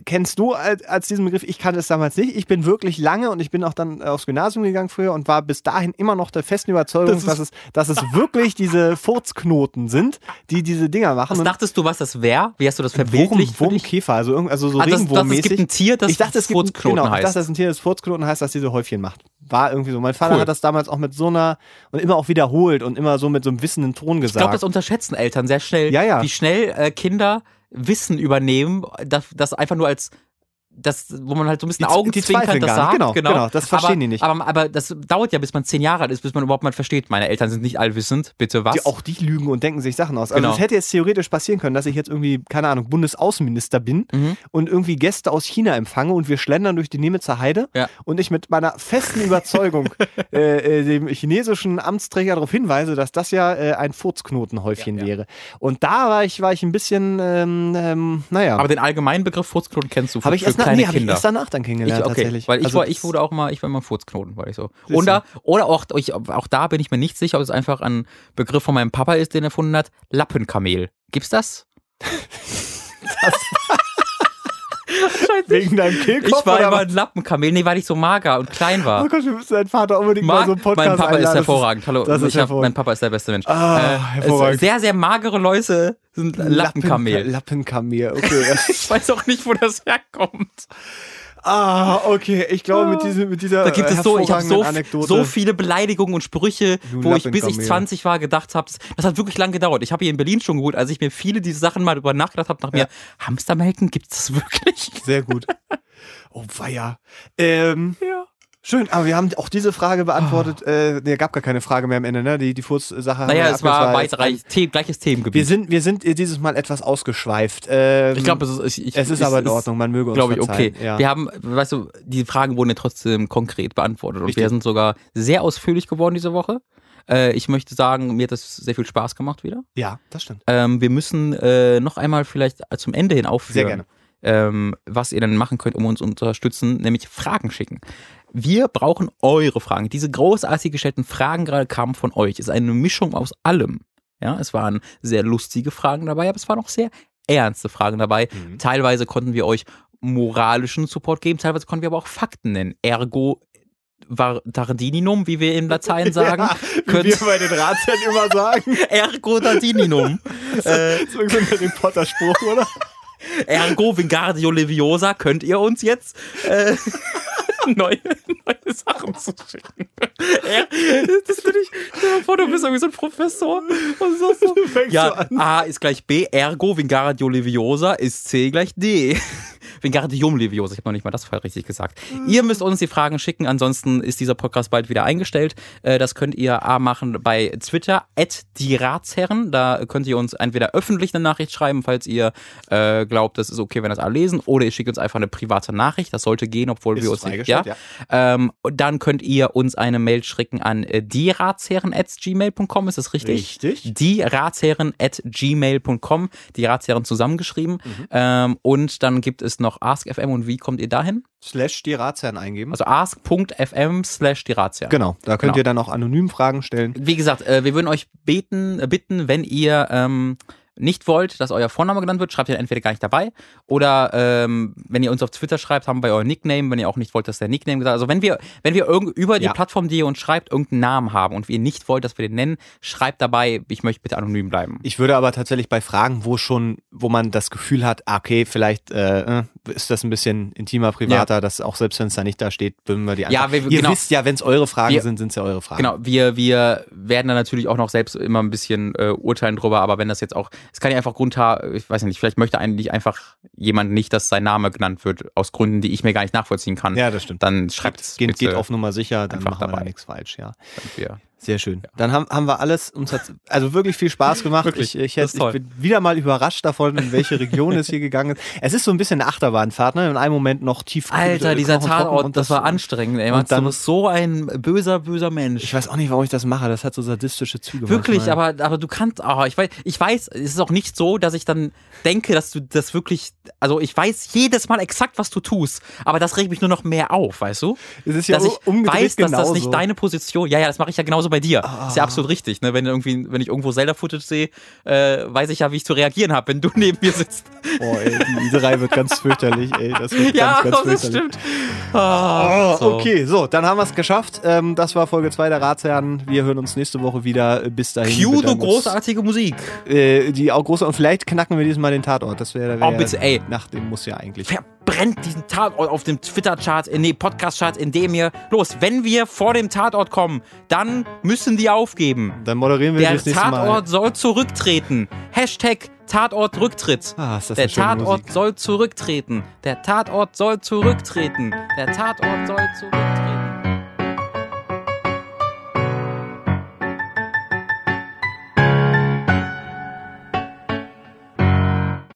Kennst du als, als diesen Begriff? Ich kannte es damals nicht. Ich bin wirklich lange und ich bin auch dann aufs Gymnasium gegangen früher und war bis dahin immer noch der festen Überzeugung, das dass, es, dass es wirklich diese Furzknoten sind, die diese Dinger machen. Was dachtest du, was das wäre? Wie hast du das verbildlicht? Wurm, Wurmkäfer, also, also so ah, Regenwurmmäßig. Es gibt ein Tier, das ich dachte, es Furzknoten genau, heißt. Ich dachte, das ist ein Tier, das Furzknoten heißt, das diese Häufchen macht. War irgendwie so. Mein Vater Cool. hat das damals auch mit so einer und immer auch wiederholt und immer so mit so einem wissenden Ton Ich gesagt. glaube, das unterschätzen Eltern sehr schnell, Ja, ja. wie schnell äh, Kinder Wissen übernehmen, das, das einfach nur als das, wo man halt so ein bisschen Die- die Augenzwinkern das sagt. Genau, genau, das verstehen aber, die nicht. Aber, aber das dauert ja, bis man zehn Jahre alt ist, bis man überhaupt mal versteht. Meine Eltern sind nicht allwissend, bitte was? die, auch die lügen und denken sich Sachen aus. Also Genau. es hätte jetzt theoretisch passieren können, dass ich jetzt irgendwie, keine Ahnung, Bundesaußenminister bin Mhm. und irgendwie Gäste aus China empfange und wir schlendern durch die Nemitzer Heide Ja. und ich mit meiner festen Überzeugung äh, äh, dem chinesischen Amtsträger darauf hinweise, dass das ja äh, ein Furzknotenhäufchen Ja, ja. wäre. Und da war ich, war ich ein bisschen, ähm, ähm, naja. Aber den allgemeinen Begriff Furzknoten kennst du habe ich, erst kleine nee, hab ich Kinder. erst danach dann Ich, kennengelernt okay, tatsächlich. weil ich, Also war, ich das- wurde auch mal, ich war immer Furzknoten, war ich so. Oder, oder auch, ich, auch da bin ich mir nicht sicher, ob es einfach ein Begriff von meinem Papa ist, den er erfunden hat. Lappenkamel. Gibt's das? Scheiße. Wegen deinem Kehlkopf Ich war immer ein Lappenkamel, nee, weil ich so mager und klein war. Oh Gott, wir müssen deinen Vater unbedingt mal Mag, so einen Podcast mein Papa einladen. ist hervorragend. Hallo, das ist ich hab, hervorragend. mein Papa ist der beste Mensch. Ah, es- hervorragend. sehr, sehr magere Leute sind Lappenkamel. Lappenkamel, okay. Ich weiß auch nicht, wo das herkommt. ah, okay. Ich glaube, mit, diesem, mit dieser Da gibt es so, ich habe so, so viele Beleidigungen und Sprüche, Du wo ich bis ich Lappenkamel. 20 war gedacht habe, das, das hat wirklich lang gedauert. Ich habe hier in Berlin schon geholt, als ich mir viele diese Sachen mal drüber nachgedacht habe, nach Ja. mir, Hamstermelken, gibt es das wirklich? Sehr gut. Oh, weia. Ähm, Ja. Schön, aber wir haben auch diese Frage beantwortet. Äh, nee, gab gar keine Frage mehr am Ende, ne? Die, die Furzsache. haben Naja, es war abgefragt. weiter, The gleiches Themengebiet. Wir sind, wir sind dieses Mal etwas ausgeschweift. Ähm, ich glaube, es ist, ich, es ist ich- aber in Ordnung, man möge uns Glaube ich, okay. Ja. Wir haben, weißt du, die Fragen wurden ja trotzdem konkret beantwortet und Richtig. wir sind sogar sehr ausführlich geworden diese Woche. Äh, ich möchte sagen, mir hat das sehr viel Spaß gemacht wieder. ja, das stimmt. Ähm, wir müssen äh, noch einmal vielleicht zum Ende hin aufführen, Sehr gerne. Ähm, was ihr dann machen könnt, um uns zu unterstützen, nämlich Fragen schicken. Wir brauchen eure Fragen. Diese großartig gestellten Fragen gerade kamen von euch. Es ist eine Mischung aus allem. Ja, es waren sehr lustige Fragen dabei, aber es waren auch sehr ernste Fragen dabei. Mhm. Teilweise konnten wir euch moralischen Support geben, teilweise konnten wir aber auch Fakten nennen. Ergo var Dardininum, wie wir in Latein sagen. Ja, wie Könnt- wir bei den Ratsherren immer sagen. Ergo Dardininum. äh, Das ist irgendein Harry Potter Spruch, oder? Ergo Vingardio Leviosa könnt ihr uns jetzt äh, neue, neue Sachen zuschicken. Er, das finde ich, stell dir vor, du bist irgendwie so ein Professor und so, so. Ja, an. A ist gleich B, ergo Vingardio Leviosa ist C gleich D. Vingardium Leviosa, ich habe noch nicht mal das Fall richtig gesagt. Ihr müsst uns die Fragen schicken, ansonsten ist dieser Podcast bald wieder eingestellt. Äh, Das könnt ihr A machen bei Twitter, at die Ratsherren. Da könnt ihr uns entweder öffentlich eine Nachricht schreiben, falls ihr äh, glaubt, das ist okay, wenn das alle lesen, oder ihr schickt uns einfach eine private Nachricht. Das sollte gehen, obwohl Ist wir uns nicht. Ja? Ähm, dann könnt ihr uns eine Mail schicken an äh, die Ratsherren at gmail.com. Ist das richtig? Richtig. Die Ratsherren at gmail.com. Die Ratsherren zusammengeschrieben. Mhm. Ähm, und dann gibt es noch AskFM. Und wie kommt ihr dahin? Slash die Ratsherren eingeben. Also ask.fm slash die Ratsherren. genau, da könnt Genau. ihr dann auch anonym Fragen stellen. Wie gesagt, äh, wir würden euch beten, äh, bitten, wenn ihr ähm, nicht wollt, dass euer Vorname genannt wird, schreibt ihr entweder gar nicht dabei oder ähm, wenn ihr uns auf Twitter schreibt, haben wir euer Nickname, wenn ihr auch nicht wollt, dass der Nickname gesagt Also wenn wir, wenn wir irgend, über die Ja. Plattform, die ihr uns schreibt, irgendeinen Namen haben und ihr nicht wollt, dass wir den nennen, schreibt dabei, ich möchte bitte anonym bleiben. Ich würde aber tatsächlich bei Fragen, wo schon, wo man das Gefühl hat, ah, okay, vielleicht äh, äh, ist das ein bisschen intimer, privater, dass auch selbst wenn es da nicht da steht, würden wir die Ja, einfach. wir- Ihr genau. wisst ja, wenn es eure Fragen Wir- sind, sind es ja eure Fragen. Genau, wir, wir werden da natürlich auch noch selbst immer ein bisschen äh, urteilen drüber, aber wenn das jetzt auch, es kann ja einfach Grund haben, ich weiß nicht, vielleicht möchte eigentlich einfach jemand nicht, dass sein Name genannt wird, aus Gründen, die ich mir gar nicht nachvollziehen kann. Ja, das stimmt. Dann schreibt geht, geht bitte, auf Nummer sicher, dann einfach machen dabei. nichts falsch, ja. Sehr schön. Dann haben, haben wir alles, uns hat also wirklich viel Spaß gemacht. Wirklich, ich, ich, das ist ich bin wieder mal überrascht davon, in welche Region es hier gegangen ist. Es ist so ein bisschen eine Achterbahnfahrt, ne? In einem Moment noch tief. Alter, dieser Knochen trocken Tatort, und das war anstrengend, ey. und dann- du bist so ein böser, böser Mensch. Ich weiß auch nicht, warum ich das mache. Das hat so sadistische Züge. Wirklich, manchmal. aber, aber du kannst, ah, ich weiß, ich weiß, es ist auch nicht so, dass ich dann denke, dass du das wirklich, also ich weiß jedes Mal exakt, was du tust, aber das regt mich nur noch mehr auf, weißt du? Es ist ja dass ich weiß, dass das genauso. nicht deine Position, ja, ja, das mache ich ja genauso bei dir. Ist ja absolut richtig, ne? Wenn irgendwie, wenn ich irgendwo Zelda-Footage sehe, äh, weiß ich ja, wie ich zu reagieren habe, wenn du neben mir sitzt. Oh, ey, diese Reihe wird ganz fürchterlich, ey. Das wird ja, ganz, ganz das fürchterlich. stimmt. Ah, Oh, Okay, so, dann haben wir es geschafft. Ähm, das war Folge 2 der Ratsherren. Wir hören uns nächste Woche wieder. Bis dahin. Cue, du großartige Musik. Äh, die auch große und vielleicht knacken wir dieses Mal den Tatort. Das wäre wär, Oh, bitte, ey. Nach dem muss ja eigentlich. verbrennt diesen Tatort auf dem Twitter-Chart, äh, nee, Podcast-Chart, in dem ihr, los, wenn wir vor dem Tatort kommen, dann müssen die aufgeben. Dann moderieren wir Der das nächste Mal. Tatort soll zurücktreten. Hashtag Tatort Rücktritt. Ah, ist das Der Tatort Musik. soll zurücktreten. Der Tatort soll zurücktreten. Der Tatort soll zurücktreten.